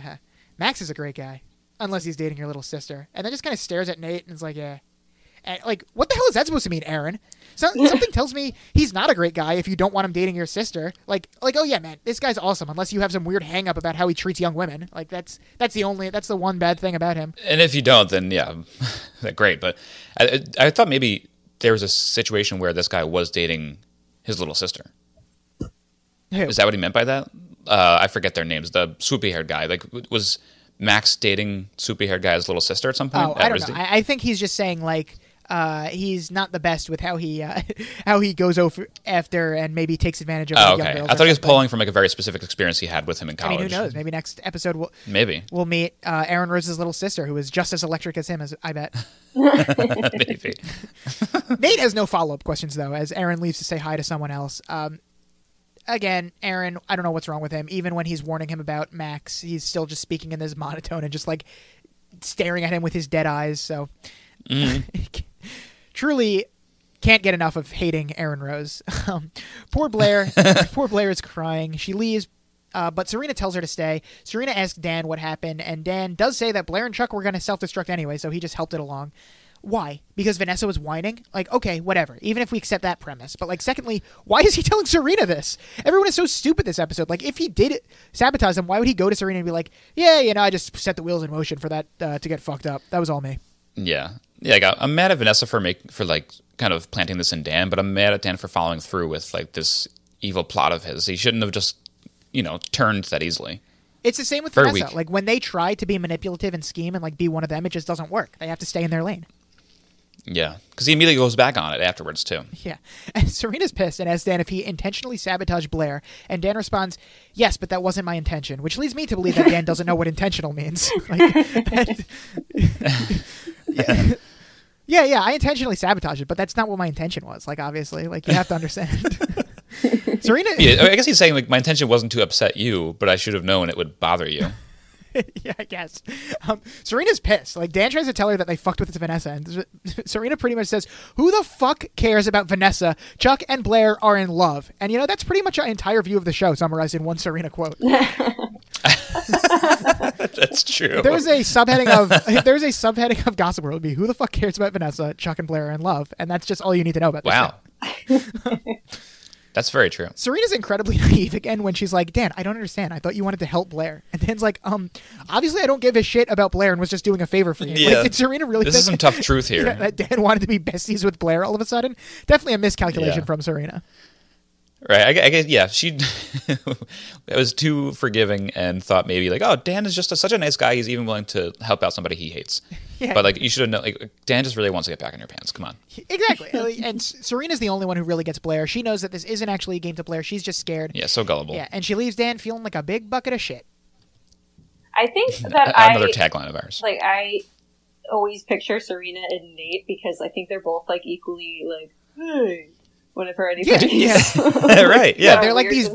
Max is a great guy, unless he's dating your little sister. And then just kind of stares at Nate and is like, yeah. Like, what the hell is that supposed to mean, Aaron? So, something tells me he's not a great guy if you don't want him dating your sister. Like, like, oh yeah, man, this guy's awesome. Unless you have some weird hang up about how he treats young women. Like, that's that's the only that's the one bad thing about him. And if you don't, then yeah, great. But I, I thought maybe there was a situation where this guy was dating his little sister. Who? Is that what he meant by that? Uh, I forget their names. The swoopy haired guy. Like, was Max dating swoopy haired guy's little sister at some point? Oh, I don't know. I think he's just saying like. Uh, he's not the best with how he uh, how he goes over after and maybe takes advantage of Oh, the young okay. girls. I thought he was pulling from like a very specific experience he had with him in college. I mean, college. who knows? Maybe next episode we'll Maybe. we'll meet uh, Aaron Rose's little sister, who is just as electric as him. As I bet. Maybe. Nate has no follow up questions though, as Aaron leaves to say hi to someone else. Um, again, Aaron, I don't know what's wrong with him. Even when he's warning him about Max, he's still just speaking in this monotone and just like staring at him with his dead eyes. So, truly can't get enough of hating Aaron Rose. Um, poor Blair, poor Blair is crying. She leaves. Uh, but Serena tells her to stay. Serena asks Dan what happened, and Dan does say that Blair and Chuck were going to self destruct anyway, so he just helped it along. Why? Because Vanessa was whining? Like, okay, whatever. Even if we accept that premise. But, like, secondly, why is he telling Serena this? Everyone is so stupid this episode. Like, if he did sabotage them, why would he go to Serena and be like, yeah, you know, I just set the wheels in motion for that uh, to get fucked up? That was all me. Yeah, yeah. Got, I'm mad at Vanessa for make for like kind of planting this in Dan, but I'm mad at Dan for following through with like this evil plot of his. He shouldn't have just you know turned that easily. It's the same with Very Vanessa. weak. Like, when they try to be manipulative and scheme and, like, be one of them, it just doesn't work. They have to stay in their lane. Yeah, because he immediately goes back on it afterwards too. Yeah. And Serena's pissed and asks Dan if he intentionally sabotaged Blair. And Dan responds, Yes, but that wasn't my intention, which leads me to believe that Dan doesn't know what intentional means. Like, that- yeah. yeah, yeah, I intentionally sabotaged it, but that's not what my intention was. Like, obviously, like, you have to understand. Serena, Yeah, I guess he's saying like my intention wasn't to upset you, but I should have known it would bother you. yeah, I guess. Um, Serena's pissed. Like Dan tries to tell her that they fucked with Vanessa, and Serena pretty much says, "Who the fuck cares about Vanessa? Chuck and Blair are in love." And you know that's pretty much our entire view of the show, summarized in one Serena quote. That's true. There's a subheading of there's a subheading of Gossip World. Would be who the fuck cares about Vanessa? Chuck and Blair are in love, and that's just all you need to know about. This wow. That's very true. Serena's incredibly naive again when she's like, Dan, I don't understand. I thought you wanted to help Blair. And Dan's like, um, obviously I don't give a shit about Blair and was just doing a favor for you. Yeah. Like, did Serena really This think is some tough truth here. Yeah, that Dan wanted to be besties with Blair all of a sudden? Definitely a miscalculation Yeah. from Serena. Right. I, I guess, yeah, she was too forgiving and thought maybe like, oh, Dan is just a, such a nice guy. He's even willing to help out somebody he hates. Yeah. But like, you should have known. Like, Dan just really wants to get back in your pants. Come on. Exactly. and Serena's the only one who really gets Blair. She knows that this isn't actually a game to Blair. She's just scared. Yeah, so gullible. Yeah, and she leaves Dan feeling like a big bucket of shit. I think that I Another tagline of ours. like I always picture Serena and Nate because I think they're both like equally like hey whenever anybody yeah. right. Yeah. they're like these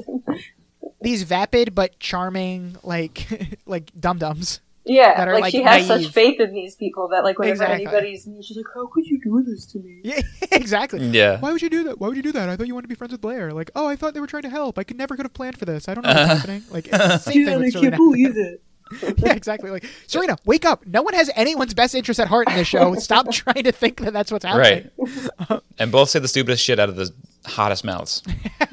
these vapid but charming like like dum dums. yeah like, like, she has naive. such faith in these people that like whenever Exactly. anybody's mean she's like how could you do this to me Yeah, exactly. Yeah. Why would you do that? Why would you do that? I thought you wanted to be friends with Blair. Like, oh, I thought they were trying to help. I could never could have planned for this. I don't know what's happening. Like, it's the same thing with Serena. it yeah, exactly. Like, Serena, wake up. No one has anyone's best interest at heart in this show. Stop trying to think that that's what's happening. Right. and both say the stupidest shit out of the hottest mouths.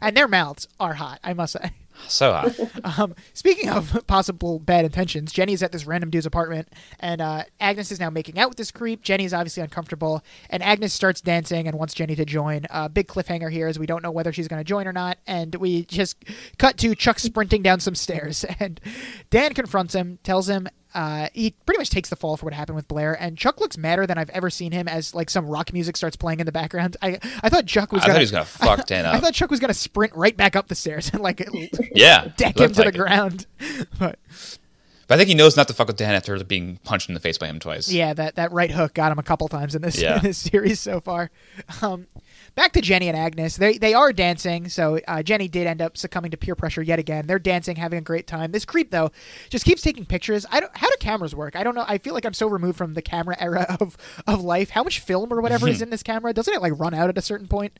and their mouths are hot. I must say. So hot. Um, speaking of possible bad intentions, Jenny's at this random dude's apartment, and uh, Agnes is now making out with this creep. Jenny's obviously uncomfortable, and Agnes starts dancing and wants Jenny to join. Uh, big cliffhanger here, as we don't know whether she's going to join or not, and we just cut to Chuck sprinting down some stairs, and Dan confronts him, tells him. Uh, he pretty much takes the fall for what happened with Blair, and Chuck looks madder than I've ever seen him. As like some rock music starts playing in the background, I I thought Chuck was I gonna, thought he was gonna fuck Dan I up. thought Chuck was gonna sprint right back up the stairs and like Yeah, deck him to like the it. ground. But But I think he knows not to fuck with Dan after being punched in the face by him twice. yeah, that, that right hook got him a couple times in this Yeah. in this series so far. Um, back to Jenny and Agnes. They they are dancing. So uh, Jenny did end up succumbing to peer pressure yet again. They're dancing, having a great time. This creep though just keeps taking pictures. I don't. How do cameras work? I don't know. I feel like I'm so removed from the camera era of of life. How much film or whatever is in this camera? Doesn't it like run out at a certain point?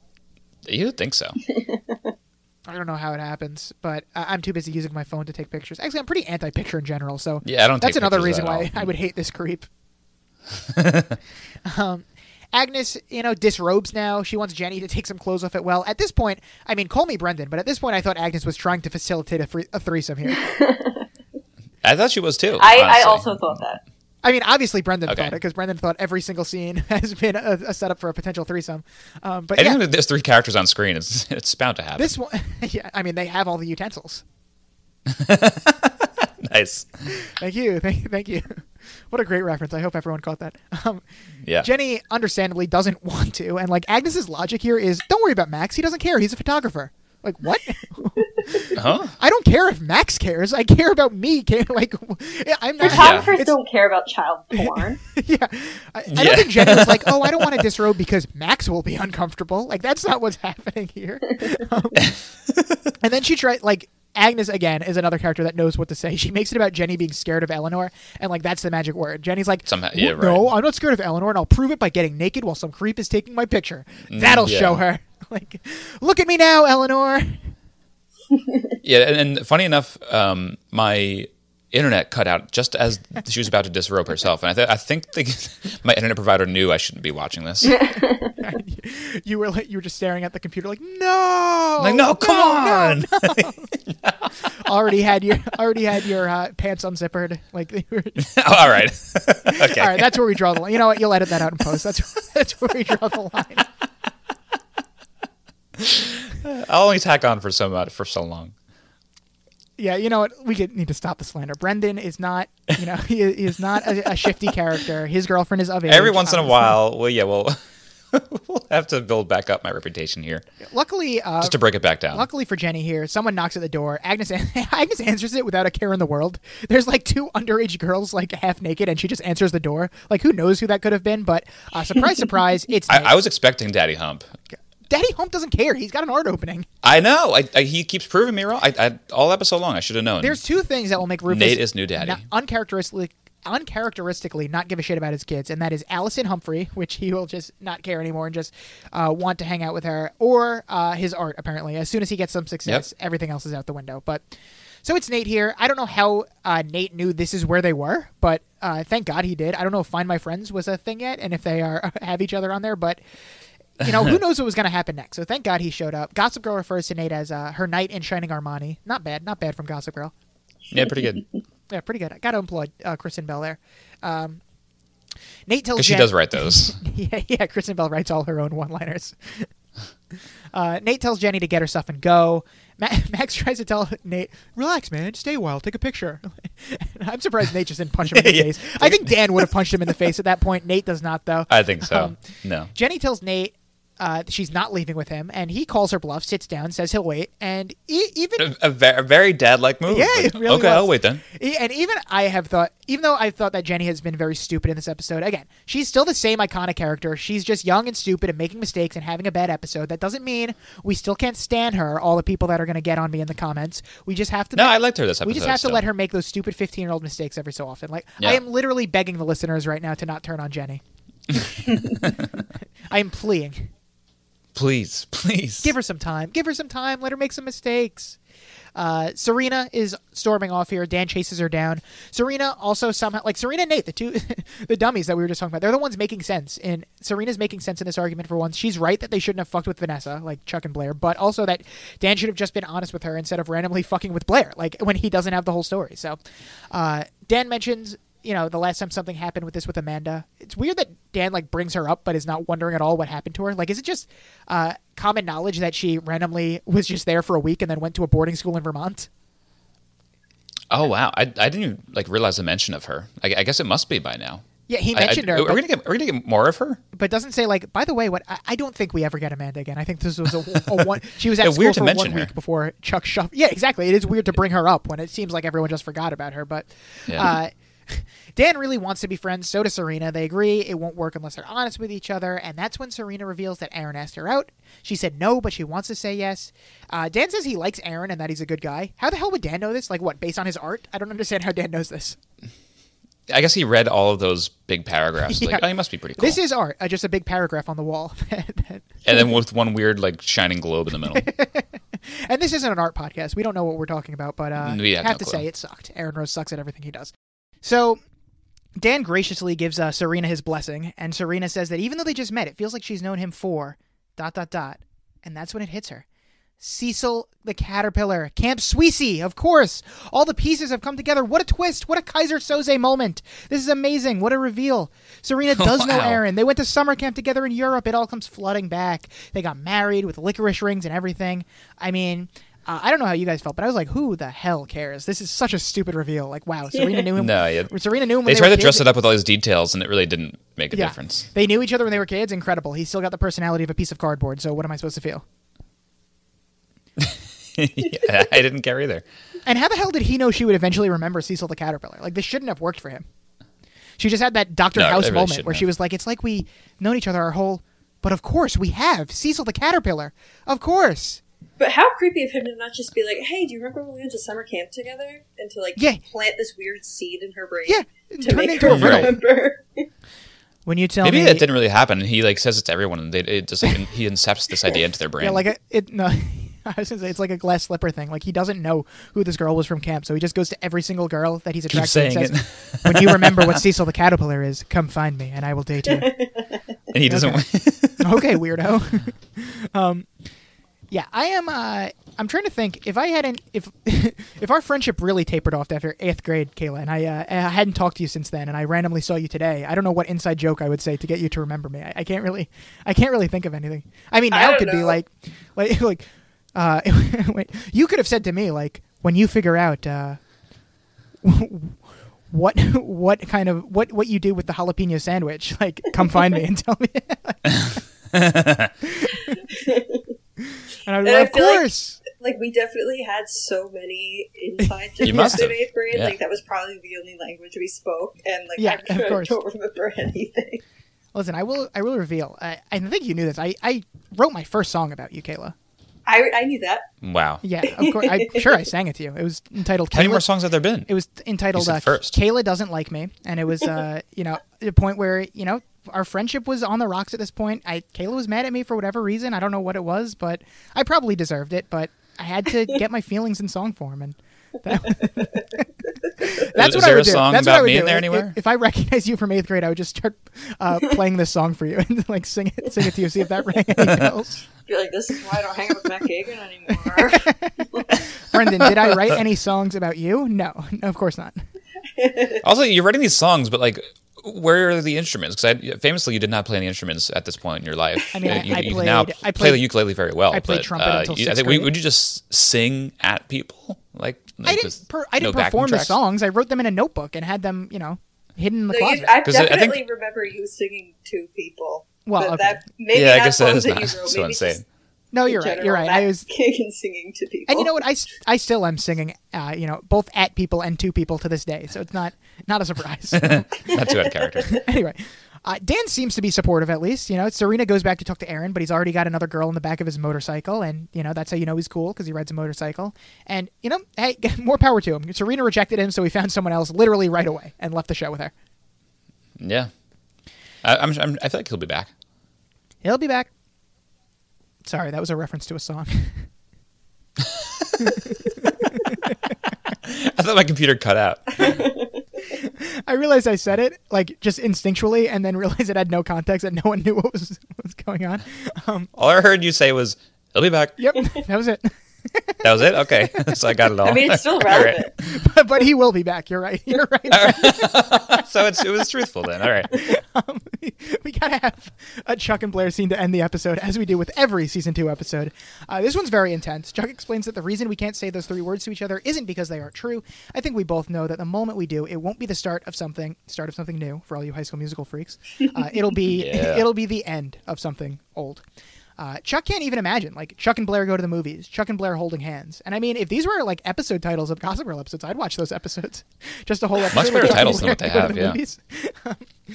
You would think so. I don't know how it happens, but uh, I'm too busy using my phone to take pictures. Actually, I'm pretty anti-picture in general, so Yeah, I don't That's take another reason why all. I would hate this creep. um, Agnes, you know, disrobes now. She wants Jenny to take some clothes off at well. At this point, I mean, call me Brendan, but at this point, I thought Agnes was trying to facilitate a, free- a threesome here. I thought she was too. I, I also thought that. I mean, obviously Brendan Okay. thought it because Brendan thought every single scene has been a, a setup for a potential threesome. Um, but yeah, Anytime that there's three characters on screen, it's it's bound to happen. this one, yeah, I mean, they have all the utensils. nice. Thank you, thank, thank you. What a great reference! I hope everyone caught that. Um, Yeah. Jenny understandably doesn't want to, and like Agnes's logic here is, don't worry about Max. He doesn't care. He's a photographer. Like what? Huh? I don't care if Max cares. I care about me. Care like I'm not. Photographers It's- don't care about child porn. yeah, I, I Yeah. don't think Jenny was like, "Oh, I don't want to disrobe because Max will be uncomfortable." Like that's not what's happening here. Um, and then she tried like Agnes again is another character that knows what to say. She makes it about Jenny being scared of Eleanor, and like that's the magic word. Jenny's like, Somehow- yeah, "W- "No. I'm not scared of Eleanor, and I'll prove it by getting naked while some creep is taking my picture. That'll Mm, yeah. show her." Like, look at me now, Eleanor. Yeah, and, and funny enough, um, my internet cut out just as she was about to disrobe herself, and I, th- I think the, my internet provider knew I shouldn't be watching this. you were like, you were just staring at the computer, like, no, like, no, come on! already had your already had your uh, pants unzippered. Like, All right, okay. all right, that's where we draw the line. You know what? You'll edit that out in post. That's that's where we draw the line. I'll only tack on for so much for so long. Yeah, you know what? We could, need to stop the slander. Brendan is not, you know, he, is not a, a shifty character. His girlfriend is of age. Every once in a while, well, yeah, well, we'll have to build back up my reputation here, Luckily, uh, just to break it back down. Luckily for Jenny here, someone knocks at the door. Agnes Agnes answers it without a care in the world. There's like two underage girls like half naked, and she just answers the door. Like who knows who that could have been? But uh, surprise, surprise, it's I, I was expecting Daddy Hump. Daddy Hump doesn't care. He's got an art opening. I know. I, I, he keeps proving me wrong. I, I, all episode long, I should have known. There's two things that will make Rufus Nate is new daddy. not- uncharacteristically uncharacteristically not give a shit about his kids, and that is Allison Humphrey, which he will just not care anymore and just uh, want to hang out with her, or uh, his art. Apparently, as soon as he gets some success, everything else is out the window. But so it's Nate here. I don't know how uh, Nate knew this is where they were, but uh, thank God he did. I don't know if Find My Friends was a thing yet, and if they are have each other on there, but. You know, who knows what was going to happen next? So thank God he showed up. Gossip Girl refers to Nate as uh, her knight in shining Armani. Not bad, not bad from Gossip Girl. yeah, pretty good. Yeah, pretty good. I got to employ uh, Kristen Bell there. Um, Nate tells Because she does write those. yeah, yeah, Kristen Bell writes all her own one-liners. uh, Nate tells Jenny to get her stuff and go. Ma- Max tries to tell Nate, "Relax, man. Stay a while. Take a picture." I'm surprised Nate just didn't punch him in the Yeah. face. I think Dan would have punched him in the face at that point. Nate does not, though. I think so. Um, no. Jenny tells Nate uh, she's not leaving with him, and he calls her bluff, sits down, says he'll wait, and e- even A, a, ve- a very dad-like move. Yeah, Like, really okay, was. I'll wait then. E- And even I have thought, even though I've thought that Jenny has been very stupid in this episode, again, she's still the same iconic character. She's just young and stupid and making mistakes and having a bad episode. That doesn't mean we still can't stand her. All the people that are going to get on me in the comments, we just have to. No, I liked her this episode. We just have to let her make those stupid fifteen-year-old mistakes every so often. Like Yeah. I am literally begging the listeners right now to not turn on Jenny. I am pleading. Please, please. Give her some time. Give her some time. Let her make some mistakes. Uh, Serena is storming off here. Dan chases her down. Serena also somehow like Serena and Nate, the two the dummies that we were just talking about. They're the ones making sense. And Serena's making sense in this argument for once. She's right that they shouldn't have fucked with Vanessa, like Chuck and Blair, but also that Dan should have just been honest with her instead of randomly fucking with Blair, like when he doesn't have the whole story. So uh, Dan mentions you know, the last time something happened with this with Amanda, it's weird that Dan like brings her up, but is not wondering at all what happened to her. Like, is it just uh, common knowledge that she randomly was just there for a week and then went to a boarding school in Vermont? Oh wow, I, I didn't even like realize the mention of her. I, I guess it must be by now. Yeah, he I- I- mentioned her, Are but- we gonna get? Are we gonna get more of her? But doesn't say like. By the way, what I, I don't think we ever get Amanda again. I think this was a, a one. She was at Yeah, school weird to for one her. week before Chuck shuffled. Yeah, exactly. It is weird to bring her up when it seems like everyone just forgot about her. But Yeah. uh, Dan really wants to be friends. So does Serena. They agree it won't work unless they're honest with each other. And that's when Serena reveals that Aaron asked her out. She said no, but she wants to say yes. Uh, Dan says he likes Aaron and that he's a good guy. How the hell would Dan know this? Like what? Based on his art? I don't understand how Dan knows this. I guess he read all of those big paragraphs. Yeah. Like, oh, he must be pretty cool. This is art. Uh, just a big paragraph on the wall. and then with one weird like shining globe in the middle. And this isn't an art podcast. We don't know what we're talking about, but uh, We have have no to clue. say it sucked. Aaron Rose sucks at everything he does. So Dan graciously gives uh, Serena his blessing, and Serena says that even though they just met, it feels like she's known him for dot dot dot, and that's when it hits her. Cecil the Caterpillar, Camp Sweezy, of course. All the pieces have come together. What a twist! What a Keyser Soze moment! This is amazing. What a reveal! Serena does know Aaron. They went to summer camp together in Europe. It all comes flooding back. They got married with licorice rings and everything. I mean, uh, I don't know how you guys felt, but I was like, who the hell cares? This is such a stupid reveal. Like, wow, Serena knew him. No, yeah. Serena knew him. When They they, tried were to dress it up with all these details, and it really didn't make a Yeah. difference. They knew each other when they were kids. Incredible. He's still got the personality of a piece of cardboard. So what am I supposed to feel? Yeah, I didn't care either. And how the hell did he know she would eventually remember Cecil the Caterpillar? Like this shouldn't have worked for him. She just had that Doctor No, House really moment shouldn't where she was like, "It's like we known each other our whole." But of course we have Cecil the Caterpillar. Of course. But how creepy of him to not just be like, "Hey, do you remember when we went to summer camp together?" and to like Yeah. plant this weird seed in her brain, Yeah, to turn make into her a riddle. remember. When you tell Maybe me that didn't really happen. And he like says it to everyone, and they, it just like, he incepts this idea into their brain. Yeah, like a, it. No, I was gonna say it's like a glass slipper thing. Like he doesn't know who this girl was from camp, so he just goes to every single girl that he's Keep attracted to and saying says, "When you remember what Cecil the Caterpillar is, come find me, and I will date you." and he doesn't. okay, weirdo. um, yeah, I am. Uh, I'm trying to think if I hadn't, if if our friendship really tapered off after eighth grade, Kayla, and I, uh, I hadn't talked to you since then, and I randomly saw you today. I don't know what inside joke I would say to get you to remember me. I, I can't really, I can't really think of anything. I mean, I now it don't could be like, like, like, uh, wait, you could have said to me like when you figure out. Uh, what what kind of what what you do with the jalapeno sandwich like come find me and tell me and I was And I of feel like- course like we definitely had so many inside You jokes must in have. eighth grade. Yeah. Like that was probably the only language we spoke, and like Yeah, I of course. don't remember anything. listen i will i will reveal I, I think you knew this i i wrote my first song about you kayla I I knew that. wow. yeah of course i'm sure i sang it to you it was entitled How many more songs have there been? it was entitled uh, first. Kayla doesn't like me, and it was uh, you know the point where you know our friendship was on the rocks at this point. I Kayla was mad at me for whatever reason. I don't know what it was, but I probably deserved it. But I had to get my feelings in song form, and that, that's Is what I there would a do. song that's what about I would me in do. there If- anywhere? If I recognize you from eighth grade, I would just start uh, playing this song for you and like sing it, sing it to you, see if that rang any bells. You're like, this is why I don't hang out with Matt Kagan anymore. Brendan, did I write any songs about you? No, no, of course not. Also, you're writing these songs, but like, where are the instruments? Because famously, you did not play any instruments at this point in your life. I mean, Uh, I- I you can now played- play the ukulele very well. I played but, trumpet uh, until you- I sixth think, would- grade. would you just sing at people? Like, I didn't. Per, I didn't no perform the songs. I wrote them in a notebook and had them, you know, hidden in the No, you, closet. I 'Cause I- I think- definitely remember you singing to people. Well, but okay. that maybe Yeah, I not guess that songs is that not you so wrote, maybe insane. Just no, you're right. You're right. I was, Kagan singing to people. and you know what? I, I still am singing, uh, you know, both at people and to people to this day. So it's not not a surprise. Not too out of character. anyway, uh, Dan seems to be supportive at least. You know, Serena goes back to talk to Aaron, but he's already got another girl in the back of his motorcycle, and you know that's how you know he's cool because he rides a motorcycle. And you know, hey, more power to him. Serena rejected him, so he found someone else literally right away and left the show with her. Yeah, I, I'm, I'm. I feel like he'll be back. He'll be back. Sorry, that was a reference to a song. I thought my computer cut out. I realized I said it like just instinctually, and then realized it had no context and no one knew what was what was going on. Um, All I heard you say was, "I'll be back." Yep, that was it. That was it. Okay, so I got it all. I mean, it's still All right. relevant. but, but he will be back. You're right. You're right. So it's, it was truthful then. All right. um, we gotta have a Chuck and Blair scene to end the episode, as we do with every season two episode. Uh, this one's very intense. Chuck explains that the reason we can't say those three words to each other isn't because they aren't true. I think we both know that the moment we do, it won't be the start of something, start of something new for all you High School Musical freaks. Uh, it'll be Yeah. it'll be the end of something old. Uh, Chuck can't even imagine like Chuck and Blair go to the movies, Chuck and Blair holding hands. And I mean, if these were like episode titles of Gossip Girl episodes, I'd watch those episodes. Just a whole episode. Much better titles than what they have, the yeah.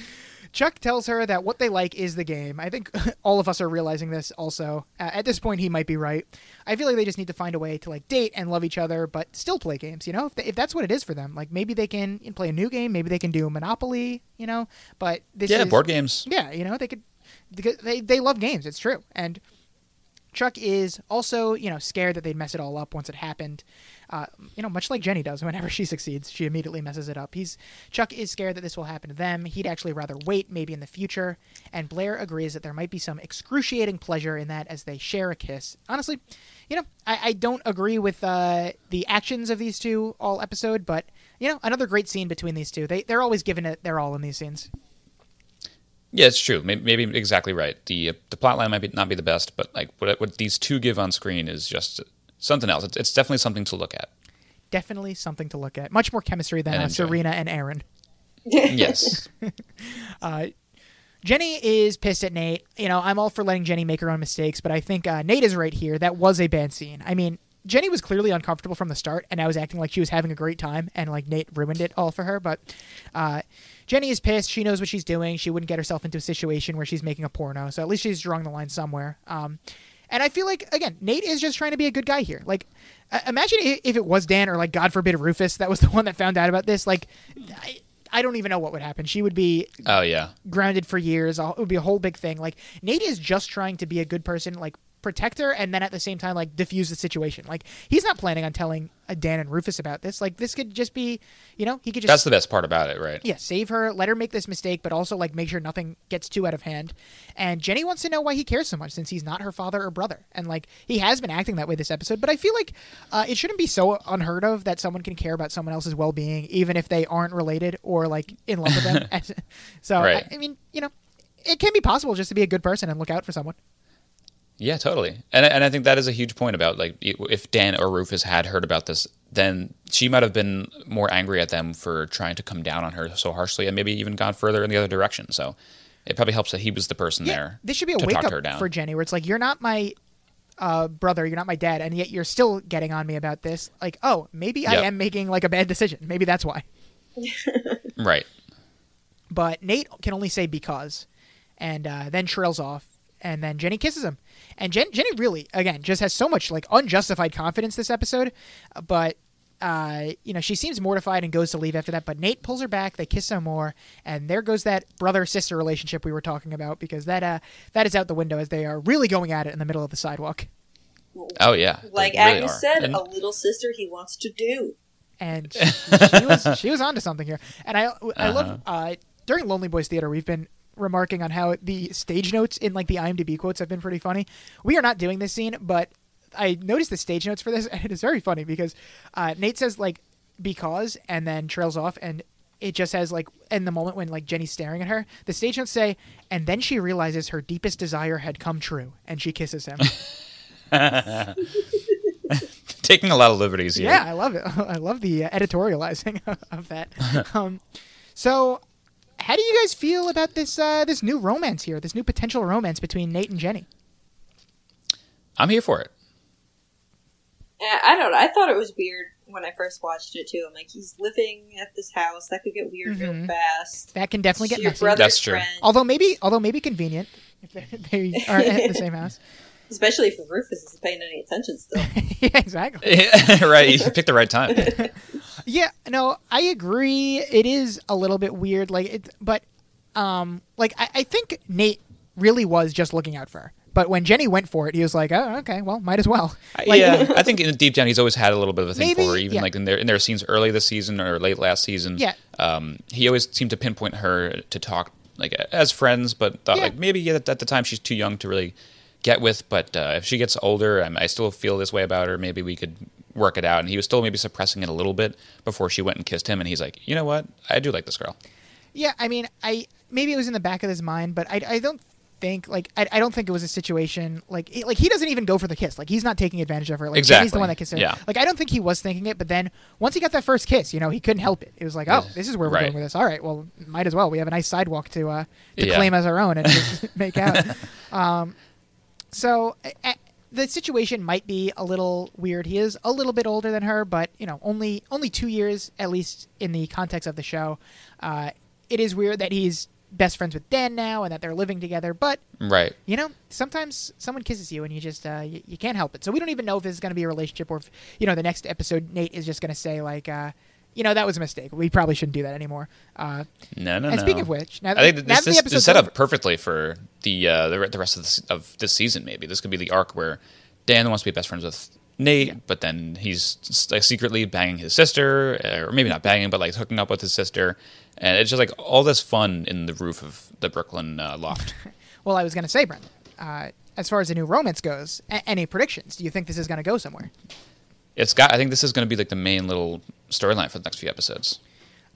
Chuck tells her that what they like is the game. I think all of us are realizing this also. Uh, at this point, he might be right. I feel like they just need to find a way to like date and love each other, but still play games. You know, if, they, if that's what it is for them, like maybe they can play a new game, maybe they can do Monopoly. You know, but this Yeah, is, board games. Yeah, you know, they could because they they love games. It's true, and Chuck is also, you know, scared that they'd mess it all up once it happened. Uh, you know, much like Jenny does. Whenever she succeeds, she immediately messes it up. He's Chuck is scared that this will happen to them. He'd actually rather wait, maybe in the future. And Blair agrees that there might be some excruciating pleasure in that as they share a kiss. Honestly, you know, I, I don't agree with uh, the actions of these two all episode, but you know, another great scene between these two. They they're always giving it their all in these scenes. Yeah, it's true. Maybe, maybe exactly right. The uh, the plot line might be, not be the best, but like what, what these two give on screen is just something else. It's, it's definitely something to look at. Definitely something to look at. Much more chemistry than And uh. Serena and Aaron. Yes. Jenny is pissed at Nate. You know, I'm all for letting Jenny make her own mistakes, but I think uh, Nate is right here. That was a bad scene. I mean, Jenny was clearly uncomfortable from the start, and I was acting like she was having a great time, and like Nate ruined it all for her. But uh, Jenny is pissed. She knows what she's doing. She wouldn't get herself into a situation where she's making a porno, so at least she's drawing the line somewhere. Um, and I feel like again, Nate is just trying to be a good guy here. Like, uh, imagine if it was Dan or like God forbid Rufus that was the one that found out about this. Like, I, I don't even know what would happen. She would be oh yeah. grounded for years. It would be a whole big thing. Like Nate is just trying to be a good person, like protect her, and then at the same time, like diffuse the situation. Like he's not planning on telling uh, Dan and Rufus about this. Like this could just be, you know, he could just That's the best part about it, right? yeah, save her, let her make this mistake, but also like make sure nothing gets too out of hand. And Jenny wants to know why he cares so much since he's not her father or brother. And like he has been acting that way this episode, but I feel like uh, it shouldn't be so unheard of that someone can care about someone else's well being, even if they aren't related or like in love with them. So Right. I, I mean, you know, it can be possible just to be a good person and look out for someone. Yeah, totally. And I- and I think that is a huge point about like if Dan or Rufus had heard about this, then she might have been more angry at them for trying to come down on her so harshly, and maybe even gone further in the other direction. So it probably helps that he was the person there. This should be a wake talk her up down. for Jenny, where it's like you're not my uh, brother, you're not my dad, and yet you're still getting on me about this. Like, oh, maybe I am making like a bad decision. Maybe that's why. right. But Nate can only say because, and uh, then trails off, and then Jenny kisses him, and Jen- Jenny really, again, just has so much like unjustified confidence this episode, but. Uh, you know, she seems mortified and goes to leave after that, but Nate pulls her back. They kiss some more, and there goes that brother sister relationship we were talking about because that uh that is out the window as they are really going at it in the middle of the sidewalk. Oh yeah. Like really Agnes are. said, And- a little sister he wants to do. and she, she was she was onto something here. And I I Uh-huh. love uh, during Lonely Boys Theater we've been remarking on how the stage notes in like the IMDb quotes have been pretty funny. We are not doing this scene, but I noticed the stage notes for this, and it is very funny because uh, Nate says like because and then trails off and. It just says like in the moment when like Jenny's staring at her, the stage notes say, and then she realizes her deepest desire had come true, and she kisses him. taking a lot of liberties here. Yeah, I love it. I love the uh, editorializing of that. um, so, how do you guys feel about this uh, this new romance here? This new potential romance between Nate and Jenny? I'm here for it. Eh, I don't know. I thought it was weird when I first watched it too. I'm like, he's living at this house. That could get weird Mhm. real fast. That can definitely get Your messy. That's true. friend, Although maybe, although maybe convenient if they, they are at the same house. especially if Rufus isn't paying any attention still. yeah, exactly. right. You picked the right time. Yeah, no, I agree. It is a little bit weird, like it, but um, like I, I think Nate really was just looking out for her. But when Jenny went for it, he was like, "Oh, okay, well, might as well." I- Like- yeah, I think in deep down he's always had a little bit of a thing Maybe, for her, even yeah. like in their in their scenes early this season or late last season. Yeah. um, he always seemed to pinpoint her to talk like as friends, but thought Yeah. like maybe at, at the time she's too young to really get with. But uh, if she gets older, I, I still feel this way about her. Maybe we could work it out. And he was still maybe suppressing it a little bit before she went and kissed him. And he's like, you know what, I do like this girl. Yeah, I mean, I maybe it was in the back of his mind, but I, I don't think like I, I don't think it was a situation like it- like he doesn't even go for the kiss. Like he's not taking advantage of her. Like Jenny's the one that kissed him. Yeah. Like I don't think he was thinking it, but then once he got that first kiss, you know, he couldn't help it. It was like, oh, this is where we're Right. going with this. All right, well, might as well. We have a nice sidewalk to uh to Yeah. claim as our own and just make out. Um, so. uh, the situation might be a little weird. He is a little bit older than her, but you know, only only two years at least in the context of the show. Uh, it is weird that he's best friends with Dan now and that they're living together. But Right. you know, sometimes someone kisses you and you just uh, you, you can't help it. So we don't even know if this is going to be a relationship or if you know the next episode Nate is just going to say like, uh, you know, that was a mistake. We probably shouldn't do that anymore. Uh, No, no, And no. speaking of which, now I that- think that that this, the this, is set over- up perfectly for the uh, the, re- the rest of this of this season. Maybe this could be the arc where Dan wants to be best friends with Nate, but then he's like, secretly banging his sister, or maybe not banging, but like hooking up with his sister, and it's just like all this fun in the roof of the Brooklyn uh, loft. well, I was going to say, Brendan, uh, as far as the new romance goes, a- any predictions? Do you think this is going to go somewhere? It's got. I think this is going to be like the main little storyline for the next few episodes,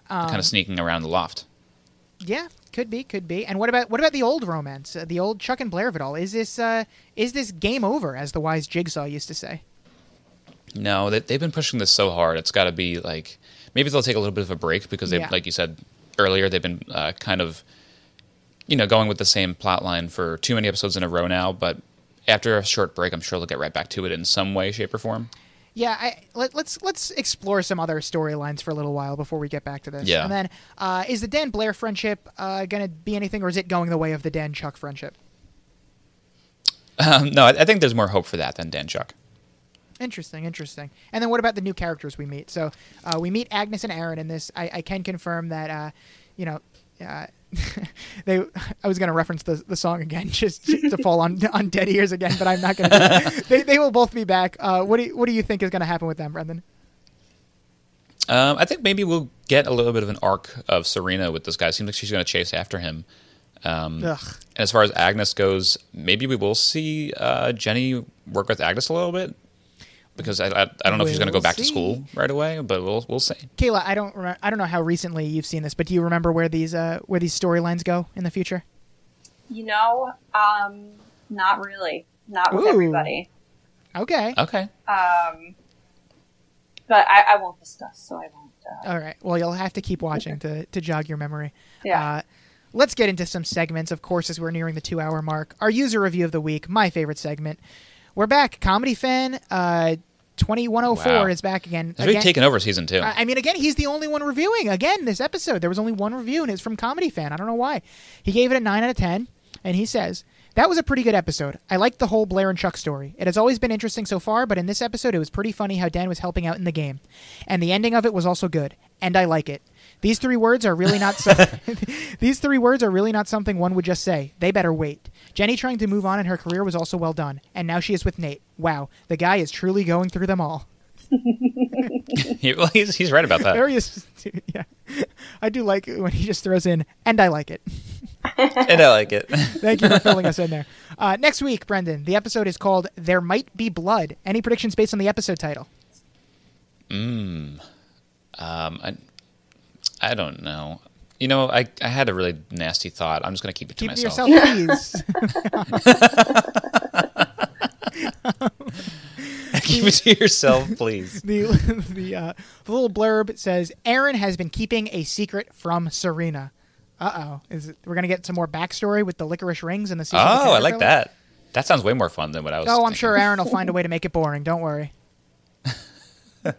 Um, kind of sneaking around the loft. Yeah, could be, could be. And what about what about the old romance, uh, the old Chuck and Blair of it all? Is this uh, is this game over, as the wise Jigsaw used to say? No, they, they've been pushing this so hard. It's got to be like maybe they'll take a little bit of a break because they, Yeah. like you said earlier, they've been uh, kind of you know going with the same plot line for too many episodes in a row now. But after a short break, I'm sure they'll get right back to it in some way, shape, or form. Yeah, I, let, let's let's explore some other storylines for a little while before we get back to this. Yeah. And then, uh, is the Dan Blair friendship uh, going to be anything, or is it going the way of the Dan Chuck friendship? Um, no, I, I think there's more hope for that than Dan Chuck. Interesting, interesting. And then what about the new characters we meet? So uh, we meet Agnes and Aaron in this. I, I can confirm that, uh, you know, uh, they. I was going to reference the the song again, just, just to fall on on dead ears again, but I'm not going to. They they will both be back. Uh, what do you, what do you think is going to happen with them, Brendan? Um, I think maybe we'll get a little bit of an arc of Serena with this guy. Seems like she's going to chase after him. Um. And as far as Agnes goes, maybe we will see uh, Jenny work with Agnes a little bit because I, I, I don't know if she's going to go back to school right away, but we'll we'll see. Kayla, I don't re- I don't know how recently you've seen this, but do you remember where these uh, where these storylines go in the future? You know, um, not really. Not with Ooh. everybody. Okay. Okay. Um, but I, I won't discuss, so I won't. Uh, All right. Well, you'll have to keep watching to, to jog your memory. Yeah. Uh, let's get into some segments, of course, as we're nearing the two hour mark. Our user review of the week, my favorite segment. We're back. Comedy fan uh, 2104 Wow. is back again. He's really taken over season two. I I mean, again, he's the only one reviewing. Again, this episode, there was only one review, and it's from Comedy Fan. I don't know why. He gave it a 9 out of 10, and he says, That was a pretty good episode. I liked the whole Blair and Chuck story. It has always been interesting so far, but in this episode, it was pretty funny how Dan was helping out in the game. And the ending of it was also good, and I like it. These three words are really not so- These three words are really not something one would just say. They better wait. Jenny trying to move on in her career was also well done, and now she is with Nate. Wow, the guy is truly going through them all. Well, he's, he's right about that. Very astute, yeah. I do like when he just throws in, and I like it. and I like it. Thank you for filling us in there. Uh, next week, Brendan, the episode is called "There Might Be Blood." Any predictions based on the episode title? Um, I, I don't know. You know, I, I had a really nasty thought. I'm just going to keep it to Keep it to myself. yourself, please. keep it to yourself, please. the the, uh, the little blurb says Aaron has been keeping a secret from Serena. Uh oh, is it, we're gonna get some more backstory with the licorice rings and the. Oh, season of the I like that. That sounds way more fun than what I was. Oh, I'm sure Aaron will find a way to make it boring. Don't worry. All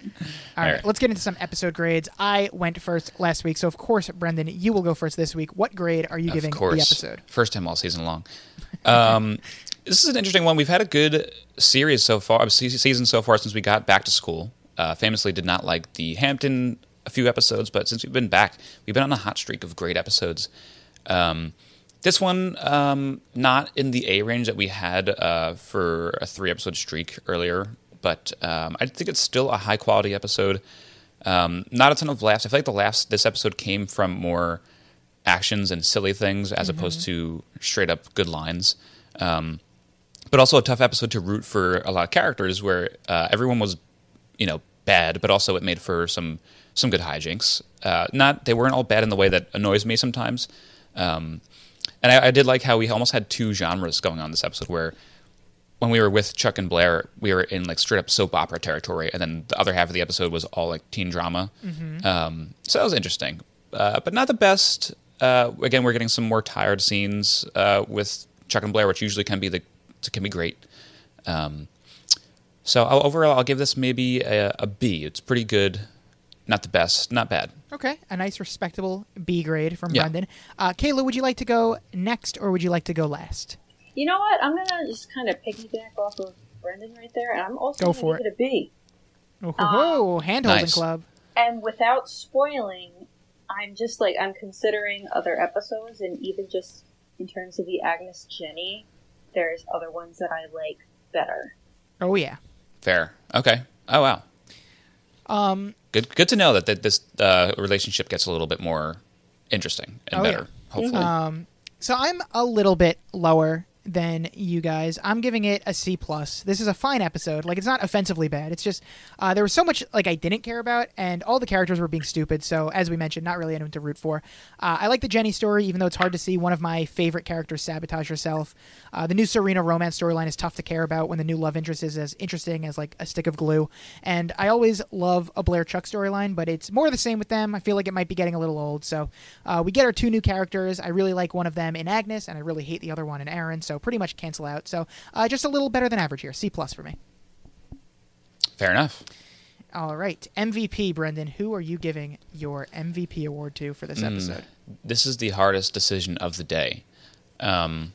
right, right. let's get into some episode grades. I went first last week, so of course, Brendan, you will go first this week. What grade are you Of giving course. the episode? First time all season long. Um, this is an interesting one. We've had a good series so far, season so far since we got back to school. Uh, famously, did not like the Hampton a few episodes, but since we've been back, we've been on a hot streak of great episodes. Um, this one, um, not in the A range that we had uh, for a three episode streak earlier, but um, I think it's still a high quality episode. Um, not a ton of laughs. I feel like the laughs this episode came from more actions and silly things as opposed to straight up good lines. Um, but also a tough episode to root for a lot of characters where uh, everyone was, you know, bad, but also it made for some some good hijinks. Uh, not they weren't all bad in the way that annoys me sometimes. Um, and I, I did like how we almost had two genres going on this episode where when we were with Chuck and Blair, we were in like straight up soap opera territory, and then the other half of the episode was all like teen drama. Um, so that was interesting, uh, but not the best. Uh, again, we're getting some more tired scenes uh, with Chuck and Blair, which usually can be the can be great. Um, so I'll, overall, I'll give this maybe a, a B. It's pretty good, not the best, not bad. Okay, a nice respectable B grade from Yeah. Brendan. Uh, Kayla, would you like to go next or would you like to go last? You know what? I'm gonna just kind of piggyback off of Brendan right there, and I'm also Go gonna for give it. it a B. Oh, ho, ho, hand Nice. club. And without spoiling, I'm just like I'm considering other episodes, and even just in terms of the Agnes Jenny, there's other ones that I like better. Oh yeah. Fair. Okay. Oh wow. Um, Good. Good to know that, that this uh, relationship gets a little bit more interesting and Oh, yeah. better. Hopefully. um, so I'm a little bit lower than you guys. I'm giving it a C plus. This is a fine episode. Like it's not offensively bad. It's just uh, there was so much like I didn't care about, and all the characters were being stupid. So as we mentioned, not really anyone to root for. Uh, I like the Jenny story, even though it's hard to see one of my favorite characters sabotage herself. Uh, the new Serena romance storyline is tough to care about when the new love interest is as interesting as like a stick of glue. And I always love a Blair Chuck storyline, but it's more the same with them. I feel like it might be getting a little old. So uh, we get our two new characters. I really like one of them in Agnes, and I really hate the other one in Aaron. So pretty much cancel out. So uh, just a little better than average here. C plus for me. Fair enough. All right, MVP Brendan. Who are you giving your MVP award to for this episode? This is the hardest decision of the day. Um,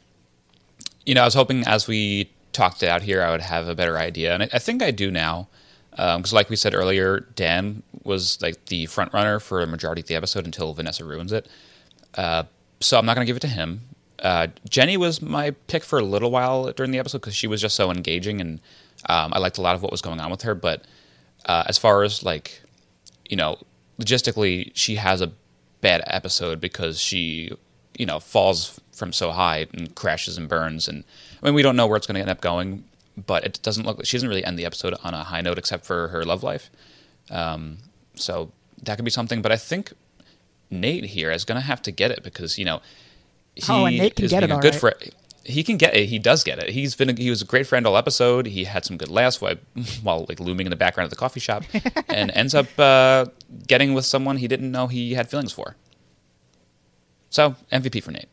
you know, I was hoping as we talked it out here, I would have a better idea, and I, I think I do now. Because, like we said earlier, Dan was like the front runner for a majority of the episode until Vanessa ruins it. Uh, so I'm not going to give it to him. Uh, Jenny was my pick for a little while during the episode because she was just so engaging, and um, I liked a lot of what was going on with her. But uh, as far as like, you know, logistically, she has a bad episode because she, you know, falls from so high and crashes and burns. And I mean, we don't know where it's going to end up going, but it doesn't look like she doesn't really end the episode on a high note except for her love life. Um, so that could be something. But I think Nate here is going to have to get it because you know he Oh, and Nate can is get being it, a good right. friend. He can get it. He does get it. He's been. A, he was a great friend all episode. He had some good laughs while, while like looming in the background of the coffee shop, and ends up uh, getting with someone he didn't know he had feelings for. So MVP for Nate.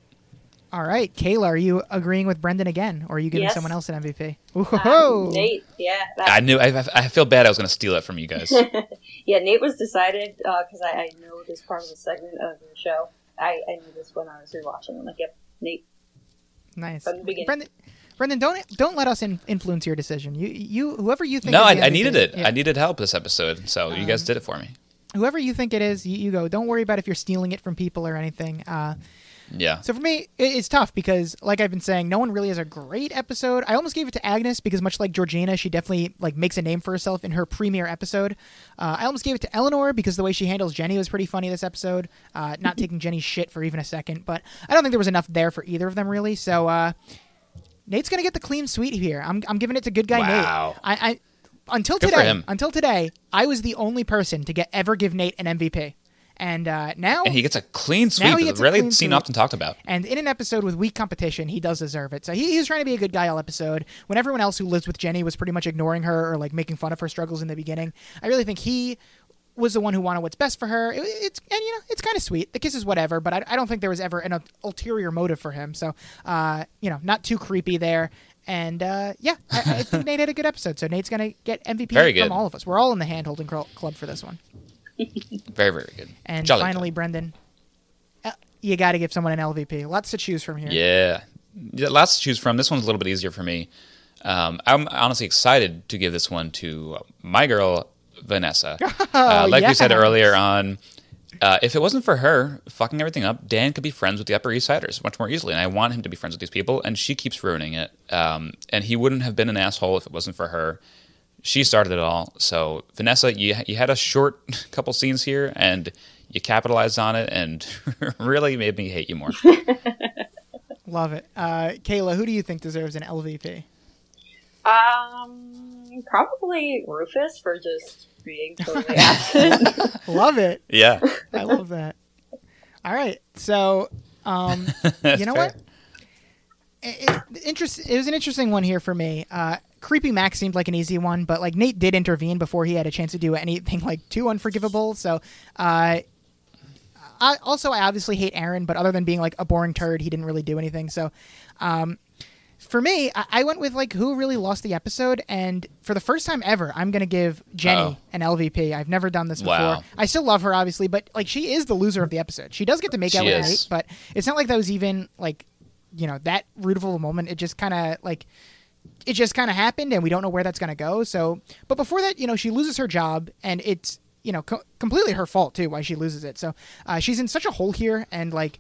All right, Kayla, are you agreeing with Brendan again, or are you giving Yes. someone else an MVP? Ooh, Uh, ho, ho. Nate, yeah, that, I knew. I, I feel bad. I was going to steal it from you guys. yeah, Nate was decided because I, I know this part of the segment of the show. I, I knew this when I was rewatching. I'm like, yep, Nate. Nice, From the beginning. Brendan. Brendan, don't don't let us in, influence your decision. You you whoever you think. no, is I, I needed it. yeah. I needed help this episode, so you guys did it for me. whoever you think it is, you, you go. Don't worry about if you're stealing it from people or anything. Uh, Yeah. so for me, it's tough because, like I've been saying, no one really has a great episode. I almost gave it to Agnes because, much like Georgina, she definitely like makes a name for herself in her premiere episode. Uh, I almost gave it to Eleanor because the way she handles Jenny was pretty funny this episode. Uh, not taking Jenny's shit for even a second, but I don't think there was enough there for either of them really. So uh, Nate's gonna get the clean sweep here. I'm I'm giving it to good guy Wow. Nate. I, I until Good today, until today, I was the only person to get ever give Nate an MVP. And uh, now, and he gets a clean sweep. he gets clean seen sweep. often talked about. and in an episode with weak competition, he does deserve it. So he, he was trying to be a good guy all episode. When everyone else who lives with Jenny was pretty much ignoring her or like making fun of her struggles in the beginning, I really think he was the one who wanted what's best for her. It- it's and you know it's kind of sweet. The kiss is whatever, but I, I don't think there was ever an ul- ulterior motive for him. So uh, you know, not too creepy there. And uh, yeah, I, I think Nate had a good episode. So Nate's gonna get MVP Very from good. all of us. We're all in the hand holding club for this one. Very, very good. And Jolly finally, Brendan, uh, you got to give someone an LVP. Lots to choose from here. Yeah. Lots to choose from. This one's a little bit easier for me. Um, I'm honestly excited to give this one to my girl, Vanessa. uh, like we said earlier on, uh, if it wasn't for her fucking everything up, Dan could be friends with the Upper East Siders much more easily. And I want him to be friends with these people, and she keeps ruining it. Um, and he wouldn't have been an asshole if it wasn't for her. She started it all. So, Vanessa, you, you had a short couple scenes here, and you capitalized on it, and really made me hate you more. Love it. Uh, Kayla, who do you think deserves an LVP? Um, probably Rufus for just being totally absent. Love it. yeah. I love that. All right. So, um, you know fair. what? It, it, interest, it was an interesting one here for me. Uh, Creepy Max seemed like an easy one, but like Nate did intervene before he had a chance to do anything like too unforgivable. So, uh, I also I obviously hate Aaron, but other than being like a boring turd, he didn't really do anything. So, um, for me, I, I went with like who really lost the episode, and for the first time ever, I'm gonna give Jenny Oh. an LVP. I've never done this before. Wow. I still love her, obviously, but like she is the loser of the episode. She does get to make out She with is. Nate, but it's not like that was even like you know that root of a moment. It just kind of like it just kind of happened, and we don't know where that's gonna go. So, but before that, you know, she loses her job, and it's you know co- completely her fault too why she loses it. So uh, she's in such a hole here, and like.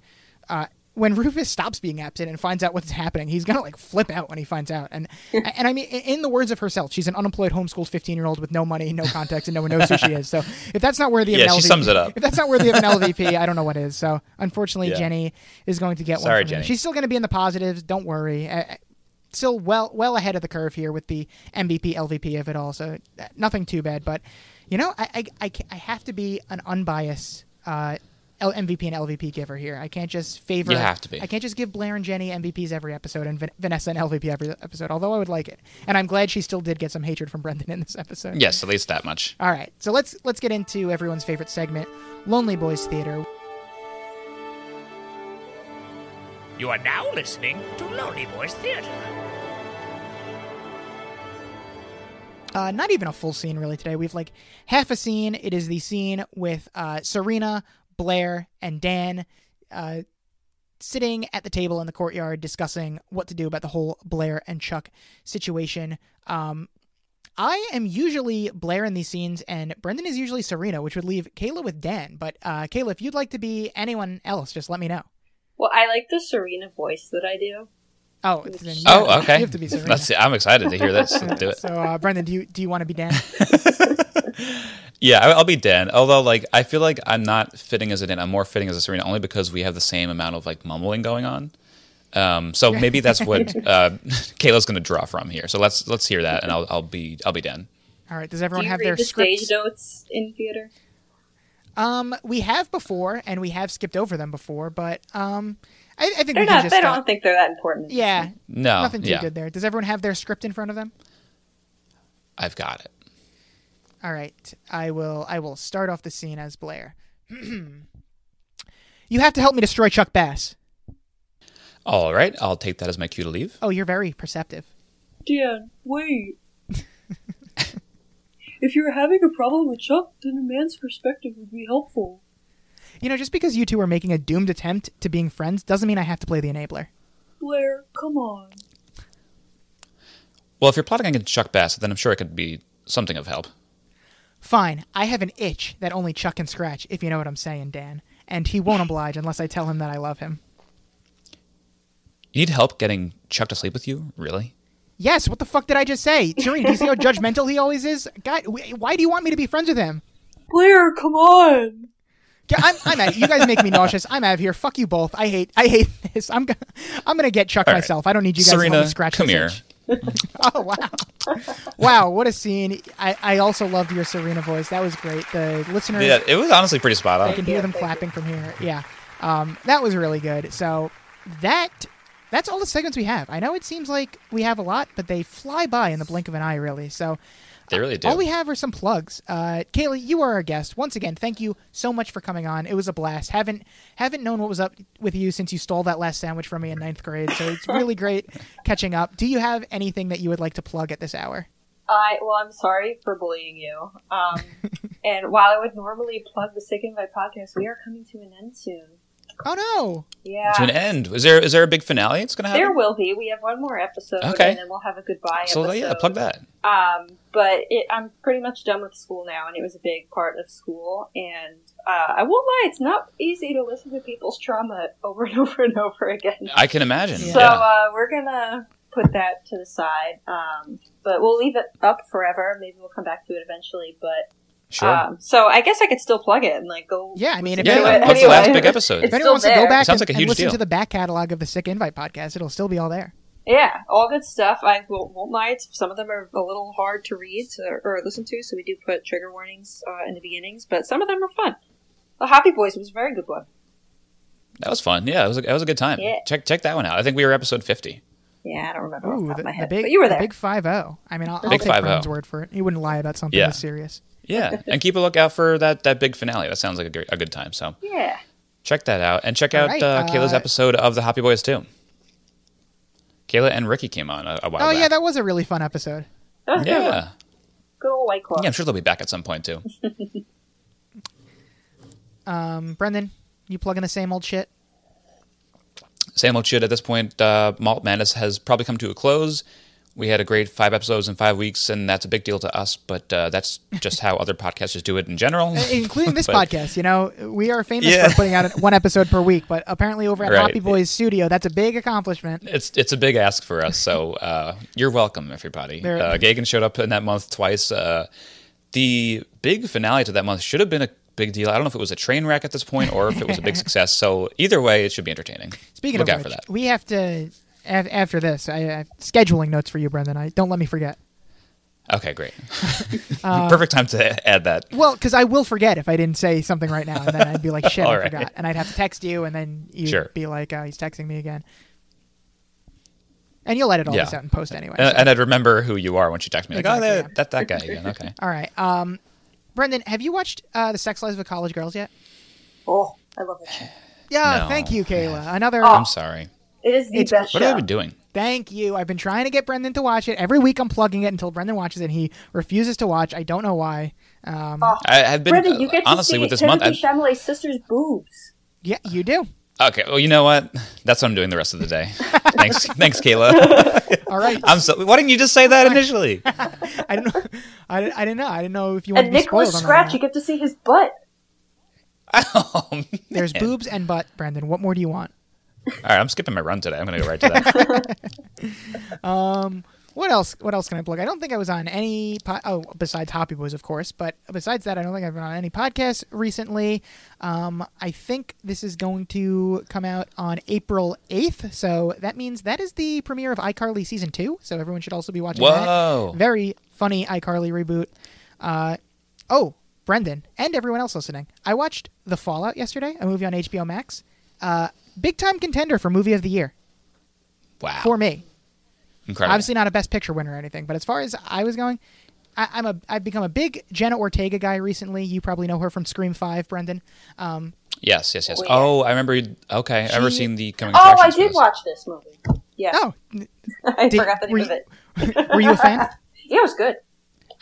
Uh, when Rufus stops being absent and finds out what's happening, he's gonna like flip out when he finds out. And and I mean, in in the words of herself, she's an unemployed homeschooled fifteen year old with no money, no contacts, and no one knows who she is. So if that's not worthy of Yeah, an she LVP, sums it up. If that's not worthy of an LVP, I don't know what is. So unfortunately, Yeah. Jenny is going to get Sorry, one. From me. Jenny. She's still going to be in the positives. Don't worry. Still well well ahead of the curve here with the MVP LVP of it all. So uh, nothing too bad. But you know, I I, I, I have to be an unbiased. Uh, MVP and LVP giver here. I can't just favor. You have to be. I can't just give Blair and Jenny MVPs every episode and Van- Vanessa an LVP every episode. Although I would like it, and I'm glad she still did get some hatred from Brendan in this episode. Yes, at least that much. All right, so let's let's get into everyone's favorite segment, Lonely Boys Theater. You are now listening to Lonely Boys Theater. Uh, not even a full scene really today. We've like half a scene. It is the scene with uh, Serena, Blair, and Dan uh, sitting at the table in the courtyard discussing what to do about the whole Blair and Chuck situation. Um, I am usually Blair in these scenes, and Brendan is usually Serena, which would leave Kayla with Dan. But uh, Kayla, if you'd like to be anyone else, just let me know. well, I like the Serena voice that I do. Oh, it's- then you Oh, okay. You have to be Serena. Let's see. I'm excited to hear this. Let's do it. So, uh, Brendan, do you do you want to be Dan? Yeah, I- I'll be Dan. Although, like, I feel like I'm not fitting as a Dan. I'm more fitting as a Serena, only because we have the same amount of like mumbling going on. Um, so maybe that's what uh, Kayla's going to draw from here. So let's let's hear that, and I'll I'll be I'll be Dan. All right. Does everyone you have their the scripts? stage notes in theater? Um, we have before, and we have skipped over them before, but um, I, I think They're we can not. just. I uh, don't think they're that important. yeah, No, nothing too yeah, good there. Does everyone have their script in front of them? I've got it. All right, I will. I will start off the scene as Blair. you have to help me destroy Chuck Bass. All right, I'll take that as my cue to leave. Oh, you're very perceptive. Dan, wait. if you're having a problem with Chuck, then a man's perspective would be helpful. You know, just because you two are making a doomed attempt to being friends doesn't mean I have to play the enabler. Blair, come on. Well, if you're plotting against Chuck Bass, then I'm sure it could be something of help. Fine, I have an itch that only Chuck can scratch, if you know what I'm saying, Dan. And he won't oblige unless I tell him that I love him. You need help getting Chuck to sleep with you? Really? Yes, what the fuck did I just say? Serena, do you see how judgmental he always is? God, wh- why do you want me to be friends with him? Blair, come on. I'm, I'm out. You guys make me nauseous. I'm out of here. Fuck you both. I hate. I hate this. I'm gonna. I'm gonna get Chuck right. myself. I don't need you guys to Serena, me scratch come here. oh wow, wow! What a scene! I, I also loved your Serena voice. That was great. The listeners, Yeah, it was honestly pretty spot on. I can hear them clapping from here. Yeah, um, that was really good. So that that's all the segments we have. I know it seems like we have a lot, but they fly by in the blink of an eye, really. So They really do. all we have are some plugs. Uh, Kayla, you are our guest once again. Thank you so much for coming on. It was a blast. haven't haven't known what was up with you since you stole that last sandwich from me in ninth grade. So it's really great catching up. Do you have anything that you would like to plug at this hour? I well, I'm sorry for bullying you. Um, and while I would normally plug the Sick Invite podcast, we are coming to an end soon. Oh no! Yeah, to an end. Is there is there a big finale? It's gonna happen. there will be. We have one more episode, Okay. and then we'll have a goodbye so episode. yeah, plug that. Um, but it, I'm pretty much done with school now, and it was a big part of school. And uh, I won't lie, it's not easy to listen to people's trauma over and over and over again. I can imagine. So Yeah. uh, we're gonna put that to the side, um, but we'll leave it up forever. Maybe we'll come back to it eventually. But Sure. um, so I guess I could still plug it and like go. Yeah, I mean, if Yeah, anyone, what's the last big episode? if It's anyone wants still to go there. back Sounds and, like a and huge listen deal. to the back catalog of the Sick Invite podcast, it'll still be all there. Yeah, all good stuff. I will, won't lie; it's, some of them are a little hard to read so, or listen to, so we do put trigger warnings uh, in the beginnings. But some of them are fun. The Happy Boys was a very good one. That was fun. Yeah, it was a, it was a good time. Yeah. Check check that one out. I think we were episode 50. Yeah, I don't remember off the Ooh, top the, of my the head, big, but you were the big five zero. I mean, I'll, I'll take 5-0. Brendan's word for it. He wouldn't lie about something Yeah. this serious. Yeah, and keep a lookout for that that big finale. That sounds like a, great, a good time. So yeah. check that out, and check All out right, uh, Kayla's uh, episode of the Happy Boys too. Kayla and Ricky came on a, a while Oh back. yeah, that was a really fun episode. That was good yeah, Good old White Claw. yeah. I'm sure they'll be back at some point too. Um, Brendan, you plugging the same old shit? Same old shit at this point. Uh, Malt Madness has probably come to a close. We had a great five episodes in five weeks, and that's a big deal to us. But uh, that's just how other podcasters do it in general, Uh, including this But- podcast. You know, we are famous Yeah. for putting out one episode per week, but apparently over at Right. Happy Boys Studio, that's a big accomplishment. It's it's a big ask for us, so uh, you're welcome, everybody. There- Uh, Gagan showed up in that month twice. Uh, the big finale to that month should have been a big deal. I don't know if it was a train wreck at this point or if it was a big success. So either way, it should be entertaining. Speaking Look of out which, for that. we have to af- after this. I have scheduling notes for you, Brendan. I don't let me forget. Okay, great. Uh, Perfect time to add that. Well, because I will forget if I didn't say something right now, and then I'd be like, "Shit, I right. forgot," and I'd have to text you, and then you'd Sure. be like, uh, "He's texting me again." And you'll edit all Yeah. this out in post anyway. And, so- and I'd remember who you are when she texts me. Like, Exactly, oh, yeah. that, that that guy again. Okay. all right, um, Brendan, have you watched uh, the Sex Lives of College Girls yet? Oh, I love it. Yeah, No, thank you, Kayla. Another. I'm sorry. It is the It's- best What show. have I been doing? Thank you. I've been trying to get Brendan to watch it. Every week I'm plugging it until Brendan watches it and he refuses to watch. I don't know why. Um, Oh, I have been Brendan, you get to honestly see with this Timothy month. I, Chalamet's sister's boobs. yeah, you do. Okay, well, you know what? That's what I'm doing the rest of the day. thanks, thanks, Kayla. All right. I'm so. Why didn't you just say that initially? I don't know. I, I didn't know. I didn't know if you wanted And to be spoiled Nicholas on that or Scratch, not. you get to see his butt. oh, man. There's boobs and butt, Brendan. What more do you want? All right, I'm skipping my run today. I'm going to go right to that. Um, What else? What else can I plug? I don't think I was on any. Po- oh, besides Hoppy Boys, of course. But besides that, I don't think I've been on any podcasts recently. Um, I think this is going to come out on April eighth, so that means that is the premiere of iCarly season two. So everyone should also be watching Whoa. that. Very funny iCarly reboot. Uh, oh, Brendan and everyone else listening, I watched The Fallout yesterday, a movie on HBO Max. Uh, big time contender for movie of the year Wow. for me. Incredible. Obviously not a best picture winner or anything, but as far as I was going, I, I'm a I've become a big Jenna Ortega guy recently. You probably know her from Scream Five, Brendan. Um, Yes, yes, yes. Oh, yeah. Oh, I remember. you- Okay, I've ever seen the coming. Oh, I did watch this movie. Yeah, oh, I did- forgot the were name of it. were you a fan? Yeah, it was good.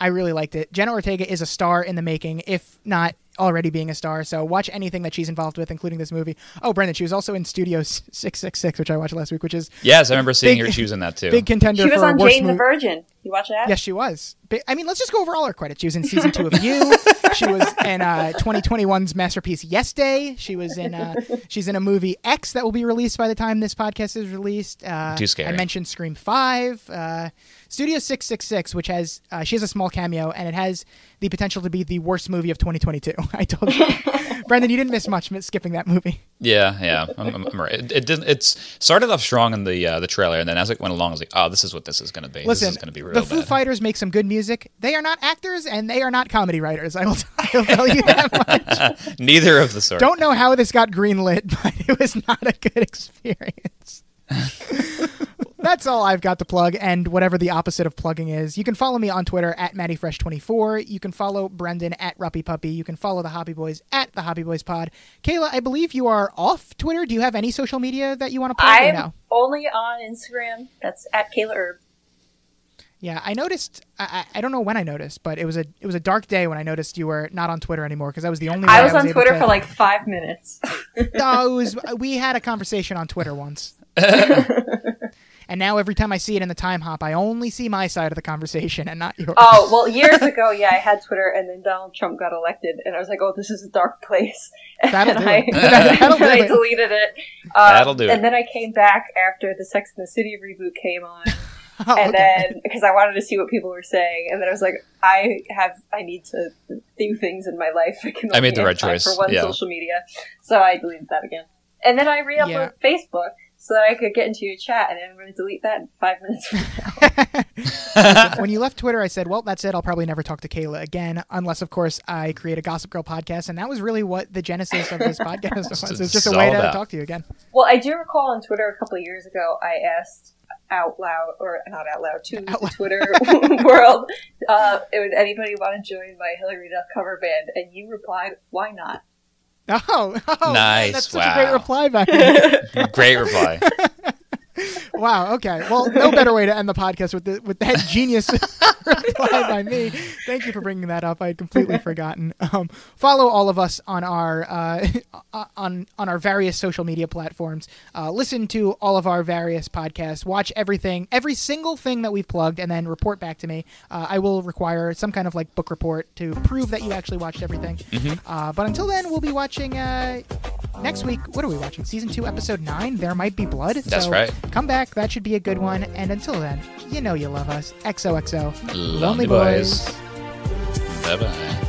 I really liked it. Jenna Ortega is a star in the making, if not already being a star. So watch anything that she's involved with, including this movie. Oh, Brendan, she was also in Studio Six Six Six, which I watched last week, which is Yes, I remember seeing Big- her. She was in that too. big contender She was for on worst Jane the. Virgin. You watch that? Yes, she was. But, I mean, let's just go over all her credits. She was in season two of You. she was in uh, 2021's masterpiece Yes Day. She was in. Uh, she's in a movie X that will be released by the time this podcast is released. Uh, Too scary. I mentioned Scream Five. Uh, Studio Six Six Six, which has uh, she has a small cameo and it has the potential to be the worst movie of 2022. I told you, Brendan, you didn't miss much skipping that movie. Yeah, yeah, I'm, I'm, I'm right. It, it didn't. It's started off strong in the uh, the trailer, and then as it went along, I was like, oh, this is what this is going to be. Listen, this is going to be real the Foo bad. Fighters make some good music. They are not actors and they are not comedy writers. I will, I will tell you that much. Neither of the sort. Don't know how this got greenlit, but it was not a good experience. That's all I've got to plug, and whatever the opposite of plugging is. You can follow me on Twitter at MattyFresh24. You can follow Brendan at Ruppy Puppy. You can follow the Hobby Boys at the Hobby Boys Pod. Kayla, I believe you are off Twitter. Do you have any social media that you want to plug or I'm no? only on Instagram. That's at Kayla Erb. Yeah, I noticed. I, I I don't know when I noticed, but it was a it was a dark day when I noticed you were not on Twitter anymore because I was the only. way I was on able Twitter to- for like five minutes. no, it was we had a conversation on Twitter once. And now every time I see it in the time hop, I only see my side of the conversation and not yours. Oh well, years ago, yeah, I had Twitter, and then Donald Trump got elected, and I was like, "Oh, this is a dark place." That'll and do I, it. That'll do I it. deleted it. Um, That'll do it. And then I came back after the Sex and the City reboot came on, Oh, and okay. then because I wanted to see what people were saying, and then I was like, I have, I need to do things in my life. I can I made the right choice, for one yeah. social media, so I deleted that again, and then I re-uploaded Facebook so that I could get into your chat, and I'm going to delete that in five minutes from now. when you left Twitter, I said, "Well, that's it. I'll probably never talk to Kayla again, unless, of course, I create a Gossip Girl podcast." And that was really what the genesis of this podcast was. Just It's just a way to about- talk to you again. Well, I do recall on Twitter a couple of years ago, I asked out loud, or not out loud, to the Twitter world, uh, would anybody want to join my Hilary Duff cover band? And you replied, why not? Oh, oh Nice, That's such a great wow. reply back. Great reply. wow. Okay. Well, no better way to end the podcast with the, with that genius reply by me. Thank you for bringing that up. I had completely forgotten. Um, follow all of us on our uh, on on our various social media platforms. Uh, listen to all of our various podcasts. Watch everything, every single thing that we've plugged, and then report back to me. Uh, I will require some kind of like book report to prove that you actually watched everything. Mhm. Uh, but until then, we'll be watching. Uh, Next week, what are we watching? Season 2, Episode 9, There Might Be Blood? That's So right. Come back, that should be a good one. And until then, you know you love us. XOXO. Lonely boys. Bye bye.